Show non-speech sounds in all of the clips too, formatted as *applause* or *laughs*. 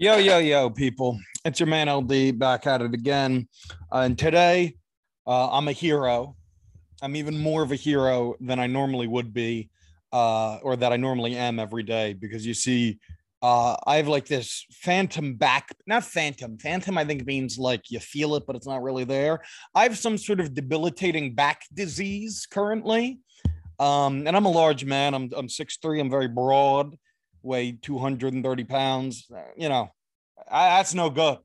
Yo, yo, yo, people. It's your man LD back at it again. Uh, and today, uh, I'm a hero. I'm even more of a hero than I normally would be, uh, or that I normally am every day, because you see, uh, I have like this phantom back, not phantom. Phantom, I think means like you feel it, but it's not really there. I have some sort of debilitating back disease currently. Um, and I'm a large man. I'm, I'm 6'3, I'm very broad weigh 230 pounds. Uh, you know, I, that's no good.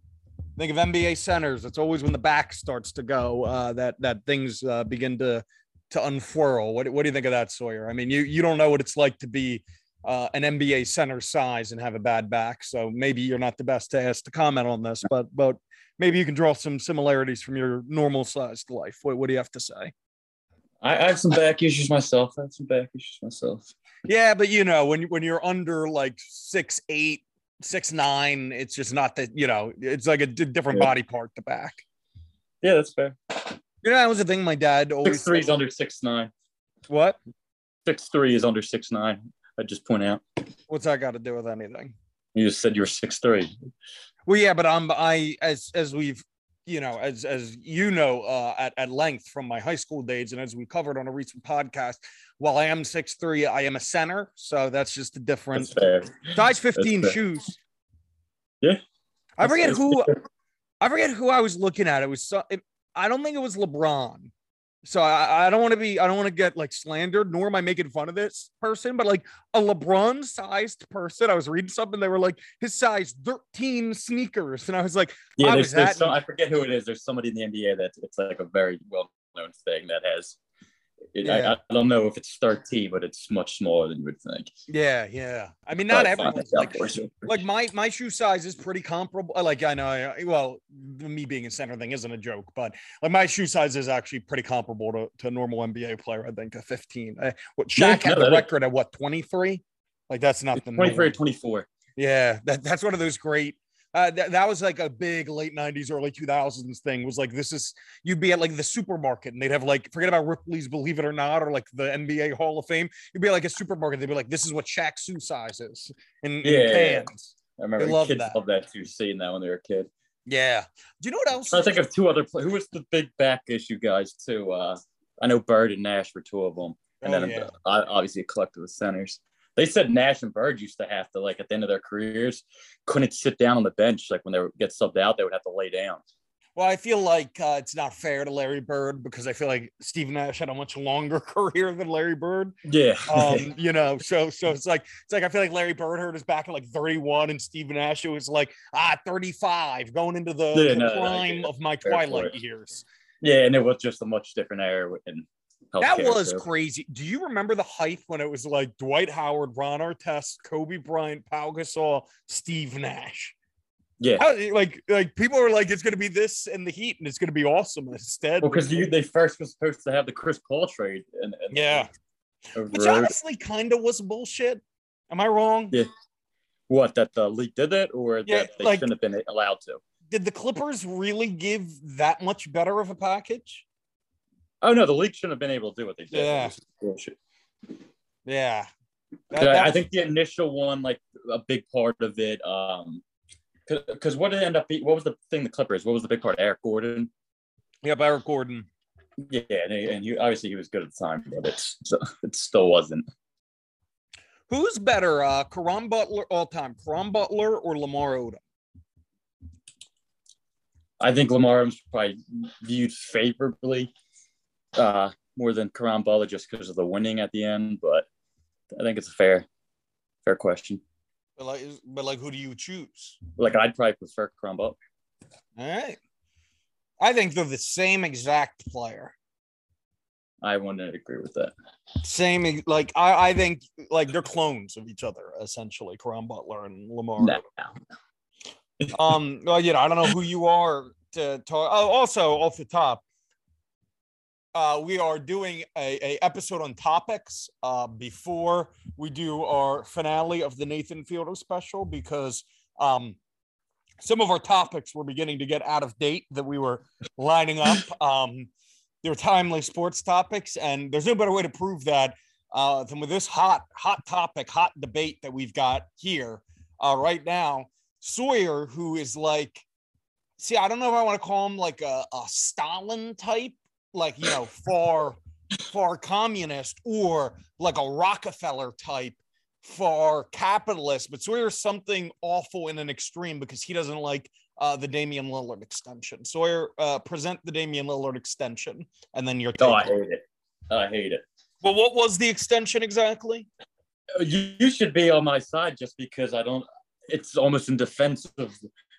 Think of NBA centers. It's always when the back starts to go uh, that that things uh, begin to to unfurl. What, what do you think of that, Sawyer? I mean, you you don't know what it's like to be uh, an NBA center size and have a bad back, so maybe you're not the best to ask to comment on this, but but maybe you can draw some similarities from your normal sized life. What, what do you have to say? I, I have some back issues myself. I have some back issues myself. Yeah, but you know, when when you're under like six eight, six nine, it's just not that you know, it's like a d- different Yeah. body part. The back. Yeah, that's fair. You know, that was the thing. My dad always Six three is under six nine. What? Six three is under six nine. I just point out. What's that got to do with anything? You just said you were six three. Well, yeah, but I'm I as as we've you know as as you know uh, at at length from my high school days, and as we covered on a recent podcast, while I am six three, I am a center, so that's just a different That's fair. size fifteen shoes. Yeah. I forget who I forget who I was looking at. It was so, it, I don't think it was LeBron. So I, I don't want to be I don't want to get like slandered, nor am I making fun of this person, but like a LeBron sized person. I was reading something, they were like his size 13 sneakers. And I was like, Yeah, I there's, was there's at- some, I forget who it is. There's somebody in the NBA that it's like a very well known thing that has. It, Yeah. I, I don't know if it's 13, but it's much smaller than you would think. yeah, yeah. I mean, not everyone's like like my my shoe size is pretty comparable. Like I know, I, well, me being a center thing isn't a joke, but like my shoe size is actually pretty comparable to, to a normal NBA player. I think a 15. Uh, what Yeah, Shaq had no, the that is- record at what 23? Like that's It's nothing. 23 or 24. Yeah, that, that's one of those great. Uh, that, that was like a big late 90s, early 2000s thing. Was like, this is, you'd be at like the supermarket and they'd have like, forget about Ripley's Believe It or Not or like the NBA Hall of Fame. You'd be at, like a supermarket. They'd be like, this is what Shaq's shoe size is in, in Yeah. I remember love kids that. love that too, seeing that when they were a kid. Yeah. Do you know what else? I think of two other players. Who was the big back issue guys too? Uh, I know Bird and Nash were two of them, and Oh, then yeah. uh, obviously a collective of centers. They said Nash and Bird used to have to like at the end of their careers couldn't sit down on the bench like when they would get subbed out they would have to lay down. Well, I feel like uh, it's not fair to Larry Bird because I feel like Steve Nash had a much longer *laughs* career than Larry Bird. Yeah, um, *laughs* you know, so so it's like it's like I feel like Larry Bird hurt his back at like 31, and Steven Nash was like ah 35, going into the, Yeah, the no, prime yeah, of my fair twilight years. yeah, and it was just a much different era in That was so. crazy. Do you remember the hype when it was like Dwight Howard, Ron Artest, Kobe Bryant, Pau Gasol, Steve Nash? Yeah, How, eh, like like people are like it's going to be this and the Heat, and it's going to be awesome. Instead, well, because you they first was supposed to have the Chris Paul trade, and, and Yeah. which honestly kind of was bullshit. Am I wrong? Yeah. what that the league did it, or Yeah, that they like- shouldn't have been allowed to. Did the Clippers really give that much better of a package? Oh no, the league shouldn't have been able to do what they did. Yeah. Yeah. That- I think the initial one, like a big part of it, um, because what did it end up being? What was the thing? The Clippers. What was the big part? Eric Gordon. Yep, Eric Gordon. Yeah, and, he, and he, obviously he was good at the time, but it's it still wasn't. Who's better, uh, Caron Butler all time, Caron Butler or Lamar Odom? I think Lamar was probably viewed favorably uh, more than Caron Butler just because of the winning at the end, but I think it's a fair fair question. But like, but like, who do you choose? Like I'd probably prefer Caron Butler. All right. I think they're the same exact player. I wouldn't agree with that. Same, like I, I think like they're clones of each other, essentially, Caron Butler and Lamar. No. Um, well, you know, I don't know who you are to talk. Oh, also off the top, uh, we are doing a, a episode on topics uh, before we do our finale of the Nathan Fielder special because um, some of our topics were beginning to get out of date that we were lining up. *laughs* Um, they were timely sports topics, and there's no better way to prove that uh, than with this hot, hot topic, hot debate that we've got here uh, right now. Sawyer, who is like, see, I don't know if I want to call him like a, a Stalin type, like you know, far far communist, or like a Rockefeller type for capitalist, but Sawyer's something awful in an extreme because he doesn't like uh, the Damian Lillard extension. Sawyer, uh, present the Damian Lillard extension, and then your. Oh, I hate it. I hate it. Well, what was the extension exactly? You, you should be on my side just because I don't. It's almost in defense of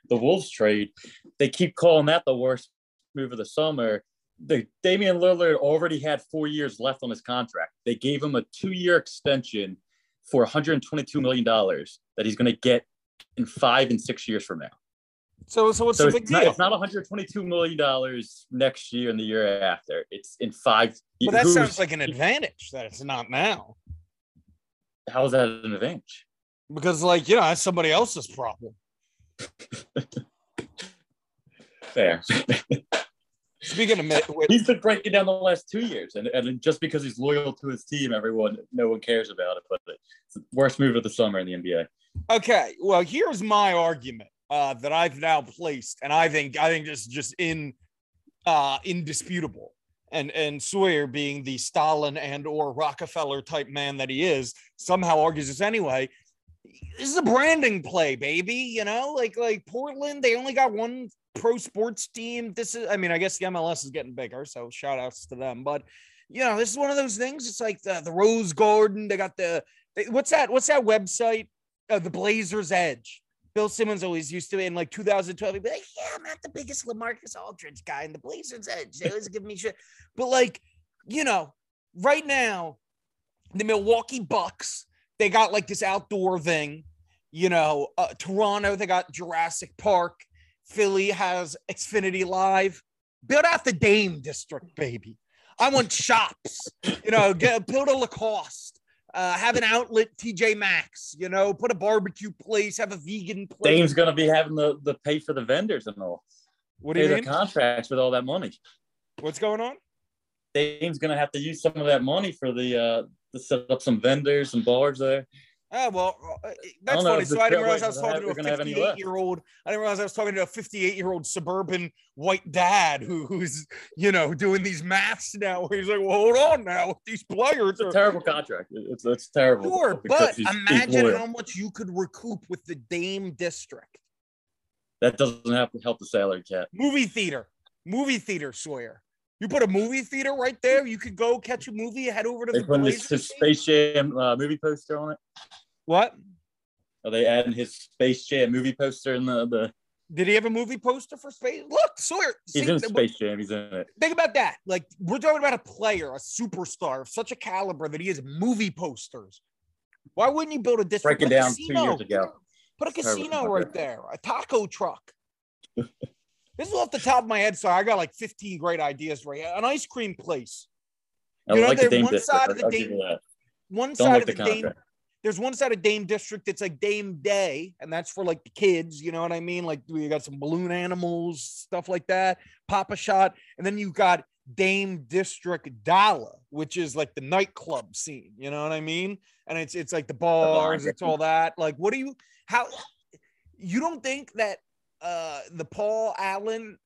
the Wolves trade. They keep calling that the worst move of the summer. The Damian Lillard already had four years left on his contract. They gave him a two-year extension for 122 million dollars that he's going to get in five and six years from now. So, so what's So the big not, deal? it's not 122 million dollars next year and the year after. It's in five. well, that sounds like an advantage that it's not now, How is that an advantage? because like you know that's somebody else's problem. *laughs* Fair. *laughs* Speaking of with- he's been breaking down the last two years, and, and just because he's loyal to his team, everyone, no one cares about it. But it's the worst move of the summer in the NBA. Okay, well, here's my argument uh, that I've now placed, and I think I think this is just in uh, indisputable. And and Sawyer, being the Stalin and or Rockefeller type man that he is, somehow argues this anyway. This is a branding play, baby. You know, like like Portland, they only got one pro sports team. This is, I mean, I guess the MLS is getting bigger, so shout outs to them. But you know, this is one of those things. It's like the, the Rose Garden. They got the they, what's that? What's that website? uh, the Blazers edge. Bill Simmons always used to in like 2012. He'd be like, "Yeah, I'm not the biggest Lamarcus Aldridge guy in the Blazers edge." They always give me shit, but like, you know, right now, the Milwaukee Bucks they got like this outdoor thing. You know, uh, Toronto they got Jurassic Park. Philly has Xfinity Live. Build out the Dame District, baby. I want shops. You know, get build a Lacoste uh, have an outlet, TJ Maxx, you know, put a barbecue place, have a vegan place. Dame's going to be having the, the pay for the vendors and all. what do Pay you mean? contracts with all that money. What's going on? Dame's going to have to use some of that money for the uh, to set up some vendors and bars there. Oh, well, uh, that's funny. So I didn't realize I was talking have- to a gonna have any left. 58 year old. I didn't realize I was talking to a 58 year old suburban white dad who, who's, you know, doing these maths now. He's like, well, hold on now. These players It's a are. terrible contract. It's it's terrible. Sure, but imagine how much you could recoup with the Dame District. that doesn't have to help the salary cap. Movie theater, movie theater, Sawyer. You put a movie theater right there. You could go catch a movie, head over to They the putting his, Blazers his game. Space Jam uh, movie poster on it. What? Are they adding his Space Jam movie poster in the the? Did he have a movie poster for Space? Look, Sawyer. He's see, in Space Jam. He's in it. Think about that. Like we're talking about a player, a superstar of such a caliber that he has movie posters. Why wouldn't you build a district? Breaking down two years ago. Put a casino right there, a taco truck. *laughs* this is off the top of my head, so I got like 15 great ideas right here. An ice cream place. I You know, like the there's Dame one district. side of the Dame- One Don't side like of the the Dame. There's one side of Dame District that's like Dame Day, and that's for like the kids, you know what I mean? Like we got some balloon animals, stuff like that, Papa Shot, and then you got Dame District Dala, which is like the nightclub scene, you know what I mean? And it's it's like the bars, bar, it's all that. Like, what do you how you don't think that uh the Paul Allen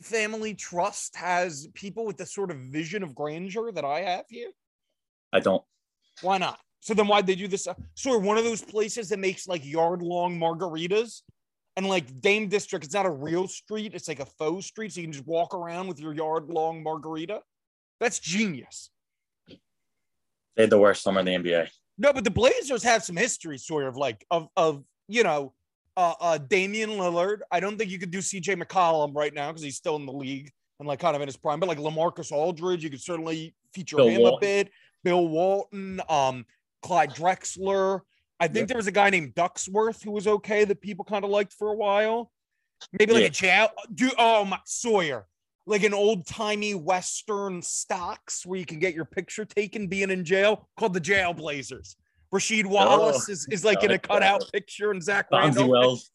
family trust has people with the sort of vision of grandeur that I have here? I don't. Why not? So then why'd they do this? So we're one of those places that makes like yard long margaritas. And like Dame District, it's not a real street, it's like a faux street. So you can just walk around with your yard long margarita. That's genius. They had the worst summer in the NBA. No, but the Blazers have some history, sort of like of of you know, uh, uh Damian Lillard. I don't think you could do CJ McCollum right now because he's still in the league and like kind of in his prime. But like Lamarcus Aldridge, you could certainly feature Bill him a bit. Bill Walton, um, Clyde Drexler. I think Yep. there was a guy named Ducksworth who was okay that people kind of liked for a while. Maybe like Yeah. a jail. Do oh my Sawyer, like an old timey Western stocks where you can get your picture taken being in jail called the Jail Blazers. Rasheed Wallace oh. is, is like in a like *laughs* cutout picture and Zach Fonzie Randolph. Wells,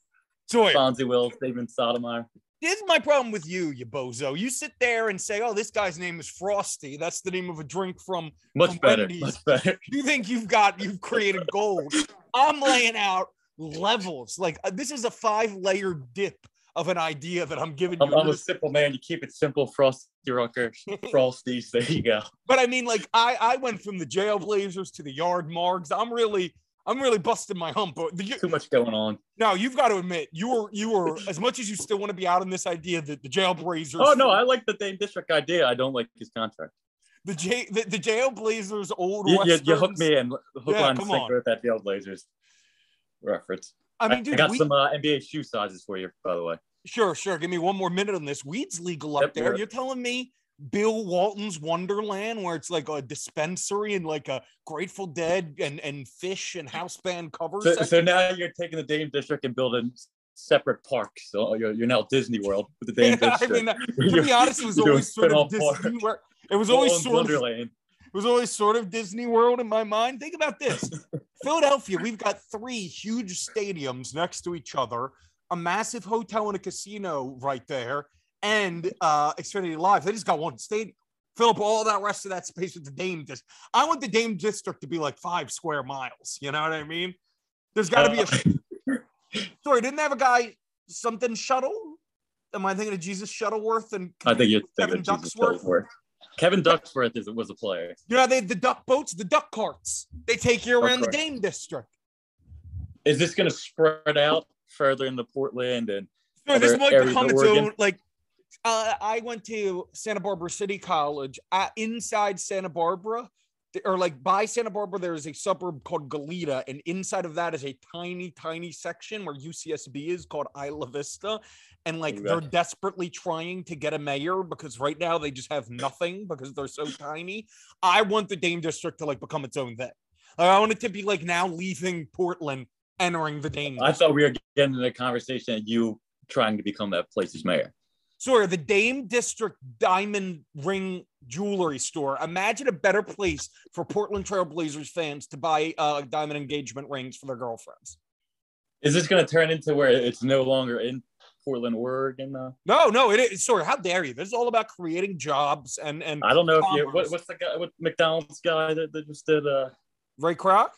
Sawyer, Bonzi Wells, Damon Stoudamire. This is my problem with you, you bozo. You sit there and say, "Oh, this guy's name is Frosty. That's the name of a drink from Much From better. Wendy's. Much better. you think you've got you've created gold. I'm laying out levels. Like uh, this is a five layer dip of an idea that I'm giving you. I'm, I'm a simple man. You keep it simple, Frosty Rucker, *laughs* Frosties. There you go. But I mean, like I I went from the Jailblazers to the Yard Margs. I'm really I'm really busting my hump. But the, Too much going on. now you've got to admit you were you were as much as you still want to be out on this idea that the Jailblazers. Oh no, I like the Dame District idea. I don't like his contract. the J the, the Jailblazers old. You, you, you hooked me in. Hook Yeah, line come on. with that Field Blazers reference. I mean, I got we, some uh, NBA shoe sizes for you, by the way. Sure, sure. Give me one more minute on this. Weed's legal up Yep, there. You're telling me Bill Walton's Wonderland, where it's like a dispensary and like a Grateful Dead and and Phish and house band covers. So, so now you're taking the Dame District and building separate parks. So oh, you're, you're now Disney World with the Dame District. *laughs* I mean, uh, to be honest, it was always sort of Disney. World. It was always sort of it was always sort of Disney World in my mind. Think about this. *laughs* Philadelphia, we've got three huge stadiums next to each other, a massive hotel and a casino right there, and uh Xfinity Live. They just got one stadium. Fill up all that rest of that space with the Dame District. I want the Dame District to be like five square miles. You know what I mean? There's got to be a Uh, *laughs* sorry. Didn't they have a guy something shuttle? Am I thinking of Jesus Shuttleworth and I think you're Kevin Ducksworth? Ducksworth. Kevin Ducksworth is, was a player. You know, they the duck boats, the duck carts. They take you around the. Dame District. Is this going to spread out further into Portland? And No, this might become its own. Like, uh, I went to Santa Barbara City College. Uh, inside Santa Barbara, or like by Santa Barbara, there is a suburb called Goleta, and inside of that is a tiny, tiny section where UCSB is called Isla Vista. And like Okay. they're desperately trying to get a mayor because right now they just have nothing because they're so tiny. I want the Dame District to like become its own thing. Like, I want it to be like now leaving Portland, entering the Dame. I District. thought we were getting into a conversation of you trying to become that place's mayor. Sorry, the Dame District Diamond Ring Jewelry Store. Imagine a better place for Portland Trailblazers fans to buy uh, diamond engagement rings for their girlfriends. Is this going to turn into where it's no longer in Portland, Oregon? Uh, No, no, it is. Sorry, how dare you? This is all about creating jobs and and I don't know if you. What, what's the guy? What McDonald's guy that, that just did? Uh, Ray Kroc.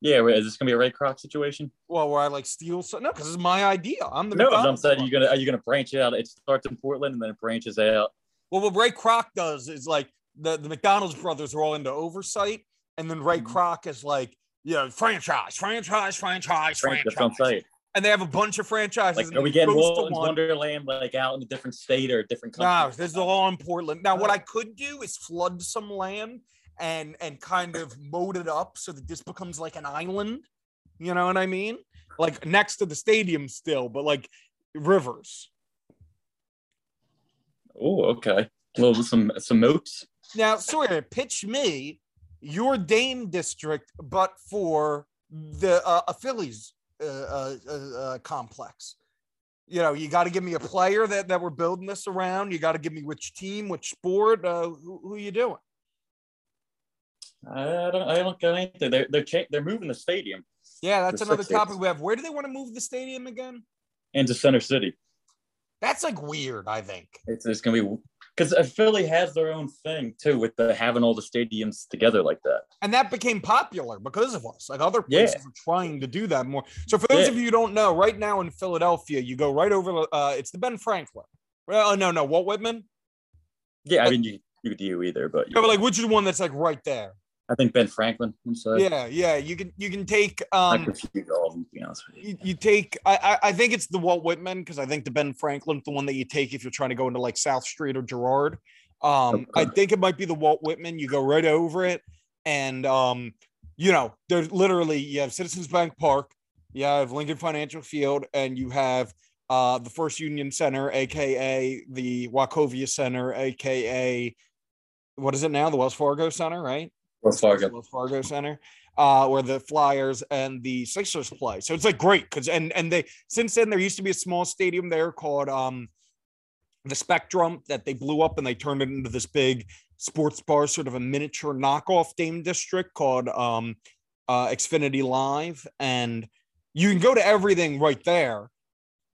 Yeah, wait, is this to be a Ray Kroc situation? Well, where I like steal some. No, because it's my idea. I'm the No, I'm saying one. you're gonna are you gonna branch it out? It starts in Portland and then it branches out. Well, what Ray Kroc does is like the, the McDonald's brothers are all into oversight, and then Ray Mhm. Kroc is like, yeah, franchise, franchise, franchise, Branch, that's what I'm franchise. And they have a bunch of franchises. Like, are we getting one. Wonderland like out in a different state or a different No, country? this is all in Portland. Now, what I could do is flood some land and and kind of mowed it up so that this becomes like an island. You know what I mean? Like next to the stadium still, but like rivers. Oh, okay. A little some some moats. Now, sorry, pitch me your Dame district, but for the uh, a Phillies uh, uh, uh, uh, complex. You know, you got to give me a player that, that we're building this around. You got to give me which team, which sport. Uh, who, who you doing? I don't I don't get anything. They're they're cha- they're moving the stadium Yeah, that's The another topic we have. Where do they want to move the stadium again? into Center City. That's like weird. I think. It's, it's gonna be because Philly has their own thing too with the having all the stadiums together like that. and that became popular because of us. Like other Yeah. places are trying to do that more. So for those Yeah. of you who don't know, right now in Philadelphia, you go right over. Uh, it's the Ben Franklin. Well, no, no, Walt Whitman. Yeah, I mean you you do either, but, No, but like which is the one that's like right there? I think Ben Franklin. Yeah, yeah. You can you can take um confuse all of them. Be honest with you. you, you take I, I I think it's the Walt Whitman because I think the Ben Franklin's the one that you take if you're trying to go into like South Street or Girard. Um, I think it might be the Walt Whitman. You go right over it, and um, you know, there's literally you have Citizens Bank Park, you have Lincoln Financial Field, and you have uh the First Union Center, aka the Wachovia Center, aka what is it now? The Wells Fargo Center, right? Fargo. Fargo Center, uh, where the Flyers and the Sixers play. So it's like great because and and they since then there used to be a small stadium there called um the Spectrum that they blew up and they turned it into this big sports bar, sort of a miniature knockoff Dame District called um uh Xfinity Live, and you can go to everything right there.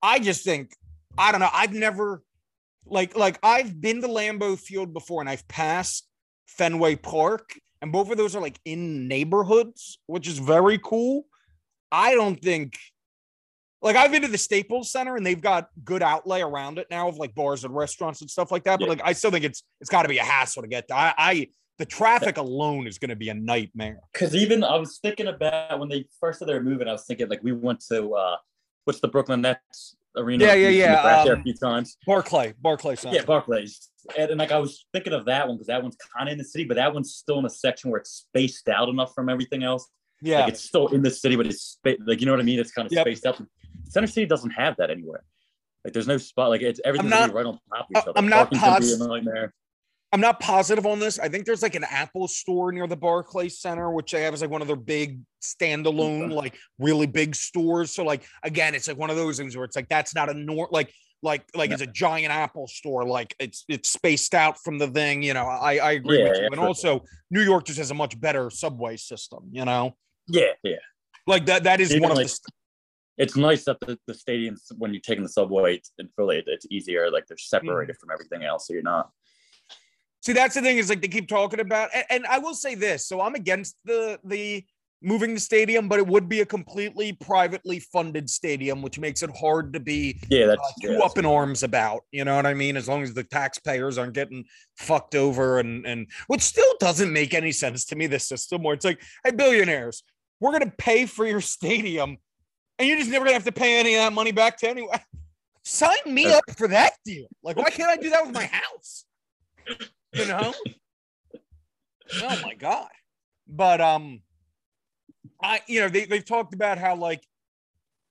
I just think I don't know. I've never like like I've been to Lambeau Field before and I've passed Fenway Park, and both of those are like in neighborhoods, which is very cool. I don't think like I've been to the Staples Center and they've got good outlay around it now of like bars and restaurants and stuff like that. But Yeah. like I still think it's it's got to be a hassle to get there. I, I the traffic alone is going to be a nightmare. Because even I was thinking about when they first said they were moving, I was thinking like we went to uh what's the Brooklyn Nets arena? Yeah, yeah, yeah, crashed there um, a few times. Barclay, Barclay Center. Yeah, Barclays. And, and like I was thinking of that one because that one's kind of in the city, but that one's still in a section where it's spaced out enough from everything else. yeah. Like it's still in the city, but it's spa- like you know what I mean. It's kind of Yep. spaced out. Center City doesn't have that anywhere. Like there's no spot. Like it's everything's not- right on top of each other. I'm not Parking's gonna be pos- a nightmare. I'm not positive on this. I think there's like an Apple store near the Barclays Center, which they have as like one of their big standalone, like really big stores. So like again, it's like one of those things where it's like that's not a nor like like like Yeah. it's a giant Apple store. Like it's it's spaced out from the thing. You know, I I agree Yeah, with you. And also, New York just has a much better subway system. You know, Yeah, yeah. like that that is Even one of the. It's nice that the, the stadiums when you're taking the subway it's- in Philly, it's easier. Like they're separated mm. from everything else, so you're not. See, that's the thing is like they keep talking about, and, and I will say this. So I'm against the the moving the stadium, but it would be a completely privately funded stadium, which makes it hard to be Yeah, that's uh, too yeah, up in arms about. You know what I mean? As long as the taxpayers aren't getting fucked over, and and which still doesn't make any sense to me. This system where it's like, hey, billionaires, we're gonna pay for your stadium, and you're just never gonna have to pay any of that money back to anyone. *laughs* Sign me Uh, up for that deal. Like, why can't I do that with my house? You know? *laughs* oh my god. But um, I you know they they've talked about how like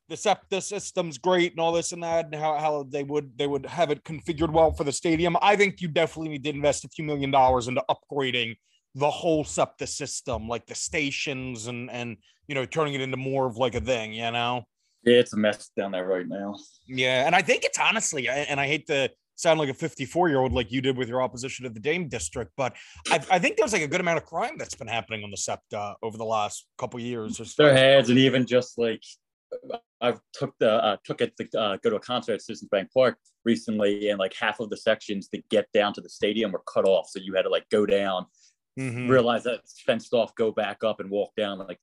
the SEPTA system's great and all this and that, and how, how they would they would have it configured well for the stadium. I think you definitely need to invest a few million dollars into upgrading the whole SEPTA system, like the stations and and you know turning it into more of like a thing, you know. yeah, it's a mess down there right now. Yeah, and I think it's honestly, and I hate to sound like a 54 year old like you did with your opposition to the Dame district, but I, I think there's like a good amount of crime that's been happening on the SEPTA over the last couple years or so. There has, and even just like I took the uh, took it to uh, go to a concert at Citizens Bank Park recently, and like half of the sections to get down to the stadium were cut off, so you had to like go down, Mhm. realize that it's fenced off, go back up, and walk down like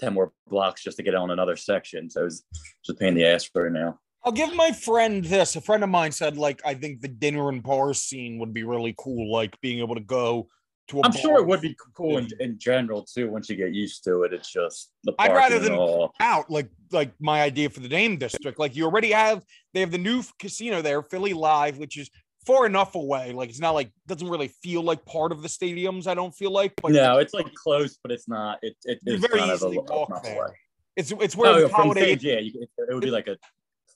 ten more blocks just to get on another section. So it was just a pain in the ass right now. I'll give my friend this. A friend of mine said, like, I think the dinner and bar scene would be really cool, like being able to go to a I'm sure it would be cool in, in general too. Once you get used to it, it's just the I'd rather than- all. out like like my idea for the Dame district. Like you already have they have the new casino there, Philly Live, which is far enough away. Like it's not like doesn't really feel like part of the stadiums. I don't feel like. But No, it's like close, but it's not. It it You very easily walk there. away. it's it's where Oh, the Holiday stage, yeah, it would be like a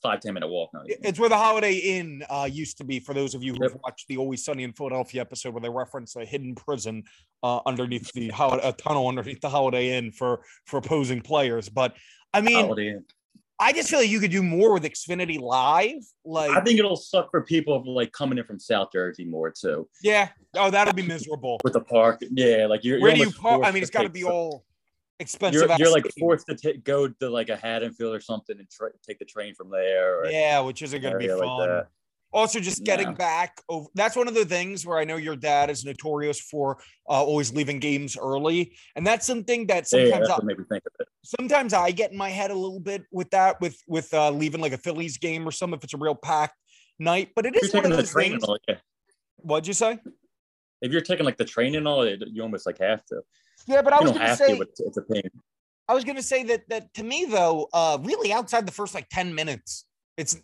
five ten minute walk. Not even. it's where the Holiday Inn uh, used to be. For those of you who've Yep. watched the Always Sunny in Philadelphia episode where they reference a hidden prison uh, underneath the a tunnel underneath the Holiday Inn for for opposing players. But I mean. I just feel like you could do more with Xfinity Live. Like, I think it'll suck for people like coming in from South Jersey more too yeah, oh, that'll be miserable. with the park. Yeah, like you're. Where you're do you park? I mean, it's got to be some- all expensive. You're, you're like forced to ta- go to like a Haddonfield or something and tra- take the train from there. Or Yeah, which isn't going to be fun. like also, just getting No. back over. That's one of the things where I know your dad is notorious for uh, always leaving games early, and that's something that sometimes that's I, made me think of it. sometimes I get in my head a little bit with that with with uh, leaving like a Phillies game or something if it's a real packed night. But it is one of those things. all, yeah. What'd you say? If you're taking like the train and all, it, you almost like have to. Yeah, but I You was going to say to, it's, a pain. I was going to say that that to me though, uh, really outside the first like ten minutes, it's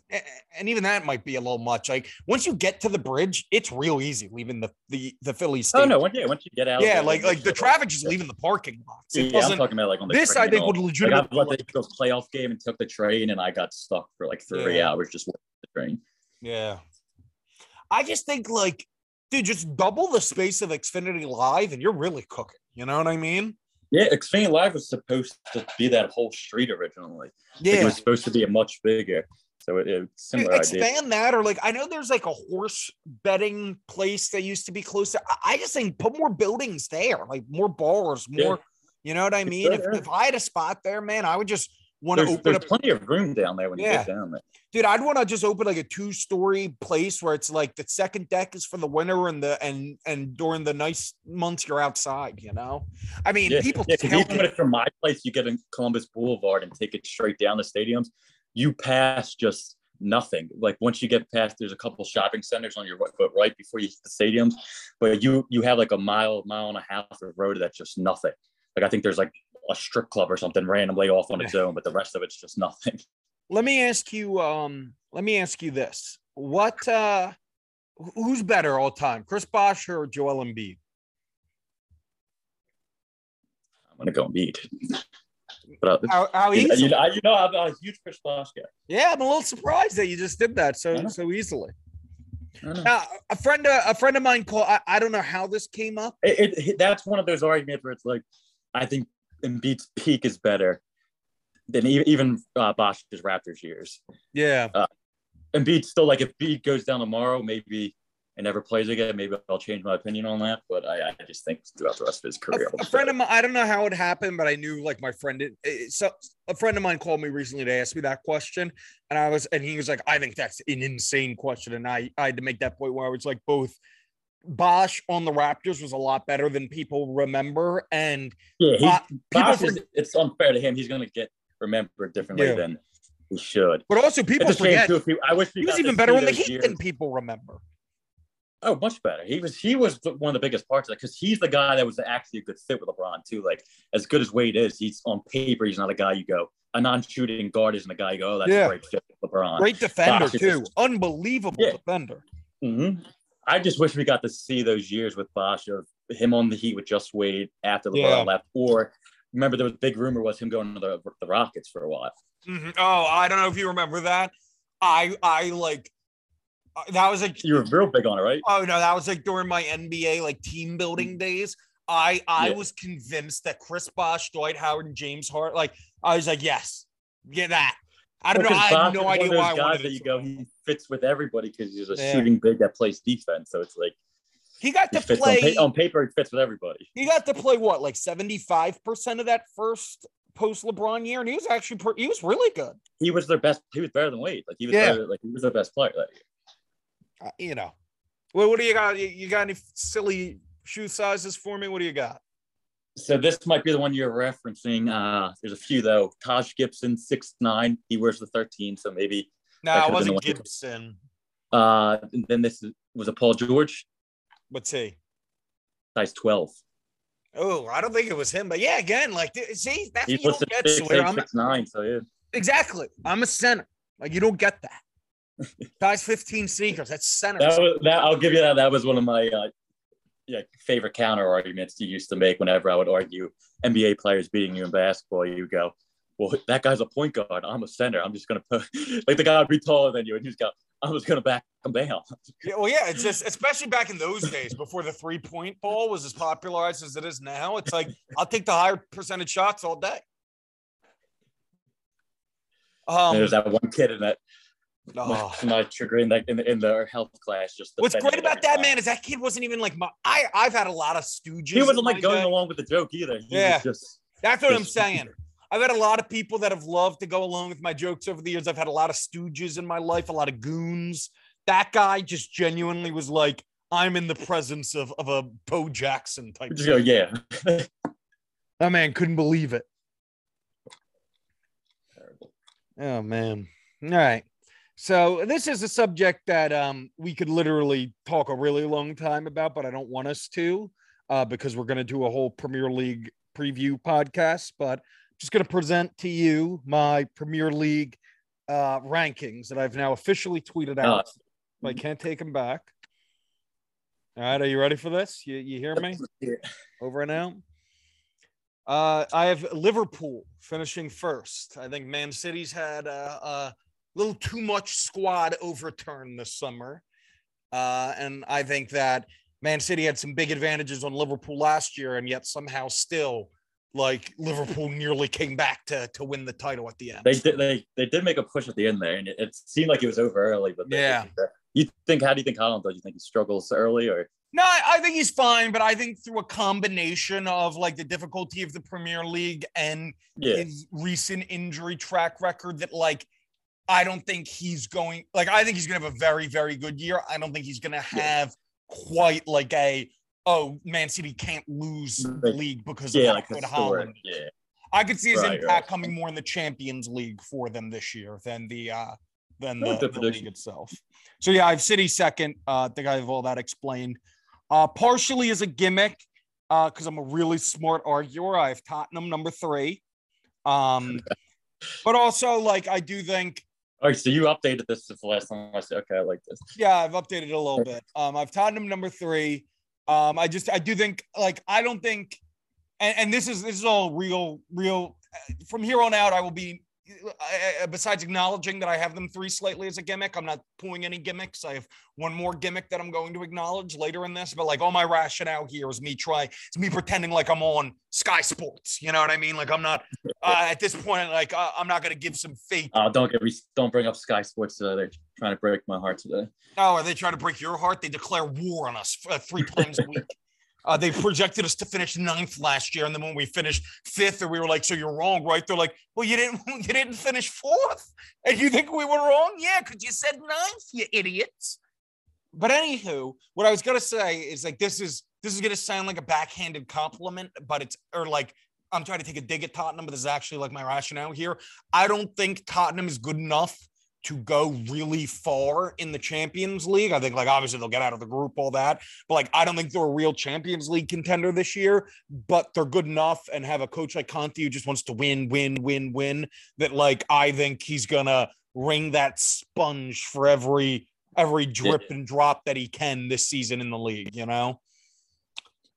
and even that might be a little much. Like once you get to the bridge, it's real easy leaving the the the Phillies. Oh no! Once, yeah, once you get out. yeah, like like the traffic just leaving the parking lots. Yeah, I'm talking about like on the This train I think would Like, I legitimately. went to the playoff game and took the train, and I got stuck for like three Yeah. hours just waiting for the train. Yeah. I just think like, dude, just double the space of Xfinity Live, and you're really cooking. You know what I mean? Yeah, Xfinity Live was supposed to be that whole street originally. Like, Yeah. it was supposed to be a much bigger. So it, it similar idea. expand that or like i know there's like a horse betting place that used to be close to i, just think put more buildings there like more bars Yeah. more you know what i mean could, if, yeah. if i had a spot there man i would just want to There's, open there's up plenty of room down there when you get down there. dude i'd want to just open like a two-story place where it's like the second deck is for the winter and the and and during the nice months you're outside you know i mean Yeah, people yeah, tell even me- from my place you get in Columbus Boulevard and take it straight down the stadiums, you pass just nothing. Like once you get past, there's a couple shopping centers on your right, but right before you hit the stadiums, but you you have like a mile, mile and a half of road that's just nothing. Like I think there's like a strip club or something randomly off on its own, but the rest of it's just nothing. *laughs* let me ask you um let me ask you this what uh who's better all time chris bosh or joel embiid I'm gonna go beat. But uh, how, how you, easy you, know, you know, I'm a huge Chris Bosh guy. yeah i'm a little surprised that you just did that so so easily I don't know. now a friend uh, a friend of mine called I, I don't know how this came up It, it, that's one of those arguments where it's like, I think Embiid's peak is better than even, even uh, Bosh's Raptors years. yeah Embiid still like if Embiid goes down tomorrow, maybe and never plays again, maybe I'll change my opinion on that. But I, I just think throughout the rest of his a, career, a friend of mine i don't know how it happened but i knew like my friend it, it- so a friend of mine called me recently to ask me that question and i was and he was like i think that's an insane question and i i had to make that point where i was like both Bosh on the Raptors was a lot better than people remember, and yeah, he, Bo- people Bosh for- is, it's unfair to him. He's going to get remembered differently Yeah. than he should. but also people It's a shame forget too. He, I wish he was even better on the Heat years. than people remember. Oh, much better. He was he was one of the biggest parts of that because he's the guy that was actually a good fit with LeBron too. Like as good as Wade is, he's on paper he's not a guy you go a non-shooting guard isn't a guy you go oh that's Yeah. great fit with LeBron. Great defender Bosh too, just- unbelievable Yeah. defender. hmm I just wish we got to see those years with Bosh of him on the Heat with just Wade after LeBron Yeah. left, or remember there was big rumor was him going to the, the Rockets for a while. Mhm. Oh, I don't know if you remember that. I I like uh, that was like You were real big on it, right? oh no, that was like during my NBA like team building days. I I Yeah. was convinced that Chris Bosh, Dwight Howard, and James Hart like I was like yes, get that. I don't know. I have no idea why guys that you go he fits with everybody because he's a Yeah. shooting big that plays defense. So it's like He got he to fits on, play. pa- on paper. He fits with everybody. He got to play what, like seventy five percent of that first post LeBron year, and he was actually per- he was really good. He was their best. He was better than Wade. Like he was Yeah. better, like he was their best player that year. Uh, you know, well, what do you got? You- You got any silly shoe sizes for me? What do you got? So this might be the one you're referencing. Uh, there's a few though. Taj Gibson, six nine. He wears the 13, so maybe. No, That it wasn't. Gibson. Uh, and then this is- was a Paul George, What's he? size 12. Oh, I don't think it was him, but yeah, again, like see, that's what you don't get. six eight, I'm, six nine. So yeah. exactly. I'm a center. Like you don't get that. *laughs* Size 15 sneakers. That's center. That was that. I'll give you that. That was one of my uh, yeah favorite counter arguments you used to make whenever I would argue NBA players beating you in basketball. You go, well, that guy's a point guard. I'm a center. I'm just gonna put *laughs* like the guy would be taller than you, and he's got. I was gonna back him down. *laughs* Yeah, well, yeah, it's just especially back in those days before the three point ball was as popularized as it is now. It's like I'll take the higher percentage shots all day. Um, There's that one kid in that oh. my chagrin that in the, in the health class. Just What's great about that man is that kid wasn't even like my. I I've had a lot of stooges. He wasn't like going day. along with the joke either. He Yeah. was just That's what I'm saying. I've had a lot of people that have loved to go along with my jokes over the years. I've had a lot of stooges in my life, a lot of goons. That guy just genuinely was like, I'm in the presence of, of a Bo Jackson type. just go, yeah. *laughs* That man couldn't believe it. Terrible. Oh man. All right. So this is a subject that um we could literally talk a really long time about, but I don't want us to, uh, because we're gonna do a whole Premier League preview podcast. But just gonna present to you my Premier League uh rankings that I've now officially tweeted out. I can't take them back. All right, are you ready for this? You you hear me? Over and out. Uh, I have Liverpool finishing first. I think Man City's had a, a little too much squad overturn this summer. Uh, and I think that Man City had some big advantages on Liverpool last year, and yet somehow still, like Liverpool *laughs* nearly came back to to win the title at the end. They did. They they did make a push at the end there, and it, it seemed like it was over early. But they- Yeah. You think? How do you think Haaland does? You think he struggles early, or No, I think he's fine, but I think through a combination of like the difficulty of the Premier League and Yeah, his recent injury track record, that like I don't think he's going like I think he's gonna have a very, very good year. I don't think he's gonna Yeah. have quite like a oh Man City can't lose the Like- league because yeah, of like good. Haaland. Yeah, I could see his Right, impact right. coming more in the Champions League for them this year than the uh than the, the league itself. So yeah, I have City second. Uh, I think I have all that explained. Uh, partially as a gimmick, uh, because I'm a really smart arguer. I have Tottenham number three. Um, *laughs* but also like I do think All right, so you updated this since the last time I said, okay, I like this. Yeah, I've updated it a little bit. Um, I've Tottenham number three. Um, I just I do think like I don't think, and, and this is this is all real real. uh, From here on out, I will be. Besides acknowledging that I have them three slightly as a gimmick, I'm not pulling any gimmicks. I have one more gimmick that I'm going to acknowledge later in this. But like all my rationale here is me try, it's me pretending like I'm on Sky Sports. You know what I mean? Like I'm not *laughs* uh, at this point. Like uh, I'm not going to give some fake Uh, don't get me, don't bring up Sky Sports. Uh, they're trying to break my heart today. Oh, are they trying to break your heart? They declare war on us uh, three times a week. Uh, they projected us to finish ninth last year, and then when we finished fifth, and we were like, "So you're wrong, right?" They're like, "Well, you didn't, *laughs* you didn't finish fourth, and you think we were wrong? Yeah, because you said ninth, you idiots." But anywho, what I was gonna say is like this is this is gonna sound like a backhanded compliment, but it's or like I'm trying to take a dig at Tottenham, but this is actually like my rationale here. I don't think Tottenham is good enough to go really far in the Champions League. I think like obviously they'll get out of the group, all that, but like I don't think they're a real Champions League contender this year. But they're good enough and have a coach like Conte who just wants to win, win, win, win. That like I think he's gonna wring that sponge for every every drip and drop that he can this season in the league. You know.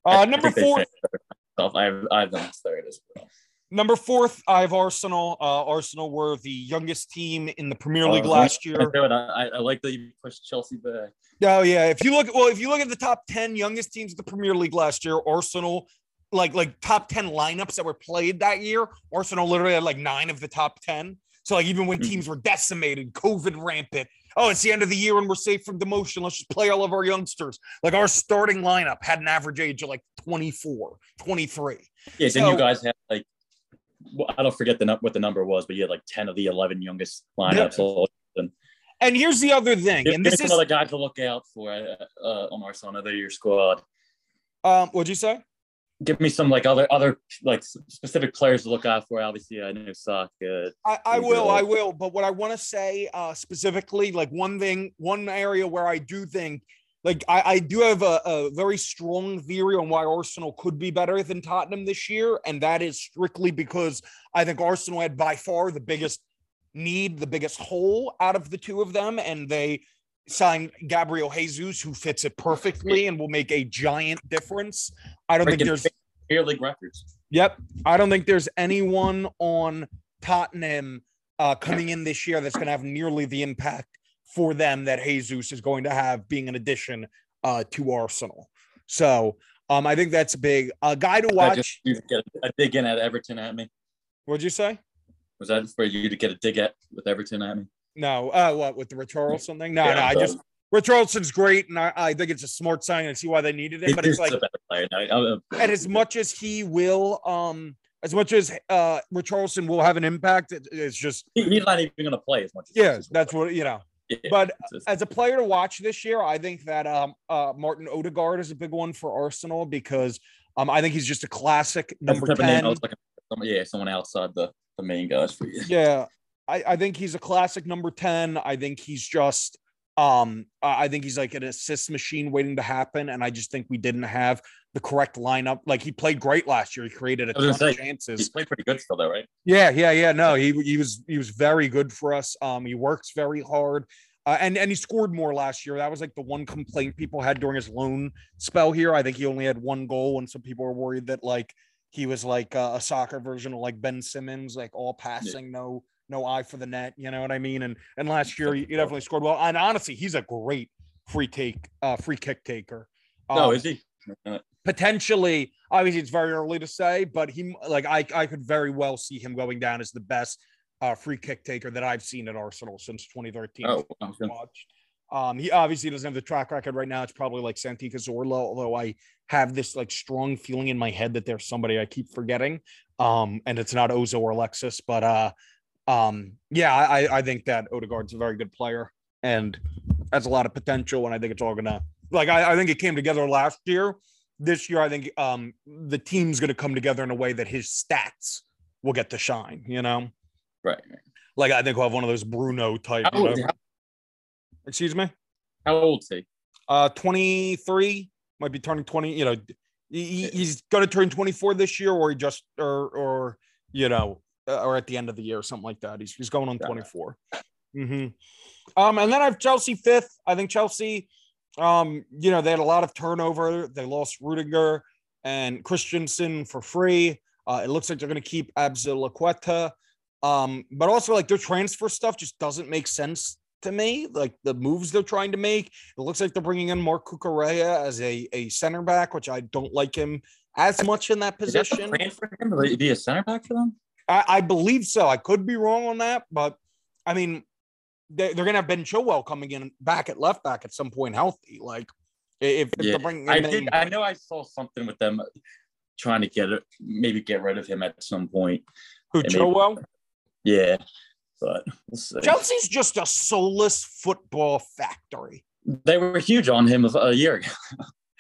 Uh, number four. I have, I have them third as well. Number fourth, I have Arsenal. Uh, Arsenal were the youngest team in the Premier League Uh, last year. I, I like that you pushed Chelsea back. Oh yeah, if you look well, if you look at the top ten youngest teams of the Premier League last year, Arsenal, like like top ten lineups that were played that year, Arsenal literally had like nine of the top ten. So like even when Mhm. teams were decimated, COVID rampant. Oh, it's the end of the year and we're safe from demotion. Let's just play all of our youngsters. Like our starting lineup had an average age of like 24, 23. Yeah, then So- you guys had like, I don't forget the what the number was, but you had like ten of the eleven youngest lineups. all And here's the other thing, and this is another guy to look out for uh, uh, on Arsenal, other your squad. um, what'd you say? Give me some like other other like specific players to look out for. Obviously, I know Saka. I, I will, I'll- I will. But what I want to say uh, specifically, like one thing, one area where I do think, like I, I do have a, a very strong theory on why Arsenal could be better than Tottenham this year, and that is strictly because I think Arsenal had by far the biggest need, the biggest hole out of the two of them, and they signed Gabriel Jesus, who fits it perfectly and will make a giant difference. I don't think there's Premier League records. Yep. I don't think there's anyone on Tottenham uh, coming in this year that's going to have nearly the impact for them that Jesus is going to have being an addition uh, to Arsenal. So um, I think that's big. A guy to I watch. just you get a dig in at Everton at me. What'd you say? Was that for you to get a dig at with Everton at me? No. Uh, what with the Richarlison thing? No, Yeah, no. I just Richarlison's great, and I, I think it's a smart sign. I see why they needed it, but it's a like better player. now. Uh, and as much as he will, um, as much as uh, Richarlison will have an impact, it, it's just he- he's not even going to play as much. As yeah, that's what you know. Yeah, But just- as a player to watch this year, I think that um, uh, Martin Odegaard is a big one for Arsenal because um, I think he's just a classic number type of name I 10. was looking for. Someone- yeah, someone outside the, the main guys for you. Yeah, I, I think he's a classic number 10. I think he's just, um, I think he's like an assist machine waiting to happen. And I just think we didn't have the correct lineup. Like he played great last year. He created a ton gonna of chances. He's played pretty good still, though, right? Yeah, yeah, yeah. No, he he was he was very good for us. Um, he works very hard. Uh, and and he scored more last year. That was like the one complaint people had during his loan spell here. I think he only had one goal, and some people were worried that like he was like a, a soccer version of like Ben Simmons, like all passing, no no eye for the net. You know what I mean? And and last year he, definitely scored well. And honestly, he's a great free take, uh, free kick taker. No, Um, is he? Potentially obviously it's very early to say but he like i i could very well see him going down as the best uh free kick taker that i've seen at arsenal since 2013 Oh, watched Um, he obviously doesn't have the track record right now. It's probably like Santi Cazorla, although I have this like strong feeling in my head that there's somebody I keep forgetting. Um, and it's not Ozil or Alexis, but uh, um, yeah, I I think that Odegaard's a very good player and has a lot of potential, and I think it's all gonna like I, I think it came together last year. This year, I think um the team's gonna come together in a way that his stats will get to shine. You know, Right. like I think we'll have one of those Bruno type. How old, whatever- Excuse me. how old's he? Uh, 23 might be turning 20. You know, he, he- he's going to turn 24 this year, or he just, or, or, you know, uh, or at the end of the year, something like that. He's, he's going on Got it. 24. hmm Um, and then I have Chelsea fifth. I think Chelsea, um, you know, they had a lot of turnover. They lost Rudiger and Christensen for free. Uh, it looks like they're going to keep Azpilicueta. Um, but also like their transfer stuff just doesn't make sense to me. Like the moves they're trying to make, it looks like they're bringing in Marc Cucurella as a, a center back, which I don't like him as much in that Is that the position. plan for him to be a center back for them? I, I believe so. I could be wrong on that, but I mean, they, they're gonna have Ben Chilwell coming in back at left back at some point, healthy. Like if, if Yeah, they're I did. in, I know I saw something with them trying to get it, maybe get rid of him at some point. who maybe- Chilwell? Yeah, but we'll see. Chelsea's just a soulless football factory. They were huge on him a year ago.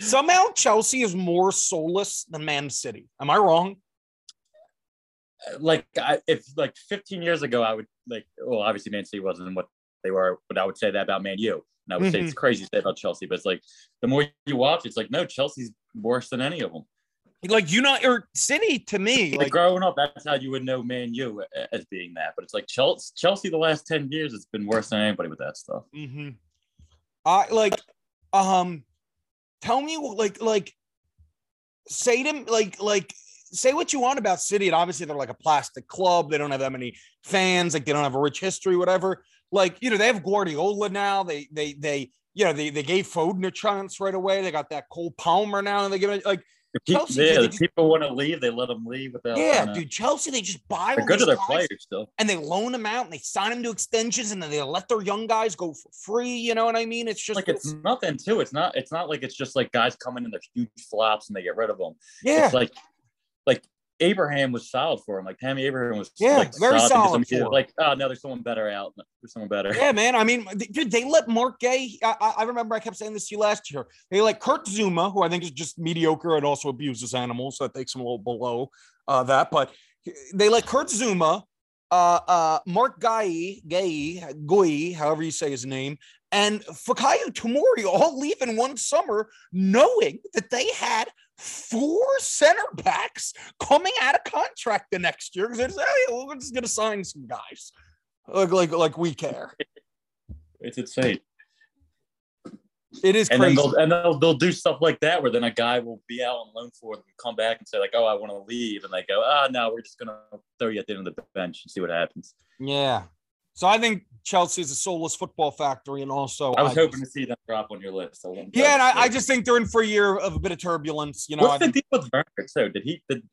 Somehow Chelsea is more soulless than Man City. Am I wrong? Like, I, if like 15 years ago, I would like. Well, obviously, Man City wasn't what they were, but I would say that about Man U. And I would say it's crazy to say about Chelsea, but it's like the more you watch, it's like no, Chelsea's worse than any of them. Like you know, or City to me, Like, like growing up, that's how you would know Man U as being that. But it's like Chelsea, Chelsea the last 10 years, it's been worse than anybody with that stuff. Mm-hmm. I like, um, tell me like like say to like like say what you want about City, and obviously they're like a plastic club. They don't have that many fans. Like they don't have a rich history, whatever. Like you know they have Guardiola now. They they they you know they they gave Foden a chance right away. They got that Cole Palmer now, and they give it like If Chelsea, yeah, if people want to leave, they let them leave without. yeah, kinda- dude. Chelsea they just buy They're good to their players still. and they loan them out and they sign them to extensions and then they let their young guys go for free. You know what I mean? It's just Like it's nothing too. It's not. It's not like it's just like guys coming in their huge flops and they get rid of them. yeah. It's like, like Abraham was solid for him. Like Tammy Abraham was Yeah, like, very solid him. Like oh no, there's someone better out. There's someone better. Yeah, man. I mean, dude, they let Mark Gay. I, I- remember I kept saying this to you last year. They let Kurt Zouma, who I think is just mediocre and also abuses animals. So that takes him a little below uh, that. But they let Kurt Zouma, uh, uh, Mark Gay, Gay, Gui, however you say his name, and Fikayo Tomori all leave in one summer, knowing that they had four center backs coming out of contract the next year because they're just, hey, we're just gonna sign some guys. Like, like, like we care. *laughs* It's insane. It is And then crazy. they'll and they'll, they'll do stuff like that where then a guy will be out on loan for them, come back and say like, oh, I want to leave, and they go, ah, no, we're just gonna throw you at the end of the bench and see what happens. Yeah. So I think Chelsea is a soulless football factory, and also I was I hoping just- to see them drop on your list. I yeah, and I, I just think they're in for a year of a bit of turbulence. You know, I What's the think, deal with Werner? So did he? Did,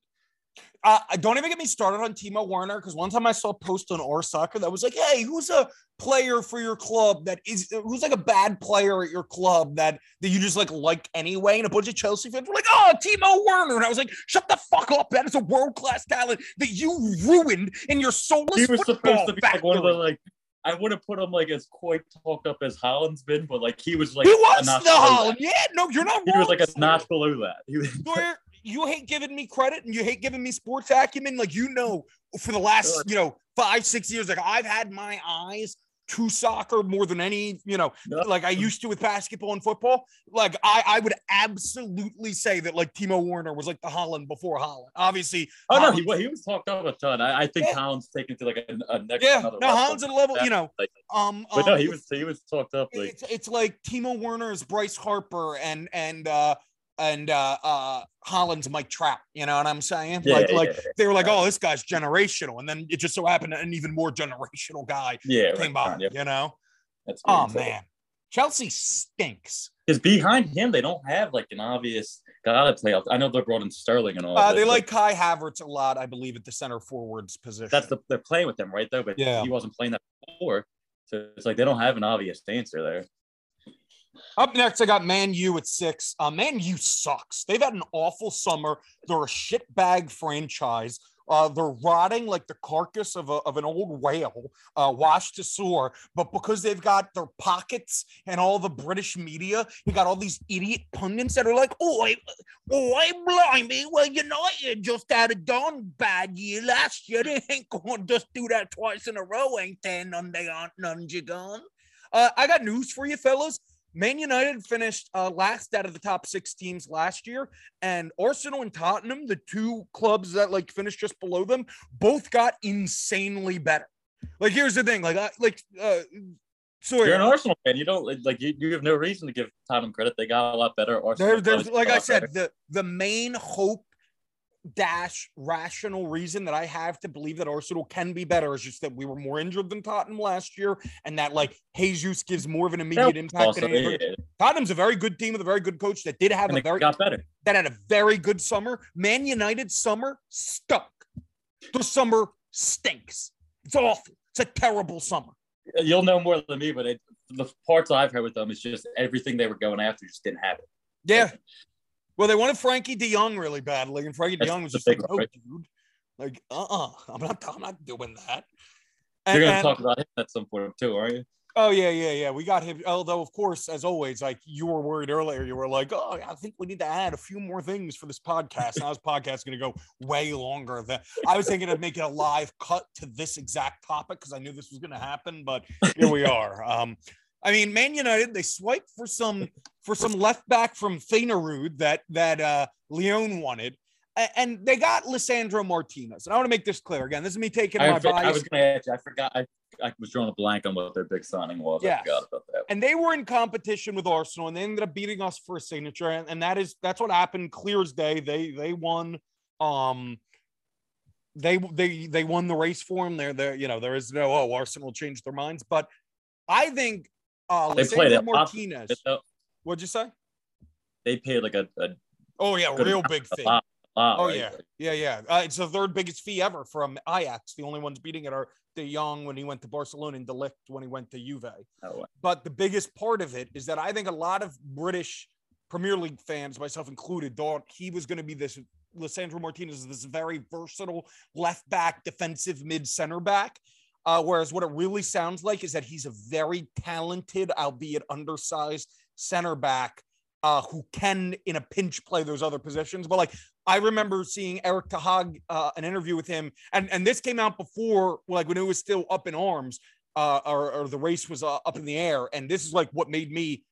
uh, don't even get me started on Timo Werner because one time I saw a post on our soccer that was like, "Hey, who's a player for your club that is who's like a bad player at your club that that you just like like anyway?" And a bunch of Chelsea fans were like, "Oh, Timo Werner," and I was like, "Shut the fuck up! That is a world class talent that you ruined in your soulless he was supposed to be like one of the like. I would have put him like as quite talked up as Haaland's been, but like he was like he a was the Haaland. Yeah, no, you're not He wrong. was like a notch below that. He was, you hate giving me credit and you hate giving me sports acumen. Like you know, for the last you know five six years, like I've had my eyes to soccer more than any you know, No. like I used to with basketball and football. Like I I would absolutely say that like Timo Werner was like the Haaland before Haaland. Obviously, oh no, he, he was talked up a ton. I, I think Yeah. Haaland's taken to like a, a next yeah, another no, level. Haaland's at a level. You know, Like, um, but no, um, he was he was talked up like it's it's like Timo Werner is Bryce Harper and and uh and uh uh Haaland's Mike Trout. You know what I'm saying? yeah, like yeah, like yeah, they were like, oh, this guy's generational, and then it just so happened an even more generational guy yeah, right, came by. yeah, You know? that's Oh man, Chelsea stinks. because behind him they don't have like an obvious guy to play up. I know they're brought in Sterling and all. Uh, they like, Kai Havertz a lot, I believe, at the center forwards position. that's the they're playing with them right though, but Yeah. he wasn't playing that before, so it's like they don't have an obvious answer there. Up next, I got Man U at six. Uh, Man U sucks. They've had an awful summer. They're a shitbag franchise. Uh, they're rotting like the carcass of, a, of an old whale, uh, washed to sore. But because they've got their pockets and all the British media, you got all these idiot pundits that are like, "Oh, I, oh, I blimey! Well, United just had a darn bad year last year. They ain't going to just do that twice in a row, ain't they? None they aren't none you gone." Uh, I got news for you, fellas. Man United finished uh, last out of the top six teams last year, and Arsenal and Tottenham, the two clubs that like finished just below them, both got insanely better. Like, here's the thing, like, I, like, uh, sorry, You're an Arsenal fan. You don't like you, you have no reason to give Tottenham credit. They got a lot better. Arsenal there, there's like I said, better. the the main hope dash rational reason that I have to believe that Arsenal can be better is just that we were more injured than Tottenham last year, and that like Jesus gives more of an immediate impact Also, than any other yeah, Tottenham's a very good team with a very good coach that did have and a very got better. that had a very good summer. Man United summer stunk. The summer stinks. It's awful. It's a terrible summer. You'll know more than me, but it, the parts I've heard with them is just everything they were going after just didn't happen. Yeah. Well, they wanted Frenkie De Jong really badly, and Frenkie De Jong was just like, "No, right? dude, like, uh, uh-uh, I'm not, I'm not doing that." You're going to and- talk about him at some point too, aren't you? Oh yeah, yeah, yeah. We got him. Although, of course, as always, like you were worried earlier, you were like, "Oh, I think we need to add a few more things for this podcast." Now this podcast is going to go way longer than I was thinking of making a live cut to this exact topic because I knew this was going to happen. But here we are. Um, I mean, Man United they swiped for some for some left back from Feyenoord that that uh, Lyon wanted. And they got Lisandro Martinez. And I want to make this clear again. This is me taking my for- I bias was going to ask you. I forgot. I, I was drawing a blank on what their big signing was. Yes. I forgot about that. and they were in competition with Arsenal, and they ended up beating us for a signature, and, and that is that's what happened. Clear as day. They they won. Um, they they they won the race for him. There there you know there is no oh Arsenal changed their minds, but I think uh, They played it. Martinez. What'd you say? They paid like a, a, Oh yeah, real big fee. lot. lot, Oh right? yeah, yeah, yeah. Uh, it's the third biggest fee ever from Ajax. The only ones beating it are De Jong when he went to Barcelona and De Ligt when he went to Juve. Way. But the biggest part of it is that I think a lot of British Premier League fans, myself included, thought he was going to be this. Lisandro Martinez is this very versatile left back, defensive mid center back. Uh, whereas what it really sounds like is that he's a very talented, albeit undersized center back uh, who can, in a pinch, play those other positions. But like, I remember seeing Erik ten Hag, uh, an interview with him, and and this came out before, like when it was still up in arms, uh, or, or the race was uh, up in the air. And this is like what made me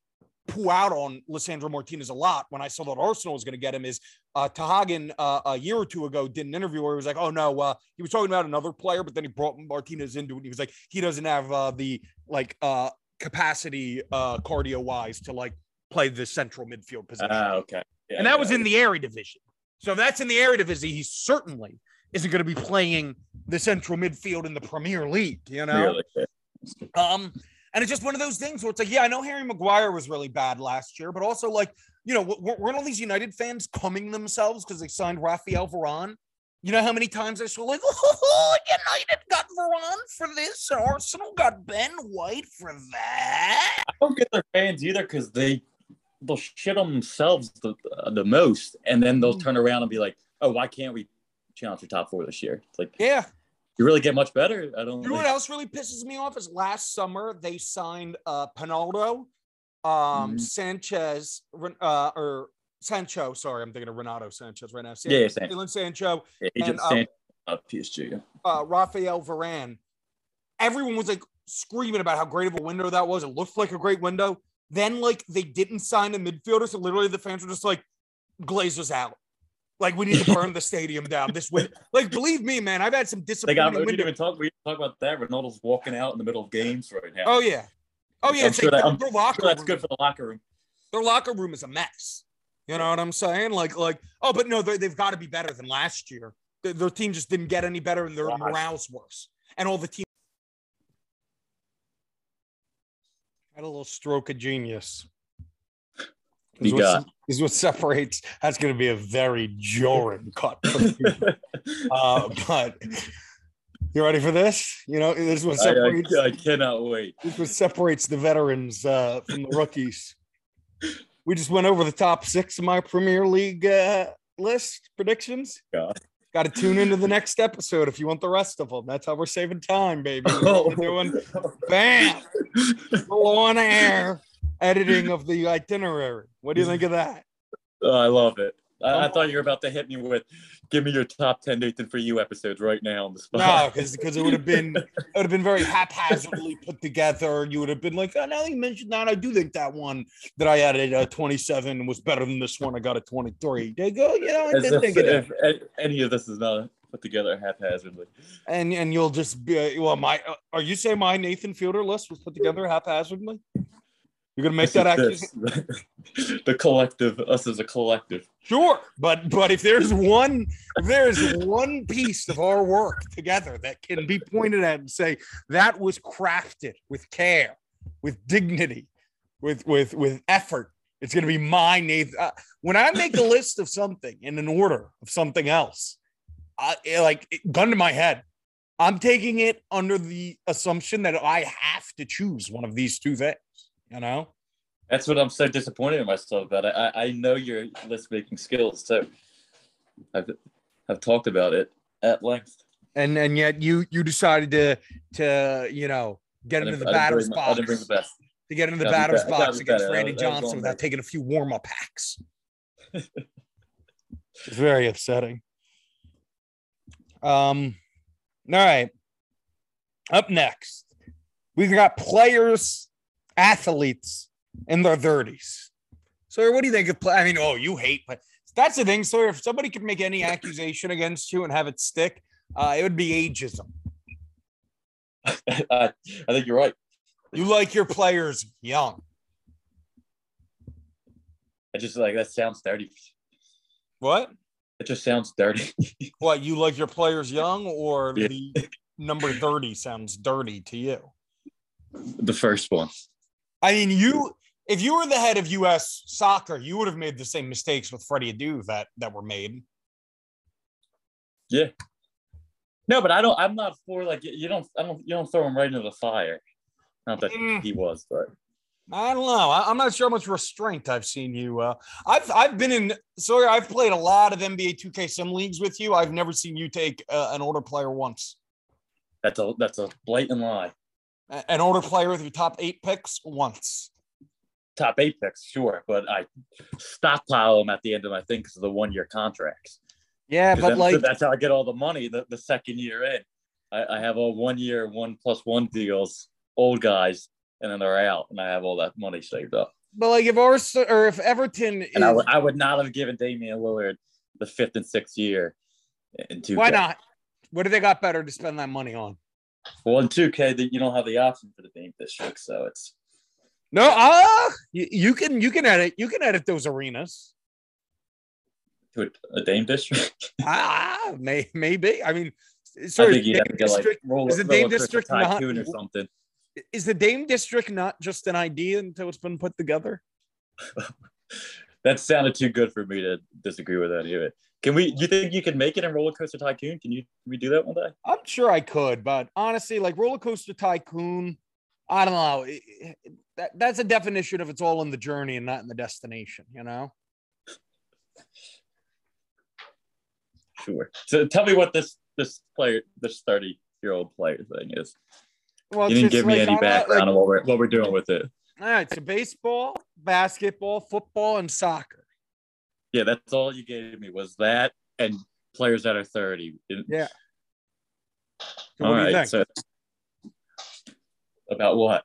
pull out on Lisandro Martinez a lot when I saw that Arsenal was going to get him. Is uh, Tahagen uh, a year or two ago did an interview where he was like, "Oh no, uh, he was talking about another player, but then he brought Martinez into it. And he was like, he doesn't have uh, the like uh, capacity uh, cardio wise to like play the central midfield position." Ah, okay. Yeah, and that was yeah. in the Eredivisie. So if that's in the Eredivisie, he certainly isn't going to be playing the central midfield in the Premier League. You know, Really? Um, and it's just one of those things where it's like, yeah, I know Harry Maguire was really bad last year, but also like, you know, weren't all these United fans coming themselves because they signed Rafael Varane? You know how many times I saw like, *laughs* oh, United got Varane for this, and Arsenal got Ben White for that. I don't get their fans either because they they'll shit on themselves the uh, the most, and then they'll turn around and be like, "Oh, why can't we challenge for top four this year?" It's like Yeah, you really get much better. I don't. You know what else really pisses me off is last summer they signed uh Ronaldo, um Mhm. Sanchez, uh or Sancho. Sorry, I'm thinking of Renato Sanches right now. San- Yeah, Sanchez. Jadon Sancho, Yeah, Agent and, uh, PSG. yeah. uh Rafael Varane. Everyone was like screaming about how great of a window that was. It looked like a great window. Then like they didn't sign a midfielder, so literally the fans were just like, Glazers out. Like we need to burn the stadium down. This win, like believe me, man, I've had some They disappointing got. We didn't even talk. We didn't talk about that. Ronaldo's walking out in the middle of games right now. Oh yeah, oh yeah. I'm sure like that- I'm their locker Sure, that's room- good for the locker room. their locker room is a mess. You know what I'm saying? Like, like, oh, but no, they, they've got to be better than last year. Their, their team just didn't get any better, and their Right. morale's worse. And all the team had a little stroke of genius. Is what got. se- This is what separates. That's going to be a very jarring cut. for the people. *laughs* uh, but you ready for this? You know, this is what I, separates. I, I cannot wait. This is what separates the veterans uh, from the rookies. we just went over the top six of my Premier League uh, list predictions. Yeah. Got to tune into the next episode if you want the rest of them. That's how we're saving time, baby. *laughs* We're doing bam, on air editing *laughs* of the itinerary. What do you think of that? Oh, I love it. I, I, oh. thought you were about to hit me with, "Give me your top ten Nathan for you episodes right now on the spot." No, because because it would have been it would have been very haphazardly put together. You would have been like, "Oh, now you mentioned that, I do think that one that I added a 27 was better than this one. I got a 23." They go, you know, I As if, if, if any of this is not put together haphazardly. And and you'll just be uh, well, my uh, are you saying my Nathan Fielder list was put together haphazardly? You're gonna make that accusation. *laughs* the collective, us as a collective. Sure, but but if there's one, if there is one piece of our work together that can be pointed at and say that was crafted with care, with dignity, with with with effort, it's gonna be my Nathan. Uh, when I make a list of something in an order of something else, I like gun to my head. I'm taking it under the assumption that I have to choose one of these two things you know? That's what i'm so disappointed in myself about. I i know your list making skills so i've i've talked about it at length. And and yet you you decided to to you know get into the batter's bring, box. the to get into the batter's box against Randy Johnson without taking a few warm-up hacks. *laughs* It's very upsetting. Um all right. Up next we've got players athletes in their 30s. So, what do you think of play? I mean, oh, you hate, but that's the thing. So, if somebody could make any accusation against you and have it stick, uh, it would be ageism. *laughs* I think you're right. You like your players young. I just like that sounds dirty. What? It just sounds dirty. *laughs* what you like your players young, or yeah. the number thirty sounds dirty to you? The first one. I mean, you if you were the head of U.S. soccer, you would have made the same mistakes with Freddie Adu that that were made. Yeah. No, but I don't. I'm not for like you don't. I don't. You don't throw him right into the fire. Not that mm. he was, but I don't know. I, am not sure how much restraint I've seen you. Uh, I've I've been in. Sorry, I've played a lot of NBA 2K sim leagues with you. I've never seen you take uh, an older player once. That's a that's a blatant lie an older player with your top eight picks once. Top eight picks, sure, but I stockpile them at the end of my thing because of the one year contracts. Yeah, but like that's how I get all the money the, the second year in. I, I have all one year, one plus one deals, old guys, and then they're out, and I have all that money saved up. But like if Ars or if Everton, is... I, w- I would not have given Damian Lillard the fifth and sixth year in two. Why not? What do they got better to spend that money on? Well, in 2K, that you don't have the option for the Dame District, so it's no. Ah, uh, you, you, can you can edit you can edit those arenas to a, a Dame District. *laughs* ah, may, maybe. I mean, sorry, I think you have to get like roll, is the Dame District not or something? Is the Dame District not just an idea until it's been put together? *laughs* that sounded too good for me to disagree with any of it. Can we? Do you think you can make it in Roller Coaster Tycoon? Can you? Can we do that one day? I'm sure I could, but honestly, like Roller Coaster Tycoon, I don't know. It, it, that, that's a definition of it's all in the journey and not in the destination. You know. Sure. So tell me what this this player, this thirty year old player thing is. Well, you didn't give like, me any background like, on what we're what we're doing with it. All right, so baseball, basketball, football, and soccer. Yeah, that's all you gave me was that and players that are 30. Yeah. So all right. So about what?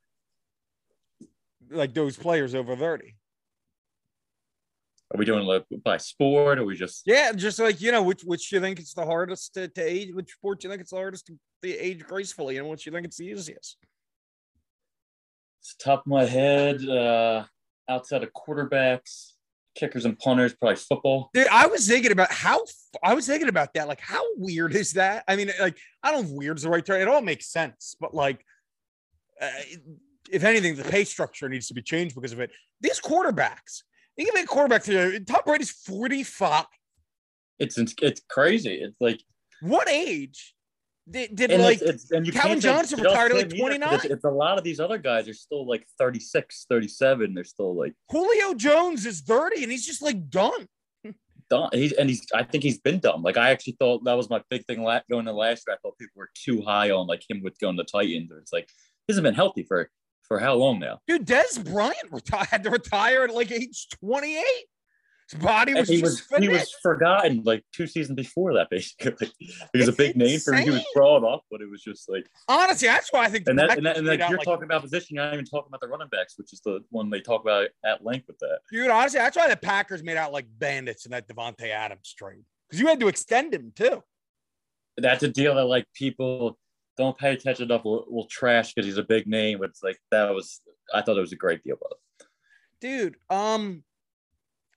Like those players over 30. Are we doing like by sport? Or we just yeah, just like you know, which which you think it's the hardest to, to age? Which sport you think it's the hardest to, to age gracefully, and which you think it's the easiest? Top of my head. Uh, outside of quarterbacks, kickers and punters, probably football. Dude, I was thinking about how I was thinking about that. Like, how weird is that? I mean, like, I don't know if weird's the right term. It all makes sense, but like, uh, if anything, the pay structure needs to be changed because of it. These quarterbacks, you can make quarterback to Tom Brady's 45. It's it's crazy. It's like what age Did, did And like it's, it's, Calvin Johnson retired at, like, either, 29. 'cause It's, it's a lot of these other guys are still like 36, 37. They're still like Julio Jones is 30 and he's just like done. done. He's and he's. I think he's been dumb. Like I actually thought that was my big thing la- going to last year. I thought people were too high on like him with going to Titans. It's like he hasn't been healthy for for how long now? Dude, Dez Bryant retired had to retire at like age 28. His body And was he just was he was forgotten like two seasons before that *laughs* basically. he was a big name for him. he was brought up, but it was just like Honestly, that's why I think and that and, that, and you're like- talking about position. You're not even talking about the running backs, which is the one they talk about at length with that. dude, honestly, that's why the Packers made out like bandits in that Davante Adams trade. Because you had to extend him too. That's a deal that like people don't pay attention enough will, will trash because he's a big name. But it's like that was I thought it was a great deal, but Dude, um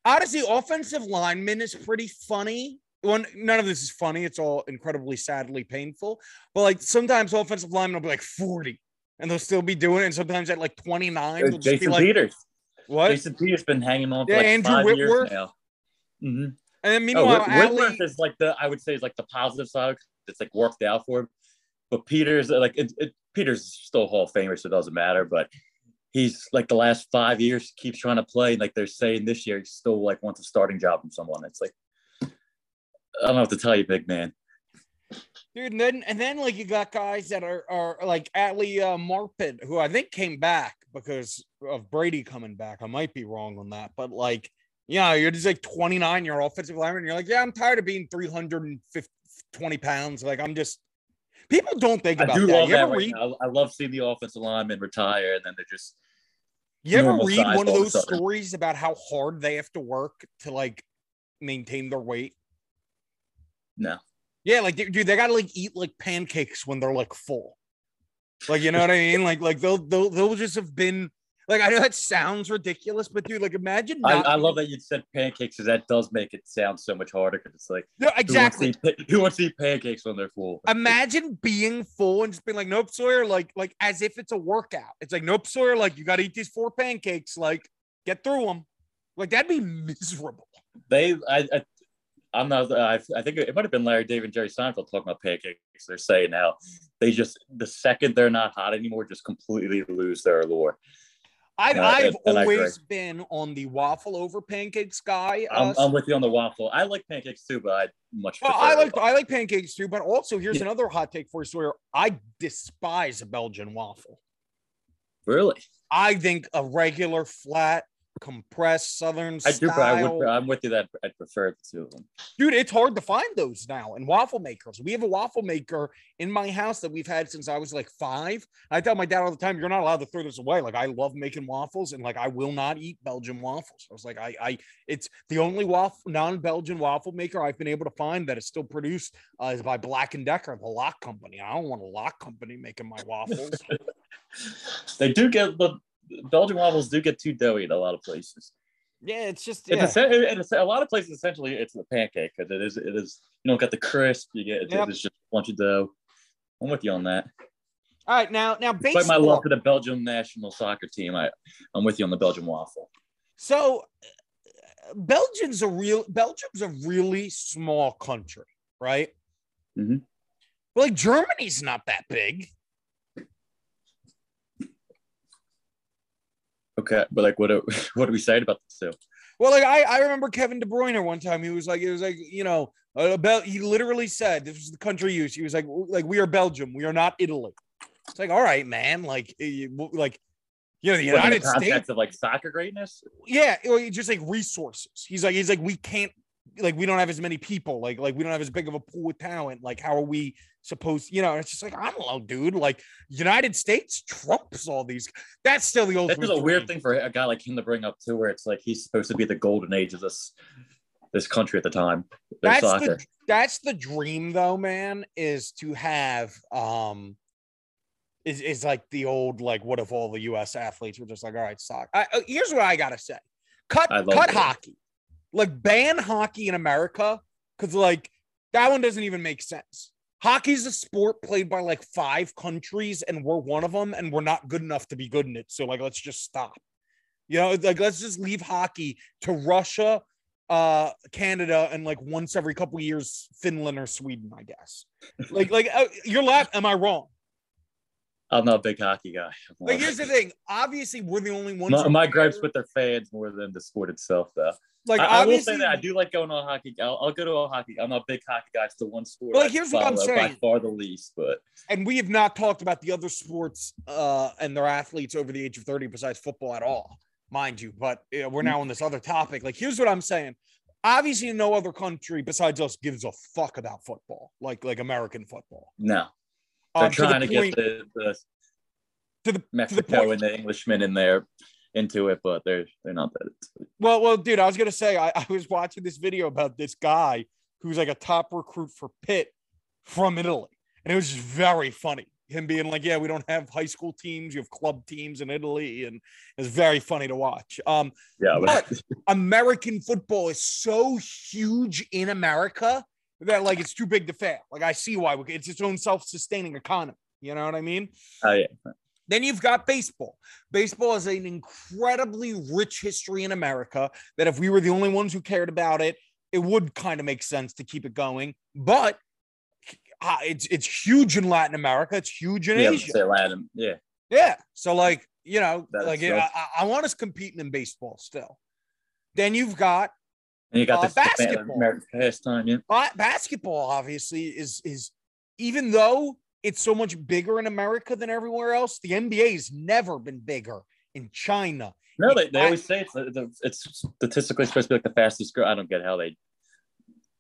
honestly, offensive lineman is pretty funny. One, none of this is funny. It's all incredibly sadly painful. But like sometimes offensive linemen will be like 40 and they'll still be doing it. And sometimes at like 29, they'll just be Jason like, Peters. what? Jason Peters been hanging on for Yeah, like Andrew five Whitworth. years now. hmm And then Oh, meanwhile, Allie- Whitworth is like the I would say is like the positive side. It's like worked out for him. But Peters, like it, it, Peters is still Hall of Famer, so it doesn't matter. But he's like the last five years keeps trying to play. Like they're saying this year, he still like wants a starting job from someone. It's like I don't know what to tell you, big man. Dude, and then and then like you got guys that are are like Ali uh, Marpet, who I think came back because of Brady coming back. I might be wrong on that, but like, yeah, you're just like 29, you're offensive lineman. You're like, yeah, I'm tired of being 320 pounds. Like, I'm just people don't think I about do that. love You that. Right read? I love seeing the offensive linemen retire, and then they're just You ever read one of all of those stories about how hard they have to work to like maintain their weight? no. Yeah, like dude, they gotta like eat like pancakes when they're like full. Like you know what I mean? Like like they'll they'll they'll just have been like I know that sounds ridiculous, but dude, like imagine I, I love that you said pancakes because that does make it sound so much harder. Because it's like No, who wants exactly. eat Who wants to eat pancakes when they're full? Imagine being full and just being like, nope, Sawyer, like like as if it's a workout. It's like, nope, Sawyer, like you gotta eat these four pancakes, like get through them. Like that'd be miserable. they I, I I'm not I, I think it might have been Larry David and Jerry Seinfeld talking about pancakes. They're saying now they just the second they're not hot anymore, just completely lose their allure. I've, No, I've and- and always been on the waffle over pancakes guy. I'm, uh, I'm with you on the waffle. I like pancakes too, but I much Well, prefer I like I like pancakes too, but also here's Yeah. another hot take for you, Sawyer. I despise a Belgian waffle. really. I think a regular flat compressed southern I do, but I would, I'm with you that I'd prefer the two of them. dude. It's hard to find those now in waffle makers. We have a waffle maker in my house that we've had since I was like five. I tell my dad all the time, "You're not allowed to throw this away." Like I love making waffles, and like I will not eat Belgian waffles. I was like, I, I, it's the only waffle non-Belgian waffle maker I've been able to find that is still produced uh, is by Black and Decker, the lock company. I don't want a lock company making my waffles. *laughs* They do get the Belgian waffles do get too doughy in a lot of places. yeah, it's just It's, yeah. essen- it's a lot of places essentially it's the pancake because it is it is you don't get the crisp you get it's, Yep. it's just a bunch of dough. I'm with you on that. All right, now now Despite my love for the Belgium national soccer team, I I'm with you on the Belgian waffle. So uh, Belgium's a real Belgium's a really small country, right? Mhm. But like Germany's not that big. Okay, but like what are, *laughs* what are we saying about this too? Well, like I, I remember Kevin De Bruyne one time. He was like, it was like, you know, about he literally said this was the country use. He was like, like we are Belgium, we are not Italy. It's like, all right, man, like, eh, you- like, you know, the United the States, of like soccer greatness? yeah, just like resources. He's like, he's like, we can't, like, we don't have as many people, like, like we don't have as big of a pool of talent. Like, how are we supposed, you know? It's just like, I don't know, dude. Like, United States trumps all these. That's still the old. Just a weird thing for a guy like him to bring up too, where it's like he's supposed to be the golden age of this this country at the time. That's soccer. the that's the dream, though, man. Is to have um. Is, is like the old like what if all the U.S. athletes were just like all right soccer? I, uh, here's what I gotta say: cut cut hockey, like ban hockey in America because like that one doesn't even make sense. Hockey's a sport played by like five countries, and we're one of them, and we're not good enough to be good in it. So like, let's just stop. You know, like let's just leave hockey to Russia, uh Canada and like once every couple years Finland or Sweden, I guess. Like like uh, you're laughing. Am I wrong? I'm not a big hockey guy. Like here's the thing. Obviously, we're the only ones. my, my gripes with their fans more than the sport itself, though. Like I, I will obviously, say that I do like going to a hockey. I'll, I'll go to a hockey. I'm not a big hockey guy. It's the one sport. Like, here's what I'm saying. By far the least, but and we have not talked about the other sports uh and their athletes over the age of 30 besides football at all, mind you. But you know, we're now on this other topic. Like, here's what I'm saying. Obviously, no other country besides us gives a fuck about football, like like American football. no. They're Um, to the trying to, point- get the, the to the Mexico point- and the Englishmen in there into it, but they're they're not that. Well, well, dude, I was gonna say I, I was watching this video about this guy who's like a top recruit for Pitt from Italy, and it was just very funny. Him being like, "Yeah, we don't have high school teams; you have club teams in Italy," and it's very funny to watch. Um, Yeah, but, American football is so huge in America that like it's too big to fail. Like I see why it's its own self-sustaining economy. You know what I mean? oh yeah, Then you've got baseball. Baseball has an incredibly rich history in America that if we were the only ones who cared about it, it would kind of make sense to keep it going. But uh, it's it's huge in Latin America. It's huge in yeah, Asia. say Latin. Yeah, Yeah. So like, you know, like is I. I, I want us competing in baseball still. Then you've got and you got Uh, the basketball. American pastime. Yeah, ba- basketball obviously is is even though it's so much bigger in America than everywhere else, the NBA has never been bigger in China. no, they, they always say it's it's statistically supposed to be like the fastest growing. I don't get how they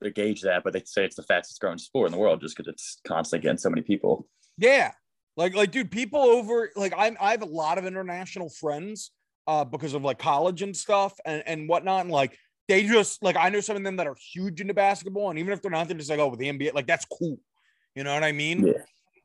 they gauge that, but they say it's the fastest growing sport in the world just because it's constantly getting so many people. Yeah. Like like dude, people over like I'm I have a lot of international friends uh because of like college and stuff and, and whatnot. And like they just like I know some of them that are huge into basketball, and even if they're not, they're just like, oh, with the NBA, like that's cool. You know what I mean? Yeah.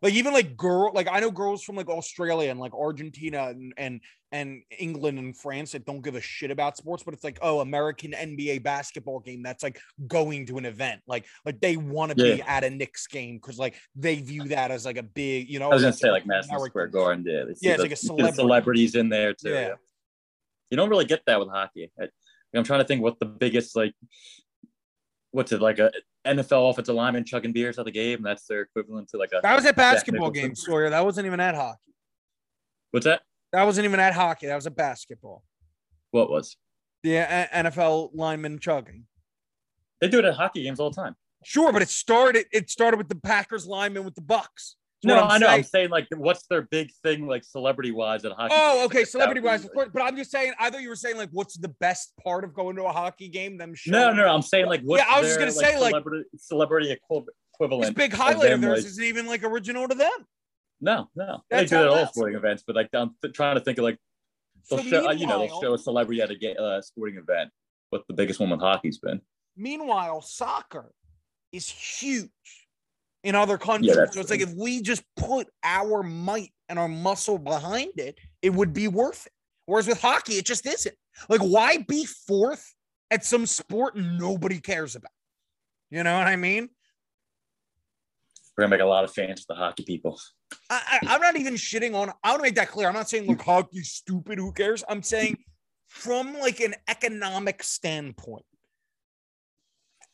Like even like girl, like I know girls from like Australia and like Argentina and and and England and France that don't give a shit about sports, but it's like, oh, American NBA basketball game that's like going to an event. Like like they want to be at a Knicks game because like they view that as like a big, you know. I was gonna say like Madison American- Square Garden. Yeah, Yeah, it's the- like a celebrity. celebrities in there too. Yeah. Yeah. You don't really get that with hockey. I, I'm trying to think what the biggest like, what's it like a NFL offensive lineman chugging beers at the game. That's their equivalent to like a. That was at basketball game, Sawyer. That wasn't even at hockey. What's that? That wasn't even at hockey. That was at basketball. What was? The uh, NFL lineman chugging. They do it at hockey games all the time. Sure, but it started. It started with the Packers lineman with the Bucks. No, I'm I know. I'm saying. saying like, what's their big thing like celebrity wise at hockey? Oh, okay, celebrity wise, of course. But I'm just saying. I thought you were saying like, what's the best part of going to a hockey game? Them showing. No, no, I'm saying like, what's Yeah, I was just gonna say, like- celebrity celebrity equi- This big highlight of them, theirs like- isn't even like original to them. No, no, That's they do it at all sporting events, but like I'm trying to think of like they'll show, uh, you know, they'll show a celebrity at a uh, sporting event. What the biggest one with hockey's been? Meanwhile, soccer is huge in other countries. Yeah, so it's like if we just put our might and our muscle behind it, it would be worth it. Whereas with hockey, it just isn't. Like, why be fourth at some sport nobody cares about? You know what I mean? We're gonna make a lot of fans of the hockey people. I, I, I'm not even shitting on. I want to make that clear. I'm not saying look hockey's stupid. Who cares? I'm saying from like an economic standpoint,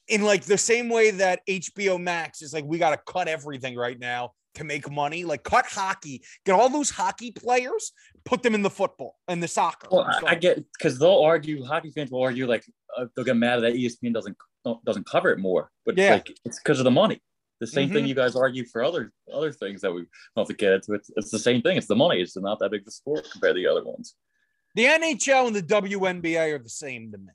in like the same way that HBO Max is like we got to cut everything right now to make money. Like cut hockey, get all those hockey players, put them in the football and the soccer. Well, and I, get because they'll argue. Hockey fans will argue like uh, they'll get mad that ESPN doesn't doesn't cover it more, but Yeah. like it's because of the money. The same thing Mhm. you guys argue for other other things that we don't have to get into. It's, it's the same thing. It's the money. It's not that big of a sport compared to the other ones. the NHL and the WNBA are the same to me.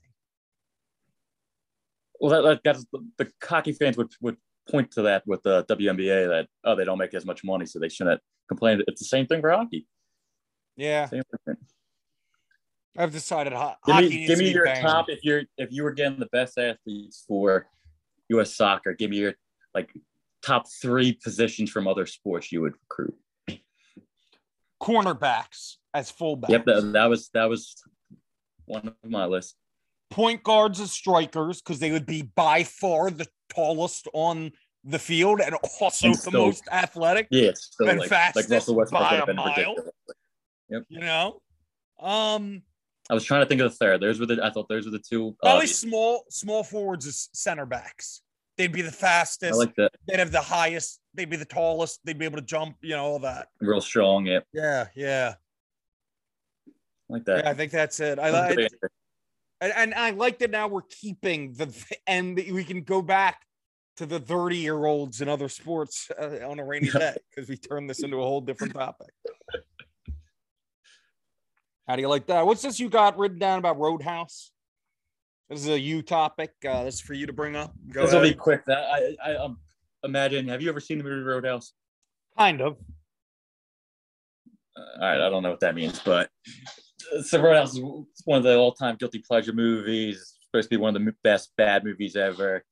Well, that, that that's the, hockey fans would would point to that with the WNBA that oh they don't make as much money so they shouldn't complain. It's the same thing for hockey. Yeah, I've decided ho- Give hockey me give me your banned. top if you're if you were getting the best athletes for U.S. soccer. Give me your like top three positions from other sports you would recruit. cornerbacks as fullbacks. Yep, that, that was that was one of my list. Point guards as strikers because they would be by far the tallest on the field and also And the most athletic, Yeah, still And like, fastest like Russell Westbrook by a mile. ridiculous. you know. Um I was trying to think of the third. Those were the I thought those were the two. Probably obvious. small small forwards as center backs. They'd be the I fastest. like that. they'd have the highest. They'd be the tallest. They'd be able to jump. You know all that. Real strong. Yeah, Yeah, yeah, I like yeah. that. I think that's it. I like. And, and I like that now we're keeping the *laughs* and we can go back to the 30 year olds in other sports uh, on a rainy day because we turned this into a whole different topic. How do you like that? What's this you got written down about Roadhouse? This is a you topic. Uh, this is for you to bring up. Go This will be quick. That I, I um, imagine. Have you ever seen the movie Roadhouse? kind of. Uh, all right, I don't know what that means, but so Roadhouse is one of the all-time guilty pleasure movies. It's supposed to be one of the best bad movies ever.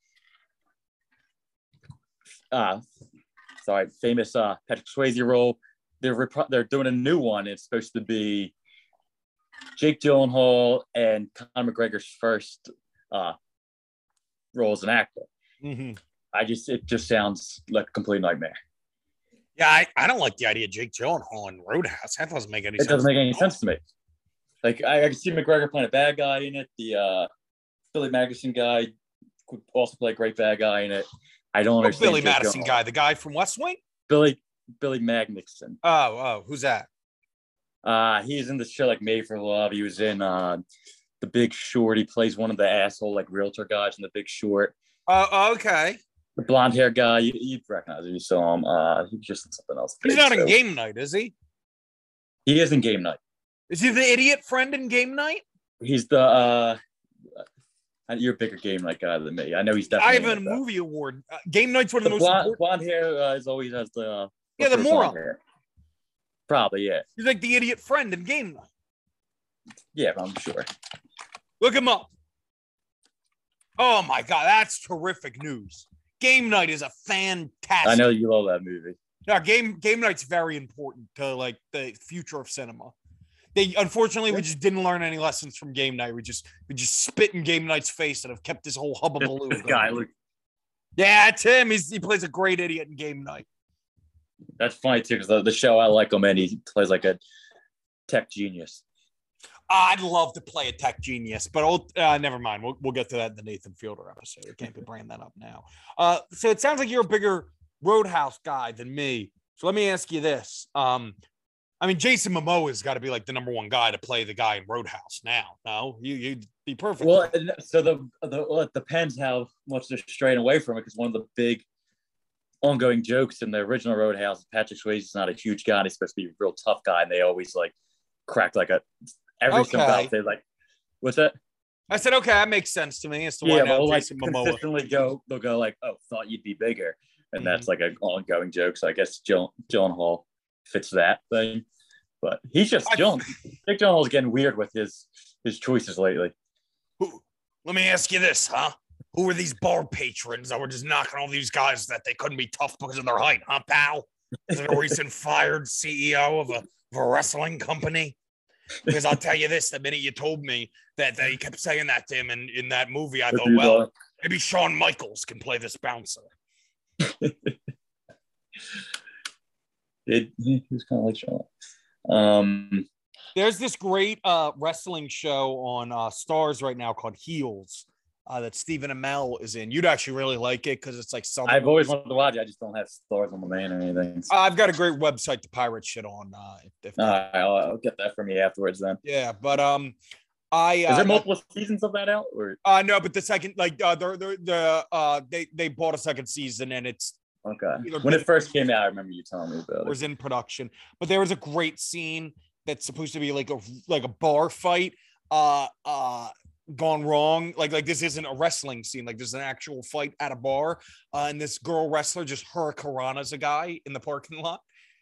Uh sorry, famous uh Patrick Swayze role. They're repro- they're doing a new one. It's supposed to be Jake Gyllenhaal and Conor McGregor's first uh role as an actor. Mhm. I just it just sounds like a complete nightmare. Yeah, I, I don't like the idea of Jake Gyllenhaal in Roadhouse. That doesn't make any it sense. doesn't make any sense to me. Like I, I can see McGregor playing a bad guy in it. The uh, Billy Magnussen guy could also play a great bad guy in it. I don't Oh, understand. Billy Madison Gyllenhaal. guy, the guy from West Wing. Billy Billy Magnussen. Oh, oh, who's that? Uh, he's in the show like Made for Love. He was in uh, The Big Short. He plays one of the asshole like realtor guys in The Big Short. Oh, okay. The blonde hair guy. You, you'd recognize him. You saw him. Uh, he just something else. He's not in game night, is he? He is in Game Night. Is he the idiot friend in game night? He's the. uh you're a bigger game night guy than me. I know he's definitely. I have a movie award. Uh, game night's one of The the most blonde, blonde hair uh, is always has the uh, Yeah, the moron. hair. Probably, yeah, He's like the idiot friend in game night. yeah, I'm sure. Look him up. Oh my god, that's terrific news. Game night is a fantastic. I know you love that movie. Yeah, game game night's very important to like the future of cinema. They unfortunately we just didn't learn any lessons from game night. We just we just spit in game night's face and have kept this whole hubbubaloo. This guy, look, Yeah, Tim. He's, he plays a great idiot in game night. that's funny too because the, the show I like him and he plays like a tech genius. I'd love to play a tech genius, but I'll, uh, never mind. We'll, we'll get to that in the Nathan Fielder episode. I can't be bringing that up now. Uh, so it sounds like you're a bigger Roadhouse guy than me. So let me ask you this. Um, I mean, Jason Momoa has got to be like the number one guy to play the guy in Roadhouse now. No, you you'd be perfect. Well, so the, the well, it depends how much they're straying away from it because one of the big ongoing jokes in the original Roadhouse, Patrick Swayze is not a huge guy. He's supposed to be a real tough guy, and they always like crack like a every Okay. single time they like. What's that? I said, okay, that makes sense to me as to why yeah, now but like Jason Momoa. consistently go, they'll go like, "Oh, thought you'd be bigger," and Mhm. that's like an ongoing joke. So I guess Jill Hall fits that thing, but he's just I- Jill. Jake Gyllenhaal's getting weird with his his choices lately. Who, let me ask you this, huh? Who are these bar patrons that were just knocking all these guys that they couldn't be tough because of their height, huh, pal? Is it a recent *laughs* fired CEO of a, of a wrestling company? Because I'll tell you this: the minute you told me that, that he kept saying that to him in, in that movie, I thought, well, maybe Shawn Michaels can play this bouncer. *laughs* it, he was kind of like Charlotte. Um, There's this great uh, wrestling show on uh, Starz right now called Heels uh, that Stephen Amell is in. You'd actually really like it because it's like Southern I've always wanted to watch. it. I just don't have Starz on the main or anything. Uh, I've got a great website to pirate shit on. Uh, if, if right, I'll, I'll get that from you afterwards. Then yeah, but um, I is uh, there multiple seasons of that out? Or uh no, but the second like uh, they're, they're, the uh they they bought a second season and it's okay, when it first came out, I remember you telling me about it. was in production. But there was a great scene that's supposed to be like a like a bar fight. Uh uh gone wrong like like this isn't a wrestling scene like there's an actual fight at a bar uh, and this girl wrestler just hurricanrana's a guy in the parking lot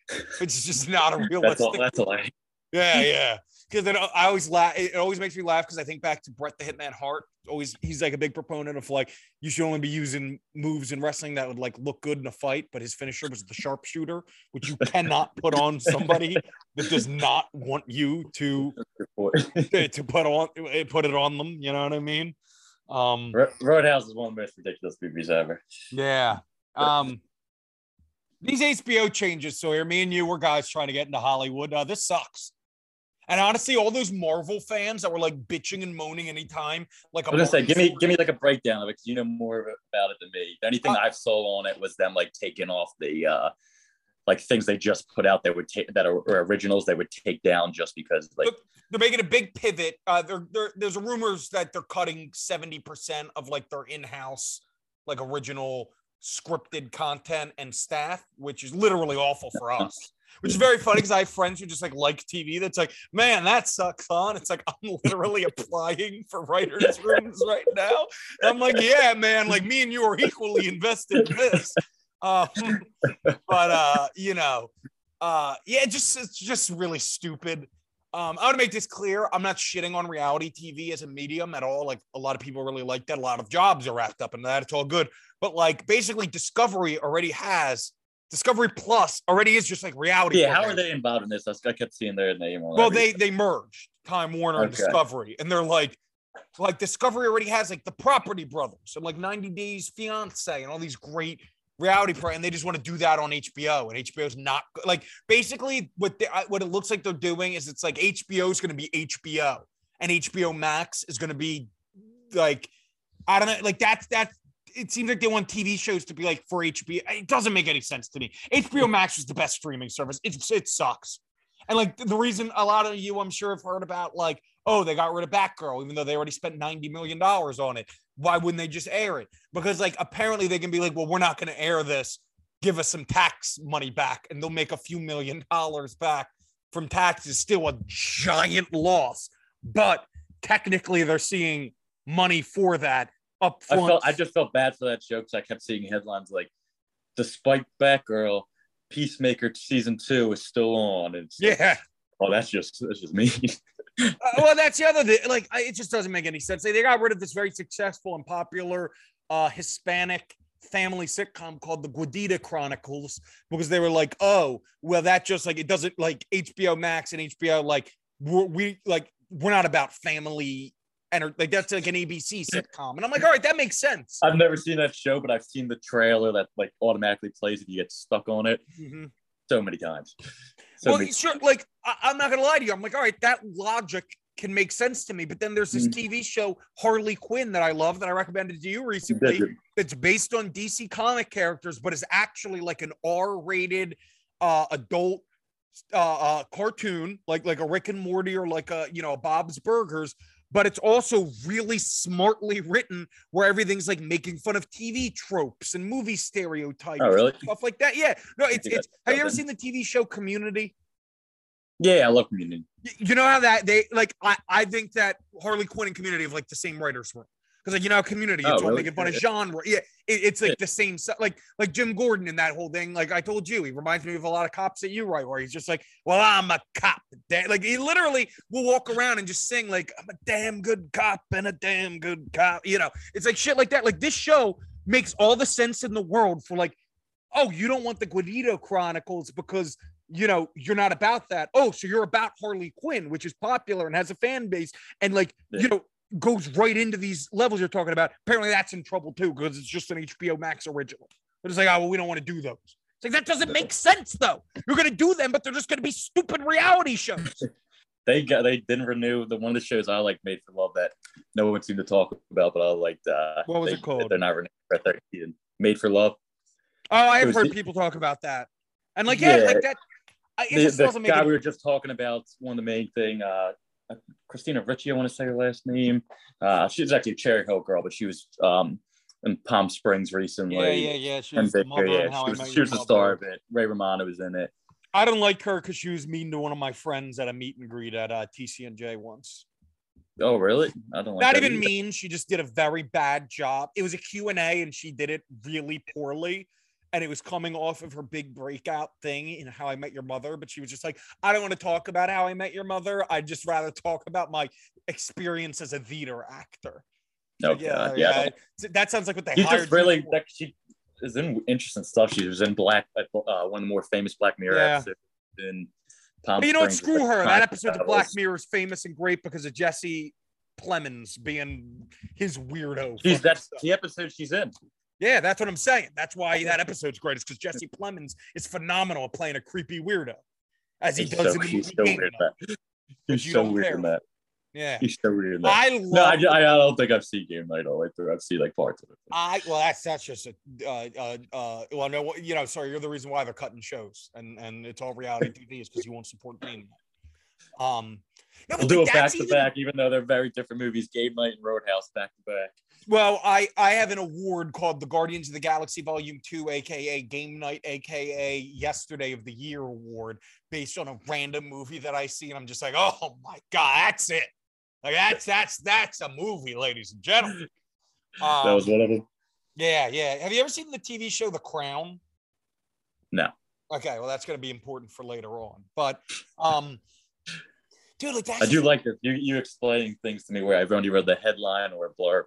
*laughs* it's just not a That's realistic all. That's all. I, *laughs* Yeah, yeah. Because then I always laugh. It always makes me laugh because I think back to Bret the Hitman Hart. Always, he's like a big proponent of like you should only be using moves in wrestling that would like look good in a fight. But his finisher was the sharpshooter, which you cannot put on somebody that does not want you to *laughs* to put on put it on them. You know what I mean? Um, Roadhouse is one of the most ridiculous movies ever. yeah. Um, these HBO changes. So here, me and you, we're guys trying to get into Hollywood. Uh, this sucks. And honestly, all those Marvel fans that were like bitching and moaning anytime, like I was gonna say, give me give me like a breakdown of it because you know more about it than me. The only thing uh, I've saw on it was them like taking off the uh like things they just put out that would take that are, are, originals they would take down just because like they're making a big pivot. Uh, they're, they're, there's rumors that they're cutting seventy percent of like their in-house like original scripted content and staff, which is literally awful for *laughs* us. Which is very funny because I have friends who just like like TV. That's like, man, that sucks on. It's like I'm *laughs* literally applying for writers' rooms right now. I'm like, yeah, man, like me and you are equally invested in this. Um, but uh, you know, uh, yeah, just it's just really stupid. Um, I want to make this clear. I'm not shitting on reality TV as a medium at all. Like a lot of people really like that. A lot of jobs are wrapped up in that. It's all good. But like basically, Discovery already has Discovery Plus already is just like reality. Yeah, how are they involved in this? I kept seeing their name. well, they they merged Time Warner okay. and Discovery, and they're like, like Discovery already has like the Property Brothers and like 90 Days Fiance and all these great reality pro, and they just want to do that on HBO, and HBO's not like basically what they, what it looks like they're doing is it's like HBO is going to be HBO, and HBO Max is going to be like I don't know, like that's that's it seems like they want TV shows to be like for HBO. It doesn't make any sense to me. HBO Max is the best streaming service. It, it sucks. And like the reason a lot of you, I'm sure, have heard about like, oh, they got rid of Batgirl, even though they already spent $90 million on it. Why wouldn't they just air it? Because like apparently they can be like, well, we're not going to air this. Give us some tax money back, and they'll make a few million dollars back from taxes. Still a giant loss, but technically they're seeing money for that up front. I felt I just felt bad for that show because I kept seeing headlines like, "Despite Batgirl, Peacemaker season two is still on." And yeah, like, oh, that's just that's just me. *laughs* uh, well, that's the other thing. Like, I, it just doesn't make any sense. They, they got rid of this very successful and popular uh, Hispanic family sitcom called the Gordita Chronicles because they were like, oh, well, that just like it doesn't like HBO Max and HBO like we're, we like we're not about family and like that's like an ABC *laughs* sitcom. And I'm like, all right, that makes sense. I've never seen that show, but I've seen the trailer that like automatically plays if you get stuck on it mm-hmm. so many times. So well, many- sure, like I- am not gonna lie to you. I'm like, all right, that logic can make sense to me. But then there's this mm-hmm. TV show Harley Quinn that I love that I recommended to you recently. It's based on DC comic characters, but is actually like an R-rated uh, adult uh, uh, cartoon, like like a Rick and Morty or like a you know a Bob's Burgers, but it's also really smartly written where everything's like making fun of TV tropes and movie stereotypes. Oh, really? Stuff like that. Yeah. No, it's it's have you ever seen the TV show Community? Yeah, I love Community. You know how that they like I, I think that Harley Quinn and Community have like the same writers room because like you know community it's oh, all really? making fun of genre yeah it, it's like yeah. the same stuff. like like jim gordon in that whole thing like i told you he reminds me of a lot of cops that you write where he's just like well i'm a cop like he literally will walk around and just sing like i'm a damn good cop and a damn good cop you know it's like shit like that like this show makes all the sense in the world for like oh you don't want the gordita chronicles because you know, you're not about that. Oh, so you're about Harley Quinn, which is popular and has a fan base. And like, yeah. you know, goes right into these levels you're talking about. Apparently, that's in trouble too because it's just an HBO Max original. But it's like, oh, well, we don't want to do those. It's like that doesn't make sense though. You're gonna do them, but they're just gonna be stupid reality shows. *laughs* they got they didn't renew the one of the shows I like Made for Love that no one seemed to talk about, but I liked. Uh, what was they, it called? They're not renewed for third season. Made for Love. Oh, I've was, heard people talk about that, and like yeah, yeah like that. It the, the guy we were just talking about, one of the main thing, uh, Christina Ricci, I want to say her last name. Uh, she's actually a Cherry Hill girl, but she was um, in Palm Springs recently. Yeah, yeah, yeah. She was, the mother yeah, she was, she was the star of it. Ray Romano was in it. I don't like her because she was mean to one of my friends at a meet and greet at uh, TCNJ once. Oh, really? I don't like Not even either. mean. She just did a very bad job. It was a Q&A and she did it really poorly and it was coming off of her big breakout thing in How I Met Your Mother. But she was just like, I don't want to talk about How I Met Your Mother. I'd just rather talk about my experience as a theater actor. No, yeah, yeah, yeah. That sounds like what they She's just really that she is in interesting stuff. She was in Black, uh, one of the more famous Black Mirror yeah. episodes in Palm but you know what? Screw her. That episode of Black Mirror is famous and great because of Jesse Plemons being his weirdo. She's that's stuff. the episode she's in. Yeah, that's what I'm saying. That's why that episode's great. Is because Jesse Plemons is phenomenal at playing a creepy weirdo, as he he's does so, in the movie. So weird, He's so weird care. in that. Yeah. He's so weird in that. I no, I, I, don't think I've seen Game Night all the way through. I've seen like parts of it. I well, that's that's just a uh, uh, uh well, no, you know, sorry, you're the reason why they're cutting shows, and and it's all reality *laughs* TV is because you won't support game. Um, no, We'll do it back to even... back, even though they're very different movies. Game Night and Roadhouse back to back. Well, I I have an award called the Guardians of the Galaxy Volume Two, aka Game Night, aka Yesterday of the Year Award, based on a random movie that I see, and I'm just like, oh my god, that's it. Like that's that's that's a movie, ladies and gentlemen. Um, that was one of them. Yeah, yeah. Have you ever seen the TV show The Crown? No. Okay, well, that's going to be important for later on. But, um, dude, like that's I do like this. You you explaining things to me where I've only read the headline or a blurb.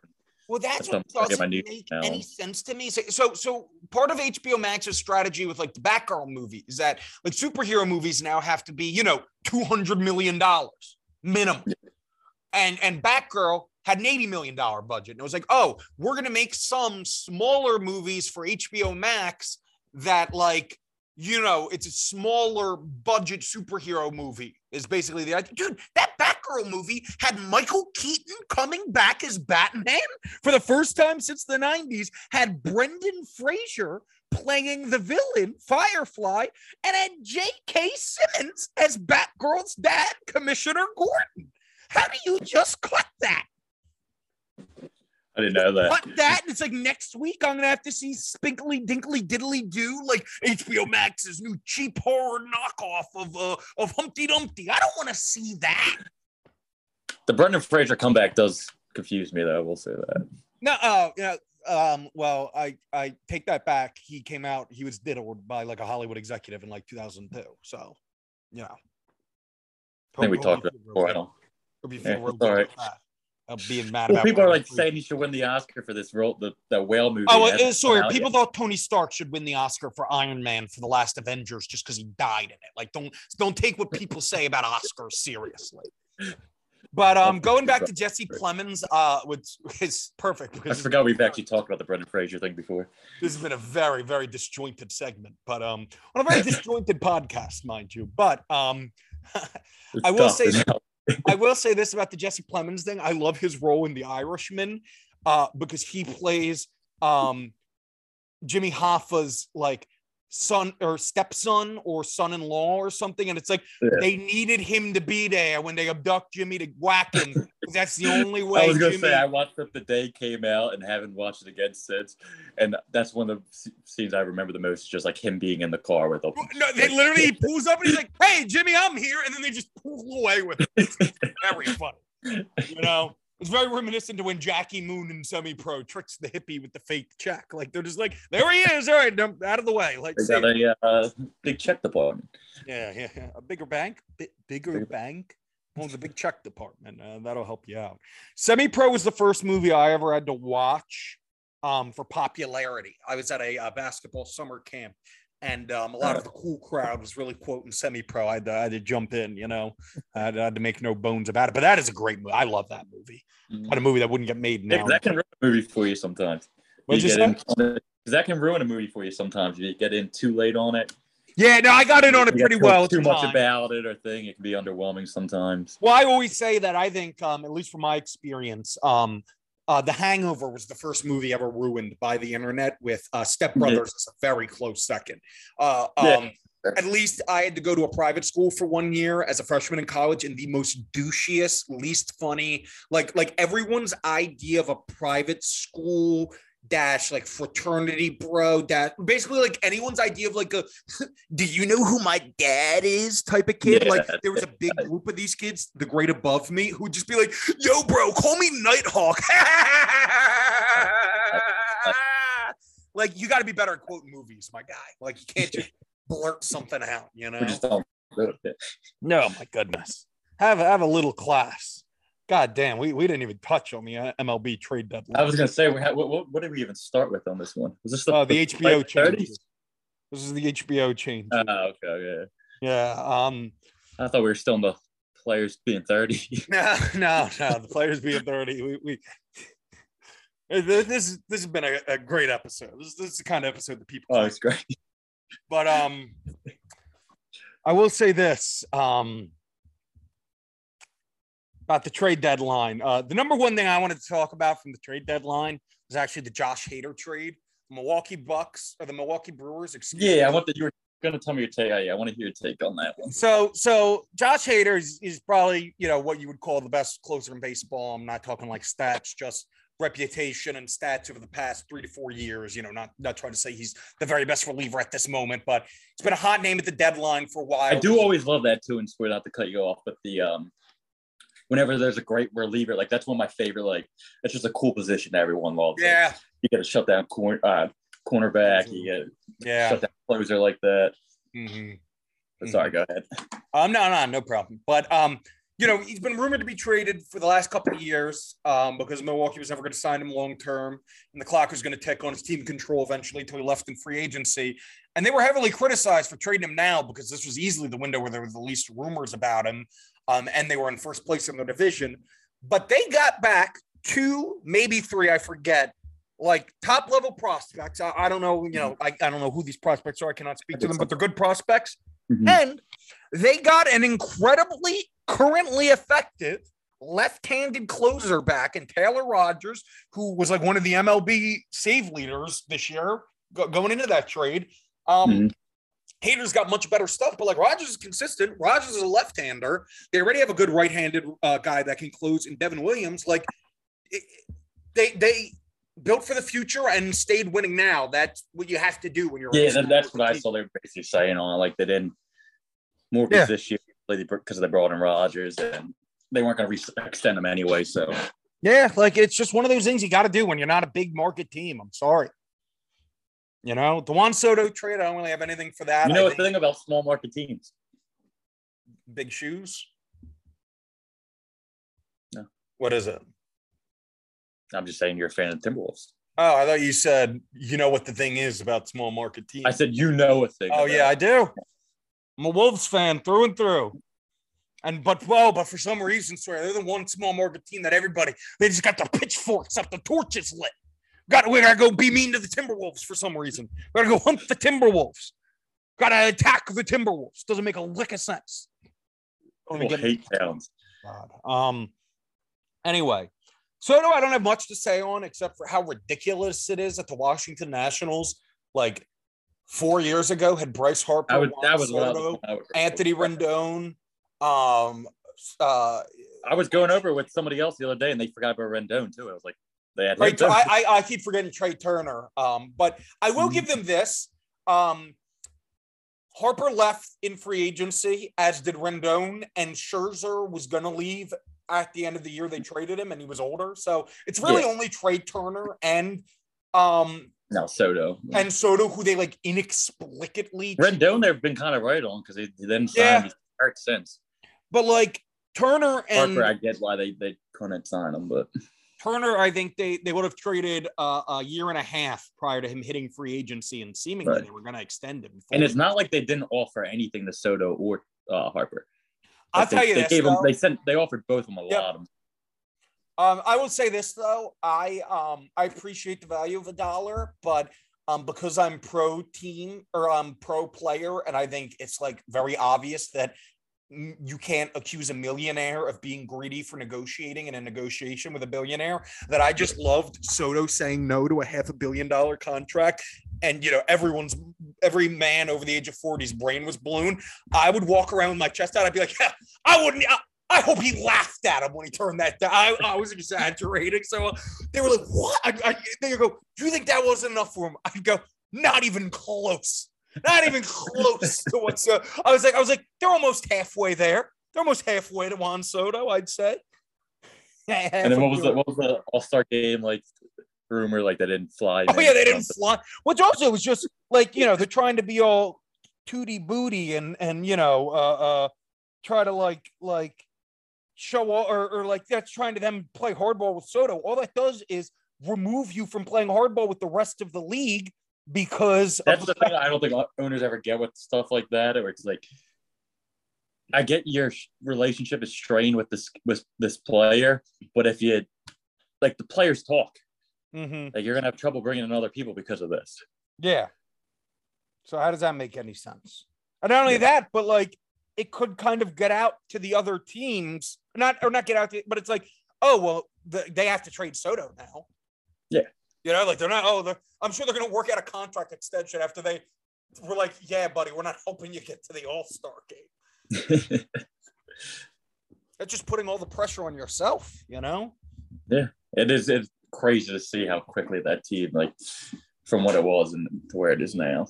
well, that's that's what doesn't make now. any sense to me. So, so, so part of HBO Max's strategy with like the Batgirl movie is that like superhero movies now have to be, you know, two hundred million dollars minimum, and and Batgirl had an $80 million budget. And it was like, oh, we're going to make some smaller movies for HBO Max that, like, you know, it's a smaller budget superhero movie, is basically the idea. Dude, that Batgirl movie had Michael Keaton coming back as Batman for the first time since the 90s, had Brendan Fraser playing the villain, Firefly, and had J.K. Simmons as Batgirl's dad, Commissioner Gordon. How do you just cut that? I didn't know that. Cut that. And it's like next week I'm gonna have to see Spinkly Dinkly Diddly Do, like HBO Max's new cheap horror knockoff of uh of Humpty Dumpty. I don't want to see that. The Brendan Fraser comeback does confuse me, though. I will say that. No, uh, yeah. Um, well, I I take that back. He came out. He was diddled by like a Hollywood executive in like 2002. So, yeah. I think we talked about it before. I don't. Hope you Yeah, feel real it's all right. about that. I'm being mad Well, about people are like Fraser. saying he should win the Oscar for this role, the, the whale movie. Oh, uh, sorry. People yet. thought Tony Stark should win the Oscar for Iron Man for the last Avengers just because he died in it. Like, don't don't take what people say about Oscars seriously. But um, going back to Jesse Plemons, uh, which is perfect I forgot we've actually talked about the Brendan Fraser thing before. this has been a very very disjointed segment, but um, on a very *laughs* disjointed podcast, mind you. But um, *laughs* I will tough, say-? I will say this about the Jesse Plemons thing. I love his role in The Irishman uh, because he plays um, Jimmy Hoffa's like son or stepson or son-in-law or something. And it's like Yeah. they needed him to be there when they abduct Jimmy to whack him that's the only *laughs* way. I was gonna Jimmy- say I watched it the day it came out and haven't watched it again since, and that's one of the scenes I remember the most. Just like him being in the car with them. No, they literally he *laughs* pulls up and he's like, "Hey, Jimmy, I'm here," and then they just pull away with it. It's very funny, you know. It's very reminiscent to when Jackie Moon in Semi Pro tricks the hippie with the fake check. Like they're just like, "There he is! All right, out of the way." Like, They got a uh, big check department. yeah, yeah, yeah. A bigger bank, Bi- bigger Bigger- bank. Well, the big check department. Uh, that'll help you out. Semi Pro was the first movie I ever had to watch um, for popularity. I was at a, uh basketball summer camp, and um, a lot of the cool crowd was really quoting Semi Pro. I, had to- I had to jump in, you know, I had, I had to make no bones about it. But that is a great movie. I love that movie. Kind of movie that wouldn't get made now. That can ruin a movie for you sometimes. You in 'cause that can ruin a movie for you sometimes. If you get in too late on it. Yeah, no, I got in on it pretty well. Too much time. about it or thing. It can be underwhelming sometimes. Well, I always say that I think, um, at least from my experience, um, uh, The Hangover was the first movie ever ruined by the internet, with uh, Step Brothers as a very close second. Uh, Yeah. um, At least I had to go to a private school for one year as a freshman in college, and the most douchiest, least funny, like like everyone's idea of a private school dash like fraternity bro dash basically like anyone's idea of like a *laughs* do you know who my dad is type of kid? Yeah. like there was a *laughs* big group of these kids the grade above me who would just be like yo bro call me nighthawk. *laughs* Like you got to be better at quoting movies my guy. Like you can't just blurt something out you know? just don't do it. no my goodness. Have have a little class god damn we, we didn't even touch on the uh, mlb trade deadline I was gonna say, we had, what, what, did we even start with on this one? Was this the, uh, the hbo like 30s? changes this is the hbo change Oh, okay, yeah. yeah um I thought we were still in the players being 30. *laughs* No, no, no. The players being 30. We, we this this this has been a, a great episode. This, this is the kind of episode that people oh, like. it's great. But um I will say this. Um about the trade deadline. Uh, the number one thing I wanted to talk about from the trade deadline was actually the Josh Hader trade. Milwaukee Bucks or the Milwaukee Brewers. Excuse yeah, me. I want that you were going to tell me your take. Yeah, I want to hear your take on that one. So, so Josh Hader is, is probably you know what you would call the best closer in baseball. I'm not talking like stats, just reputation and stats over the past three to four years. You know, not not trying to say he's the very best reliever at this moment, but it's been a hot name at the deadline for a while. I do always love that too, and swear not to cut you off, but the um whenever there's a great reliever, like that's one of my favorite. Like it's just a cool position that everyone loves. Yeah, like, you got to shut down corner uh, cornerback. You got yeah shut down closer like that. Mm-hmm. Sorry, go ahead. Um, no, no, no problem. But um, you know, he's been rumored to be traded for the last couple of years um, because Milwaukee was never going to sign him long term, and the clock was going to tick on his team control eventually until he left in free agency. And they were heavily criticized for trading him now because this was easily the window where there were the least rumors about him, um, and they were in first place in the division. But they got back two, maybe three, I forget, like top level prospects. I, I don't know, you know, I, I don't know who these prospects are. I cannot speak to them, but they're good prospects. Mm-hmm. And they got an incredibly currently effective left-handed closer back in Taylor Rogers, who was like one of the MLB save leaders this year go- going into that trade. Um, mm-hmm. Hader's got much better stuff, but like Rogers is consistent. Rogers is a left-hander. They already have a good right-handed uh, guy that can close in Devin Williams. Like it, they they built for the future and stayed winning now. That's what you have to do when you're. Yeah, that, that's what team. I saw. They're basically saying on like they didn't more yeah. this year because they brought in Rogers and they weren't going to re- extend him anyway. So yeah, like it's just one of those things you got to do when you're not a big market team. I'm sorry. You know, the Juan Soto trade, I don't really have anything for that. You know, the thing about small market teams, big shoes. No. What is it? I'm just saying you're a fan of Timberwolves. Oh, I thought you said you know what the thing is about small market teams. I said you know a thing. Oh yeah, I do. I'm a Wolves fan through and through. And but well, but for some reason, swear they're the one small market team that everybody they just got the pitchforks up, the torches lit. Got we gotta go be mean to the Timberwolves for some reason. We gotta go hunt the Timberwolves. Gotta attack the Timberwolves. Doesn't make a lick of sense. Don't even hate towns. Um. Anyway, Soto, I don't have much to say on except for how ridiculous it is that the Washington Nationals like four years ago had Bryce Harper, would, that was Soto, Anthony Rendon. Um, uh, I was going over with somebody else the other day, and they forgot about Rendon too. I was like, they had. Right, I, I, I keep forgetting Trea Turner. Um, but I will mm-hmm. give them this. Um, Harper left in free agency, as did Rendon, and Scherzer was going to leave at the end of the year. They traded him, and he was older, so it's really yeah. only Trea Turner and um no, Soto. And Soto, who they like inexplicably. Rendon, they've been kind of right on because they didn't sign yeah. hurt since. But like Turner and Harper, I get why they, they couldn't sign him, but Turner, I think they they would have traded uh, a year and a half prior to him hitting free agency, and seemingly right. they were going to extend him. And it's not like they didn't offer anything to Soto or uh, Harper. I'll they, tell you they this, gave though. them they sent they offered both of them a yep. lot. Of them. Um, I will say this though, I um I appreciate the value of a dollar, but um because I'm pro team or I'm pro player, and I think it's like very obvious that you can't accuse a millionaire of being greedy for negotiating in a negotiation with a billionaire. That I just loved Soto saying no to a half a billion dollar contract. And you know, everyone's every man over the age of 40's brain was blown. I would walk around with my chest out. I'd be like, yeah, I wouldn't. I, I hope he laughed at him when he turned that down. I, I was exaggerating. So uh, they were like, what? I, I, they go, do you think that wasn't enough for him? I'd go, not even close. Not even close to what's. Uh, I was like, I was like, they're almost halfway there. They're almost halfway to Juan Soto, I'd say. *laughs* and then what was the what was the All Star game like? Rumor like they didn't fly. Oh yeah, they didn't fly. Which also was just like you know they're trying to be all tooty booty and and you know uh uh try to like like show all, or, or like that's trying to them play hardball with Soto. All that does is remove you from playing hardball with the rest of the league because that's the thing I don't think owners ever get with stuff like that, or it's like I get your relationship is strained with this with this player, but if you like the players talk, mm-hmm. like you're gonna have trouble bringing in other people because of this. Yeah. So how does that make any sense? And not only yeah. that, but like it could kind of get out to the other teams not or not get out, but it's like, oh well, the, they have to trade Soto now. Yeah. You know, like they're not. Oh, they're, I'm sure they're going to work out a contract extension after they were like, yeah, buddy, we're not helping you get to the All Star game. *laughs* That's just putting all the pressure on yourself. You know. Yeah, it is. It's crazy to see how quickly that team, like, from what it was and to where it is now.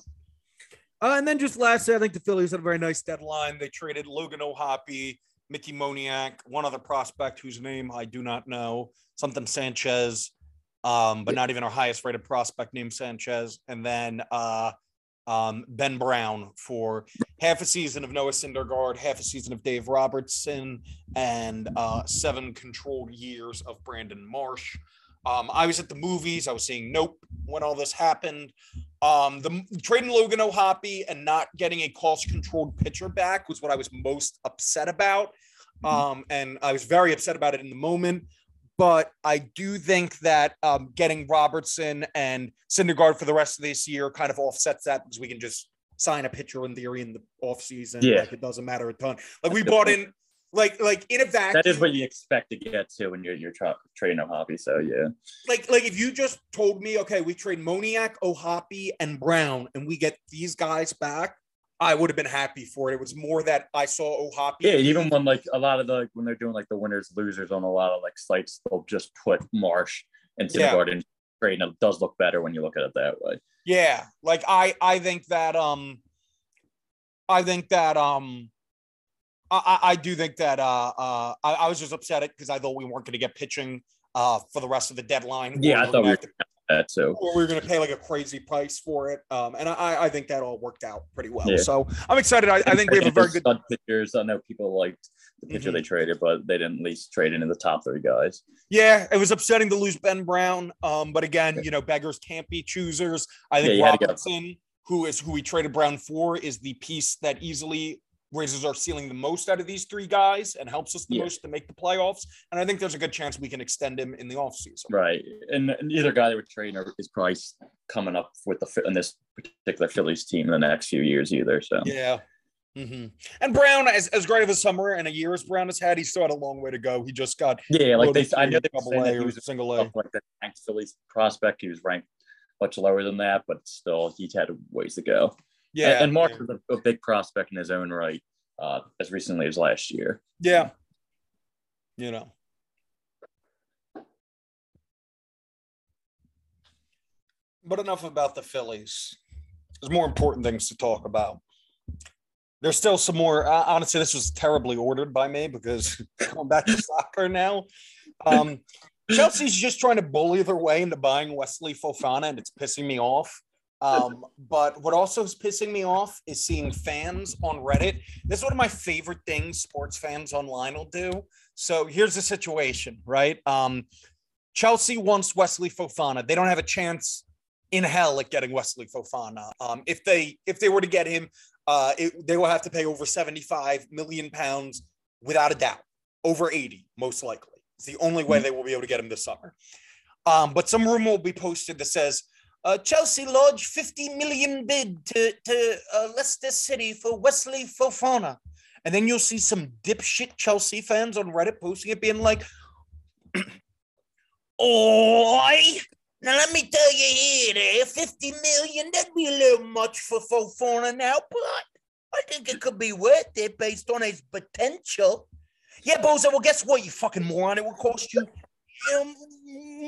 Uh, and then just lastly, I think the Phillies had a very nice deadline. They traded Logan O'Hoppe, Mickey Moniak, one other prospect whose name I do not know, something Sanchez, um, but not even our highest rated prospect named Sanchez. And then uh, um, Ben Brown for half a season of Noah Syndergaard, half a season of Dave Robertson, and uh, seven controlled years of Brandon Marsh. Um, I was at the movies. I was seeing Nope when all this happened. Um, the trading Logan O'Hoppe and not getting a cost controlled pitcher back was what I was most upset about. Mm-hmm. Um, and I was very upset about it in the moment. But I do think that um, getting Robertson and Syndergaard for the rest of this year kind of offsets that because we can just sign a pitcher in theory in the offseason. Yeah. Like it doesn't matter a ton. Like we bought in like like in a vacuum. That is what you expect to get to when you're you're tra- trading O'Hoppe. So yeah. Like like if you just told me, okay, we trade Moniak, O'Hoppe, and Brown, and we get these guys back, I would have been happy for it. It was more that I saw O'Hoppe. Yeah, even when like a lot of the when they're doing like the winners losers on a lot of like sites, they'll just put Marsh and Syndergaard yeah. in trade, and it does look better when you look at it that way. Yeah, like I I think that um I think that um I, I do think that uh, uh, I, I was just upset because I thought we weren't going to get pitching uh, for the rest of the deadline. Yeah, I thought we were that. Or we were going to pay like a crazy price for it, um, and I, I think that all worked out pretty well. Yeah. So I'm excited. I, I think we have a very good pitchers. I know people liked the pitcher mm-hmm. they traded, but they didn't at least trade into the top three guys. Yeah, it was upsetting to lose Ben Brown, um, but again, you know, beggars can't be choosers. I think yeah, Robertson, who is who we traded Brown for, is the piece that easily raises our ceiling the most out of these three guys and helps us the yeah. most to make the playoffs. And I think there's a good chance we can extend him in the offseason. Right. And neither guy that would trade is probably coming up with the in this particular Phillies team in the next few years either. So yeah. Mm-hmm. And Brown, as, as great of a summer and a year as Brown has had, he still had a long way to go. He just got yeah, like they, I know they double A he was a single A, like the ranked Phillies prospect. He was ranked much lower than that, but still, he had ways to go. Yeah, and, Mark was a, a, big prospect in his own right uh, as recently as last year. Yeah, you know. But enough about the Phillies. There's more important things to talk about. There's still some more. Uh, honestly, this was terribly ordered by me because *laughs* going back to *laughs* soccer now. Um, Chelsea's just trying to bully their way into buying Wesley Fofana, and it's pissing me off. Um, but what also is pissing me off is seeing fans on Reddit. This is one of my favorite things sports fans online will do. So here's the situation, right? Um, Chelsea wants Wesley Fofana. They don't have a chance in hell at getting Wesley Fofana. Um, if they if they were to get him, uh, it, they will have to pay over 75 million pounds without a doubt, over 80 most likely. It's the only way hmm. they will be able to get him this summer. Um, but some rumor will be posted that says uh, Chelsea lodged 50 million bid to, to uh, Leicester City for Wesley Fofana. And then you'll see some dipshit Chelsea fans on Reddit posting it being like, *clears throat* Oi! Now let me tell you here, there, 50 million, that'd be a little much for Fofana now, but I think it could be worth it based on his potential. Yeah, Bozo, well, guess what, you fucking moron? It will cost you um,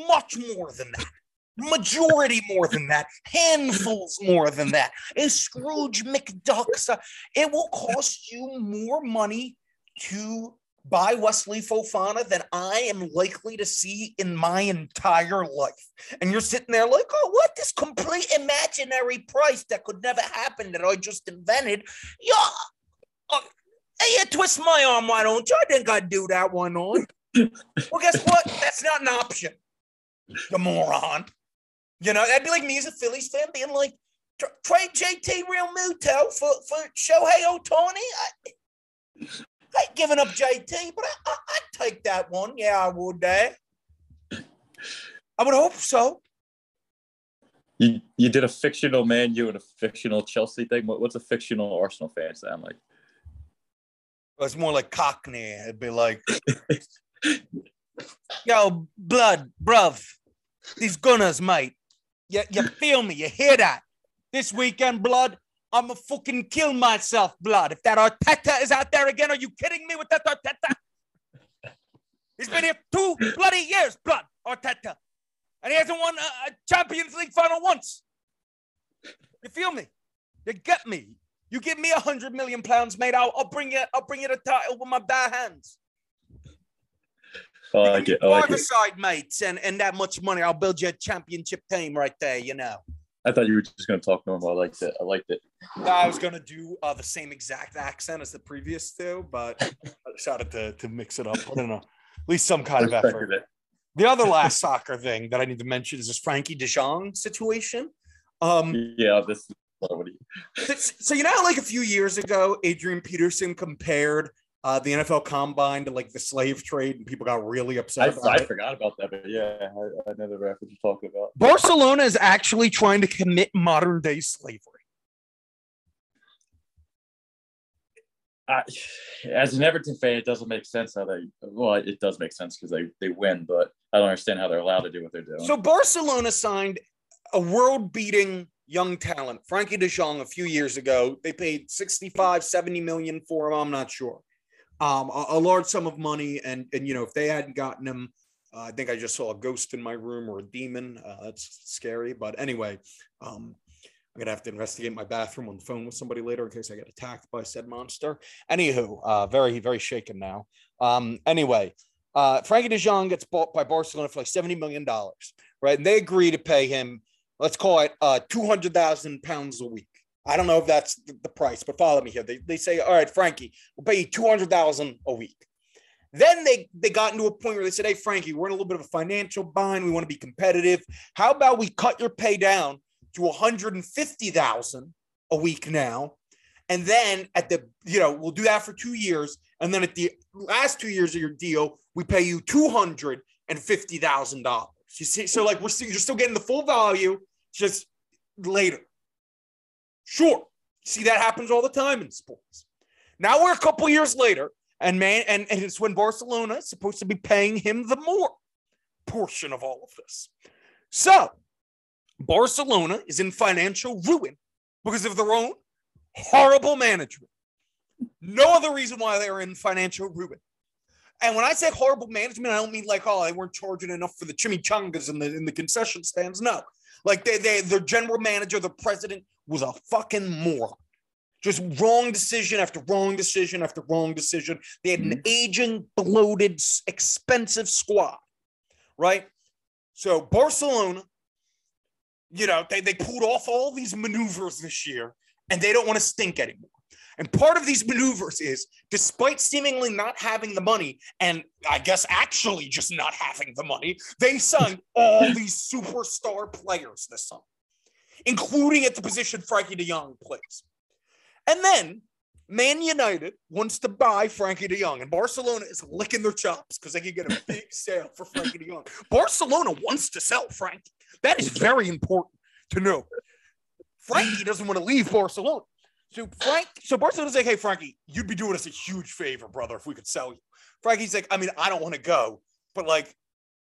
much more than that majority more than that, handfuls more than that. Is Scrooge McDuck's? It will cost you more money to buy Wesley Fofana than I am likely to see in my entire life. And you're sitting there like, oh, what? This complete imaginary price that could never happen that I just invented. Yeah. Uh, hey, twist my arm, why don't you? I think I'd do that one on. well, guess what? That's not an option. The moron. You know, that'd be like me as a Phillies fan being like, trade JT Realmuto for, for Shohei Ohtani. I, I ain't giving up JT, but I, I, would take that one. Yeah, I would. Eh? I would hope so. You you did a fictional Man U and a fictional Chelsea thing. What, what's a fictional Arsenal fan sound like? It's more like Cockney. It'd be like, *laughs* yo, blood, bruv, these gunners, mate. You, you feel me? You hear that? This weekend, blood, I'm a fucking kill myself, blood. If that Arteta is out there again, are you kidding me with that Arteta? He's been here two bloody years, blood, Arteta. And he hasn't won a, a Champions League final once. You feel me? You get me? You give me a hundred million pounds, mate. I'll, I'll bring you. I'll bring you the title with my bare hands. I like it. I like it. side, mates, and and that much money, I'll build you a championship team right there. You know. I thought you were just going to talk normal. I liked it. I liked it. I was going to do uh, the same exact accent as the previous two, but *laughs* I decided to to mix it up. I don't know. At least some kind of effort. It. The other last *laughs* soccer thing that I need to mention is this Frenkie De Jong situation. Um, Yeah, this is you- so you know like a few years ago, Adrian Peterson compared uh, the NFL Combine to like the slave trade, and people got really upset. I, about I it. forgot about that, but yeah, I, I know the reference you're talking about. Barcelona is actually trying to commit modern day slavery. I, as an Everton fan, it doesn't make sense how they. Well, it does make sense because they they win, but I don't understand how they're allowed to do what they're doing. So Barcelona signed a world-beating young talent, Frenkie De Jong, a few years ago. They paid 65, 70 million for him. I'm not sure. Um, a, a large sum of money, and and you know if they hadn't gotten him, uh, I think I just saw a ghost in my room or a demon. Uh, that's scary. But anyway, um, I'm gonna have to investigate my bathroom on the phone with somebody later in case I get attacked by said monster. Anywho, uh, very very shaken now. Um, anyway, uh, Frenkie De Jong gets bought by Barcelona for like 70 million dollars, right? And they agree to pay him, let's call it uh, 200,000 pounds a week. I don't know if that's the, price, but follow me here. They, they say, all right, Frankie, we'll pay you 200,000 a week. Then they, they got into a point where they said, hey, Frankie, we're in a little bit of a financial bind. We want to be competitive. How about we cut your pay down to 150,000 a week now? And then at the, you know, we'll do that for two years. And then at the last two years of your deal, we pay you $250,000. You see, so like we're still, you're still getting the full value, just later. Sure. See, that happens all the time in sports. Now we're a couple years later, and man, and, and it's when Barcelona is supposed to be paying him the more portion of all of this. So Barcelona is in financial ruin because of their own horrible management. No other reason why they're in financial ruin. And when I say horrible management, I don't mean like, oh, they weren't charging enough for the chimichangas in the in the concession stands. No. Like they, they their general manager, the president, was a fucking moron. Just wrong decision after wrong decision after wrong decision. They had an mm-hmm. aging, bloated, expensive squad, right? So Barcelona, you know, they, they pulled off all these maneuvers this year and they don't want to stink anymore. And part of these maneuvers is, despite seemingly not having the money, and I guess actually just not having the money, they signed all *laughs* these superstar players this summer, including at the position Frenkie de Jong plays. And then Man United wants to buy Frenkie de Jong, and Barcelona is licking their chops because they can get a *laughs* big sale for Frenkie de Jong. Barcelona wants to sell Frankie. That is very important to know. Frankie doesn't want to leave Barcelona. So Frank, so Barcelona's like, hey Frankie, you'd be doing us a huge favor, brother, if we could sell you. Frankie's like, I mean, I don't want to go, but like,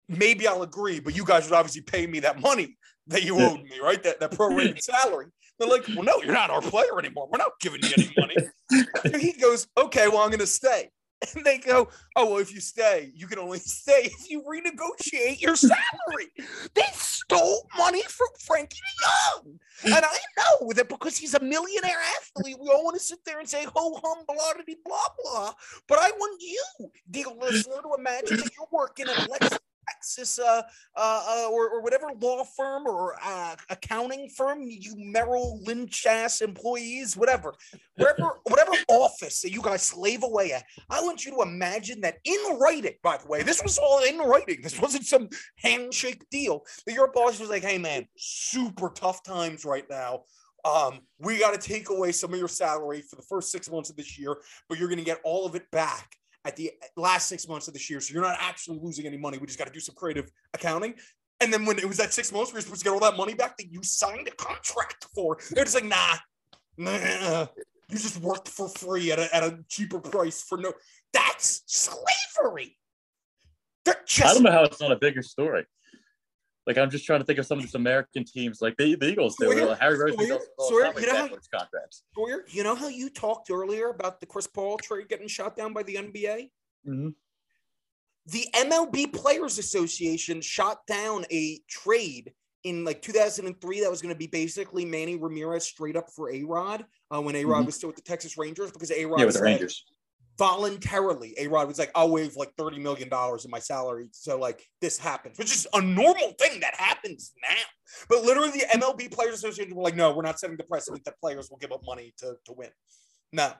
maybe I'll agree. But you guys would obviously pay me that money that you owed me, right? That that prorated *laughs* salary. They're like, well, no, you're not our player anymore. We're not giving you any money. *laughs* So he goes, okay, well, I'm going to stay. *laughs* And they go, oh, well, if you stay, you can only *laughs* stay if you renegotiate your salary. they stole money from Frenkie de Jong. Mm. And I know that because he's a millionaire athlete, we all want to sit there and say, ho hum, blah, blah, blah. But I want you, dear listener, to imagine that you're working at Lex- Texas uh, uh, uh, or, or whatever law firm or uh, accounting firm, you Merrill Lynch ass employees, whatever, wherever, *laughs* whatever office that you guys slave away at. I want you to imagine that in writing, by the way, this was all in writing. This wasn't some handshake deal. That your boss was like, hey, man, super tough times right now. Um, we got to take away some of your salary for the first six months of this year, but you're going to get all of it back at the last six months of this year. So you're not actually losing any money. We just got to do some creative accounting. And then when it was that six months, we were supposed to get all that money back that you signed a contract for. They're just like, nah, nah, you just worked for free at a, at a cheaper price for no. That's slavery. They're just, I don't know how it's not a bigger story. Like I'm just trying to think of some of these American teams, like the, the Eagles. They Sawyer, like Harry Rose Sawyer, Sawyer, you know how- contracts. Sawyer, you know how you talked earlier about the Chris Paul trade getting shot down by the NBA? Mm-hmm. The MLB Players Association shot down a trade in like 2003 that was going to be basically Manny Ramirez straight up for A Rod uh, when A Rod Mhm. was still with the Texas Rangers because A Rod Yeah, with the Rangers. Voluntarily. A Rod was like, I'll waive like $30 million in my salary. So, like, this happens, which is a normal thing that happens now. But literally, the MLB Players Association were like, no, we're not setting the precedent that players will give up money to, to win. No.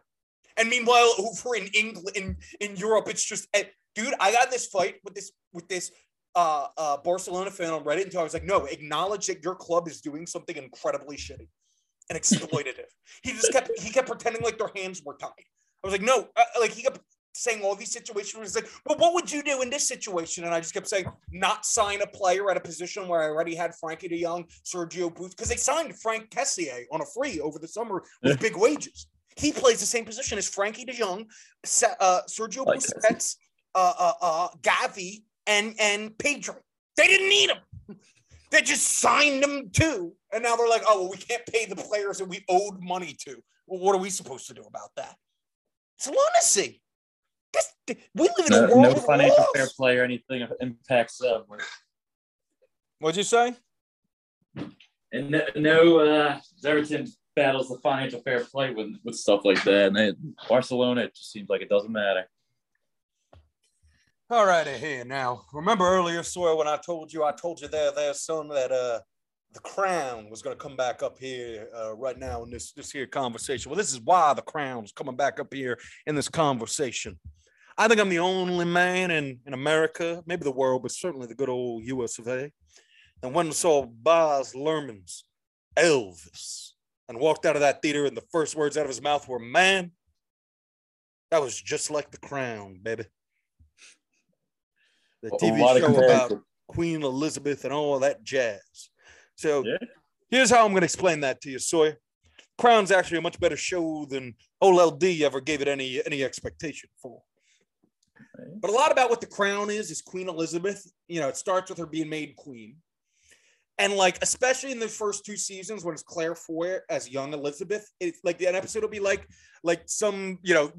And meanwhile, over in England, in, in Europe, it's just, eh, dude, I got in this fight with this, with this uh, uh, Barcelona fan on Reddit until I was like, no, acknowledge that your club is doing something incredibly shitty and exploitative. he just kept, he kept pretending like their hands were tied. I was like, no, uh, like he kept saying all these situations. He's like, but what would you do in this situation? And I just kept saying, not sign a player at a position where I already had Frenkie De Jong, Sergio Booth, because they signed Franck Kessié on a free over the summer with big wages. He plays the same position as Frenkie De Jong, uh, Sergio Like Busquets, uh, uh, uh, Gavi, and and Pedri. They didn't need him. They just signed him too, and now they're like, oh, well, we can't pay the players that we owed money to. Well, what are we supposed to do about that? It's lunacy. This, we live in No, a world no of financial laws. fair play or anything impacts them. What'd you say? And no, no uh, Everton battles the financial fair play with, with stuff like that. And they, Barcelona, it just seems like it doesn't matter. All righty, here now. Remember earlier, Sawyer, when I told you, I told you there, there, son, that uh, the crown was going to come back up here uh, right now in this this here conversation. Well, this is why the crown is coming back up here in this conversation. I think I'm the only man in in America, maybe the world, but certainly the good old U.S. of A. And when I saw Baz Luhrmann's Elvis and walked out of that theater, and the first words out of his mouth were, "Man, that was just like the crown, baby." The TV show about. Queen Elizabeth and all that jazz. So Yeah. here's how I'm going to explain that to you, Sawyer. Crown's actually a much better show than OLD ever gave it any any expectation for. But a lot about what the crown is is Queen Elizabeth. You know, it starts with her being made queen. And like, especially in the first two seasons when it's Claire Foy as young Elizabeth, it's like an episode will be like, like some, you know,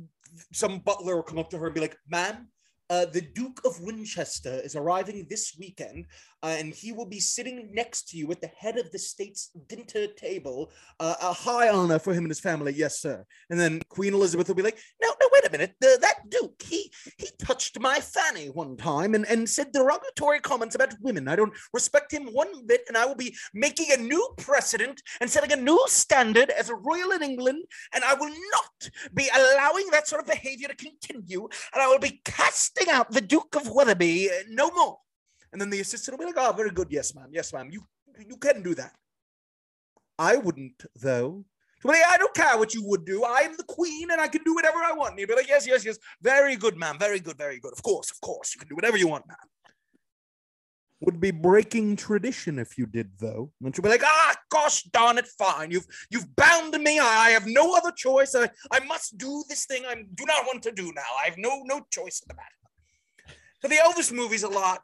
some butler will come up to her and be like, ma'am, uh, the Duke of Winchester is arriving this weekend, uh, and he will be sitting next to you at the head of the state's dinner table. Uh, a high honor for him and his family, yes, sir. And then Queen Elizabeth will be like, "No, no, wait a minute. The, that Duke, he he touched my fanny one time and, and said derogatory comments about women. I don't respect him one bit, and I will be making a new precedent and setting a new standard as a royal in England, and I will not be allowing that sort of behavior to continue, and I will be casting out the Duke of Weatherby uh, no more. And then the assistant will be like, oh, very good. Yes, ma'am. Yes, ma'am. You, you can do that. I wouldn't, though. I don't care what you would do. I am the queen and I can do whatever I want. And you'll be like, yes, yes, yes. Very good, ma'am. Very good, very good. Of course, of course. You can do whatever you want, ma'am. Would be breaking tradition if you did, though. And she'll be like, ah, gosh darn it, fine. You've you've bound me. I, I have no other choice. I, I must do this thing I do not want to do now. I have no no choice in the matter. So the Elvis movie's a lot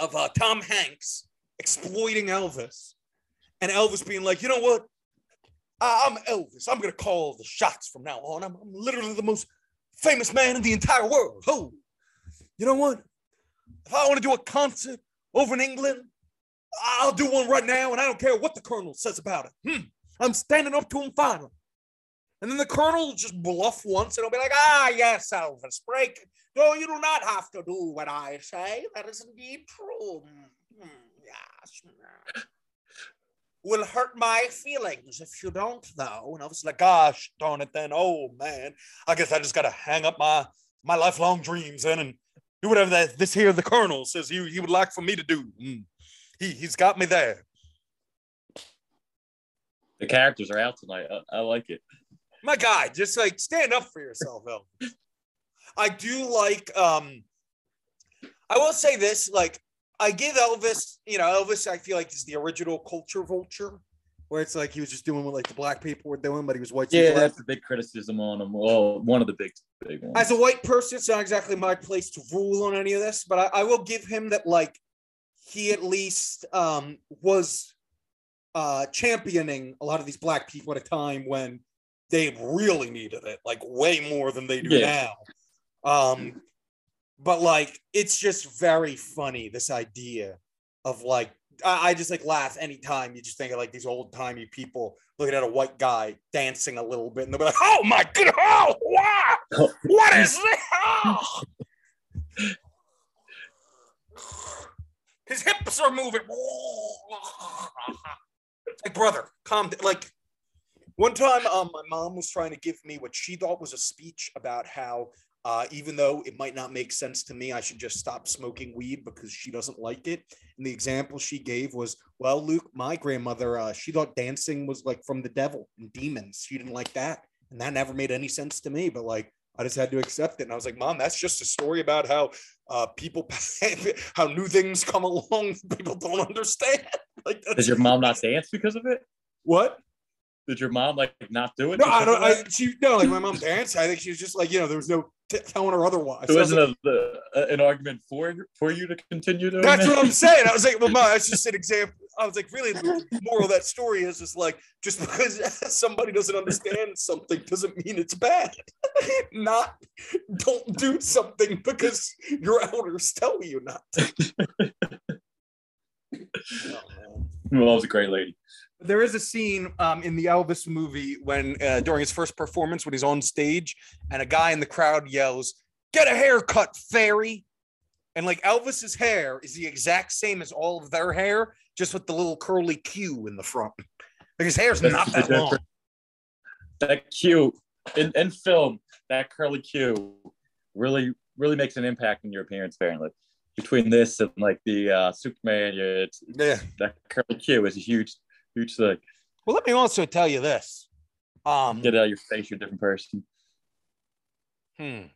of uh, Tom Hanks exploiting Elvis, and Elvis being like, you know what? I'm Elvis. I'm gonna call the shots from now on. I'm, I'm literally the most famous man in the entire world. Oh, you know what? If I want to do a concert over in England, I'll do one right now, and I don't care what the colonel says about it. Hmm. I'm standing up to him finally. And then the colonel will just bluff once, and he'll be like, "Ah, yes, Elvis, break. No, you do not have to do what I say. That is indeed true. Hmm, yes. Will hurt my feelings if you don't, though. And I was like, gosh darn it, then. Oh man. I guess I just gotta hang up my my lifelong dreams then and do whatever that this here the colonel says he, he would like for me to do. Mm. He he's got me there. The characters are out tonight. I, I like it. My guy, just like stand up for yourself, Elvis. I do like um I will say this, like I give Elvis, you know, Elvis, I feel like is the original culture vulture where it's like he was just doing what like the black people were doing, but he was white. Yeah, was that's the big criticism on him. Well, one of the big, big ones. as a white person, it's not exactly my place to rule on any of this, but I, I will give him that like he at least um was uh championing a lot of these black people at a time when they really needed it, like way more than they do Yeah. now. Um but like it's just very funny, this idea of like I, I just like laugh anytime you just think of like these old timey people looking at a white guy dancing a little bit and they'll be like, oh my god, oh wow, *laughs* what is this? Oh. His hips are moving. *laughs* like, brother, calm down. Like, one time, um, my mom was trying to give me what she thought was a speech about how, uh, even though it might not make sense to me, I should just stop smoking weed because she doesn't like it. And the example she gave was, well, Luke, my grandmother, uh, she thought dancing was like from the devil and demons. She didn't like that. And that never made any sense to me. But like, I just had to accept it. And I was like, Mom, that's just a story about how uh, people, *laughs* how new things come along, *laughs* people don't understand. *laughs* Like, does your mom not dance because of it? what? Did your mom like not do it? No, I don't. I, she no, like my mom danced. *laughs* I think she was just like, you know, there was no t- telling her otherwise. So I was isn't like, a, an argument for for you to continue doing that's that? what I'm saying. I was like, *laughs* well, mom, that's just an example. I was like, really, the moral of that story is just like, just because *laughs* somebody doesn't understand something doesn't mean it's bad. not don't do something because your elders tell you not. to. Oh, man. Mom's a great lady. There is a scene um, in the Elvis movie when uh, during his first performance when he's on stage and a guy in the crowd yells, "Get a haircut, fairy!" And like Elvis's hair is the exact same as all of their hair, just with the little curly Q in the front. Like his hair's That's not that long. That Q in, in film, that curly Q really really makes an impact in your appearance. Apparently, between this and like the uh, Superman, it's Yeah. that curly Q is a huge huge thing. Well, let me also tell you this. Um, Get out of your face, you're a different person. Hmm.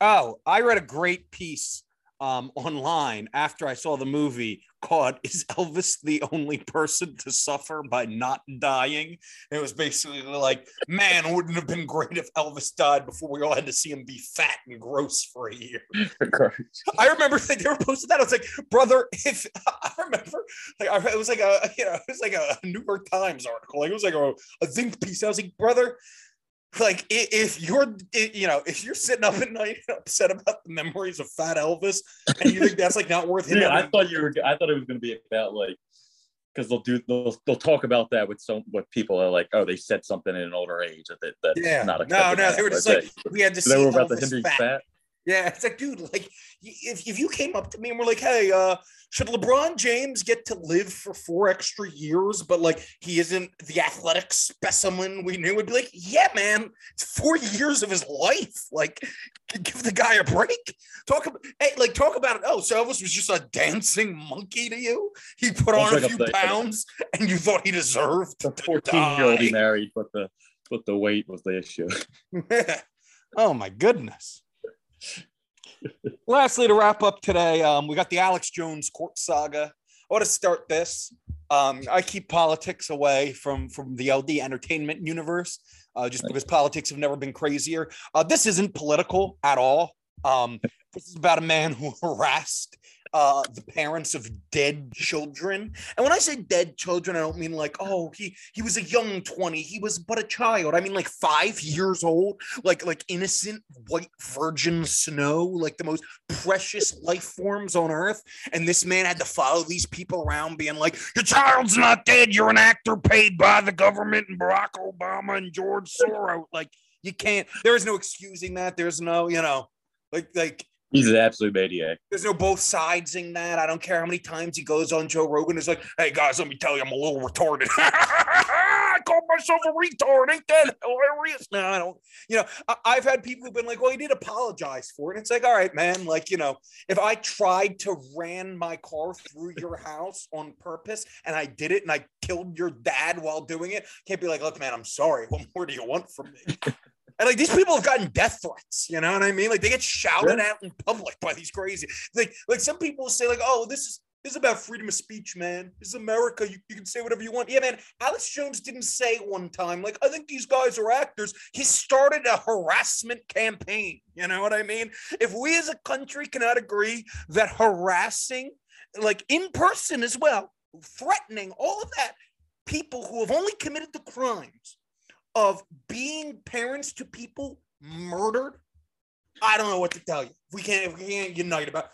Oh, I read a great piece um, online after I saw the movie called *laughs* "Is Elvis the Only Person to Suffer by Not Dying?" It was basically like, "Man, wouldn't have been great if Elvis died before we all had to see him be fat and gross for a year." *laughs* I remember they were posting that. I was like, "Brother, if *laughs* I remember, like I, it was like a you know, it was like a New York Times article. Like it was like a, a think piece. I was like, brother." Like if you're you know if you're sitting up at night *laughs* upset about the memories of fat elvis and you think that's like not worth him Yeah, I thought you were. I thought it was going to be about like because they'll do they'll they'll talk about that with some what people are like. Oh, they said something in an older age that that- that's Yeah. not No, acceptable. no, they were just Like, like, we had to see they were about the Elvis Henry fat. fat. Yeah, it's like, dude, like, if, if you came up to me and were like, hey, uh, should LeBron James get to live for four extra years, but like he isn't the athletic specimen we knew, would be like, yeah, man, it's four years of his life. Like, give the guy a break. Talk about, hey, like, talk about it. Oh, so Elvis was just a dancing monkey to you. He put on a few the- pounds, and you thought he deserved The to fourteen year old he married, but the but the weight was the issue. *laughs* oh my goodness. Lastly, to wrap up today, um, we got the Alex Jones court saga. I want to start this. Um, I keep politics away from from the LD entertainment universe, uh, just because politics have never been crazier. Uh, this isn't political at all. Um, this is about a man who *laughs* harassed uh, the parents of dead children. And when I say dead children, I don't mean like, oh, he he was a young 20, he was but a child. I mean like five years old, like like innocent white virgin snow, like the most precious life forms on earth. And this man had to follow these people around being like, Your child's not dead, you're an actor paid by the government and Barack Obama and George Soros. Like you can't, there is no excusing that. There's no, you know, like like He's an absolute maniac. there's no both sides in that. I don't care how many times he goes on Joe Rogan. It's like, hey guys, let me tell you, I'm a little retarded. *laughs* I called myself a retard. Ain't that hilarious? No, I don't. You know, I, I've had people who've been like, well, he did apologize for it. It's like, all right, man. Like, you know, if I tried to ran my car through your house on purpose and I did it and I killed your dad while doing it, can't be like, look, man, I'm sorry. What more do you want from me? And like these people have gotten death threats, you know what I mean? Like they get shouted at in public by these crazy. Like like some people say like, oh, this is This is about freedom of speech, man. This is America. You, you can say whatever you want. Yeah, man. Alex Jones didn't say one time, like, I think these guys are actors. He started a harassment campaign. You know what I mean? If we as a country cannot agree that harassing, like in person as well, threatening, all of that, people who have only committed the crimes of being parents to people murdered, I don't know what to tell you. We can't, if we can't unite about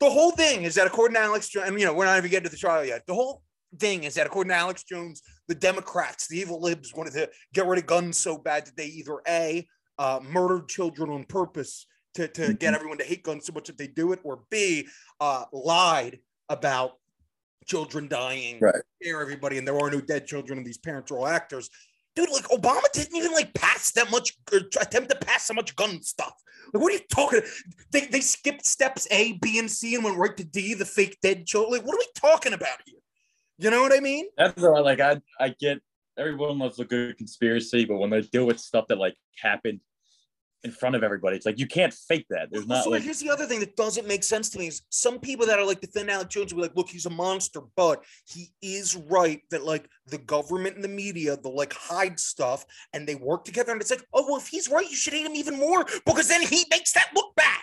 the whole thing is that according to Alex Jones, and you know, we're not even getting to the trial yet. The whole thing is that according to Alex Jones, the Democrats, the evil libs, wanted to get rid of guns so bad that they either a uh, murdered children on purpose to, to mm-hmm. get everyone to hate guns so much that they do it, or b uh, lied about children dying, right. scare everybody, and there are no dead children, and these parents are all actors dude, like Obama didn't even like pass that much, er, attempt to pass so much gun stuff. Like, what are you talking? They they skipped steps A, B, and C and went right to D, the fake dead children. Like, what are we talking about here? You know what I mean? That's all. Like, I I get everyone loves a good conspiracy, but when they deal with stuff that like happened in front of everybody. It's like you can't fake that. There's not. So like, here's the other thing that doesn't make sense to me is some people that are like defend Alex Jones will be like, look, he's a monster, but he is right that like the government and the media they'll like hide stuff and they work together, and it's like, oh well, if he's right, you should hate him even more because then he makes that look bad.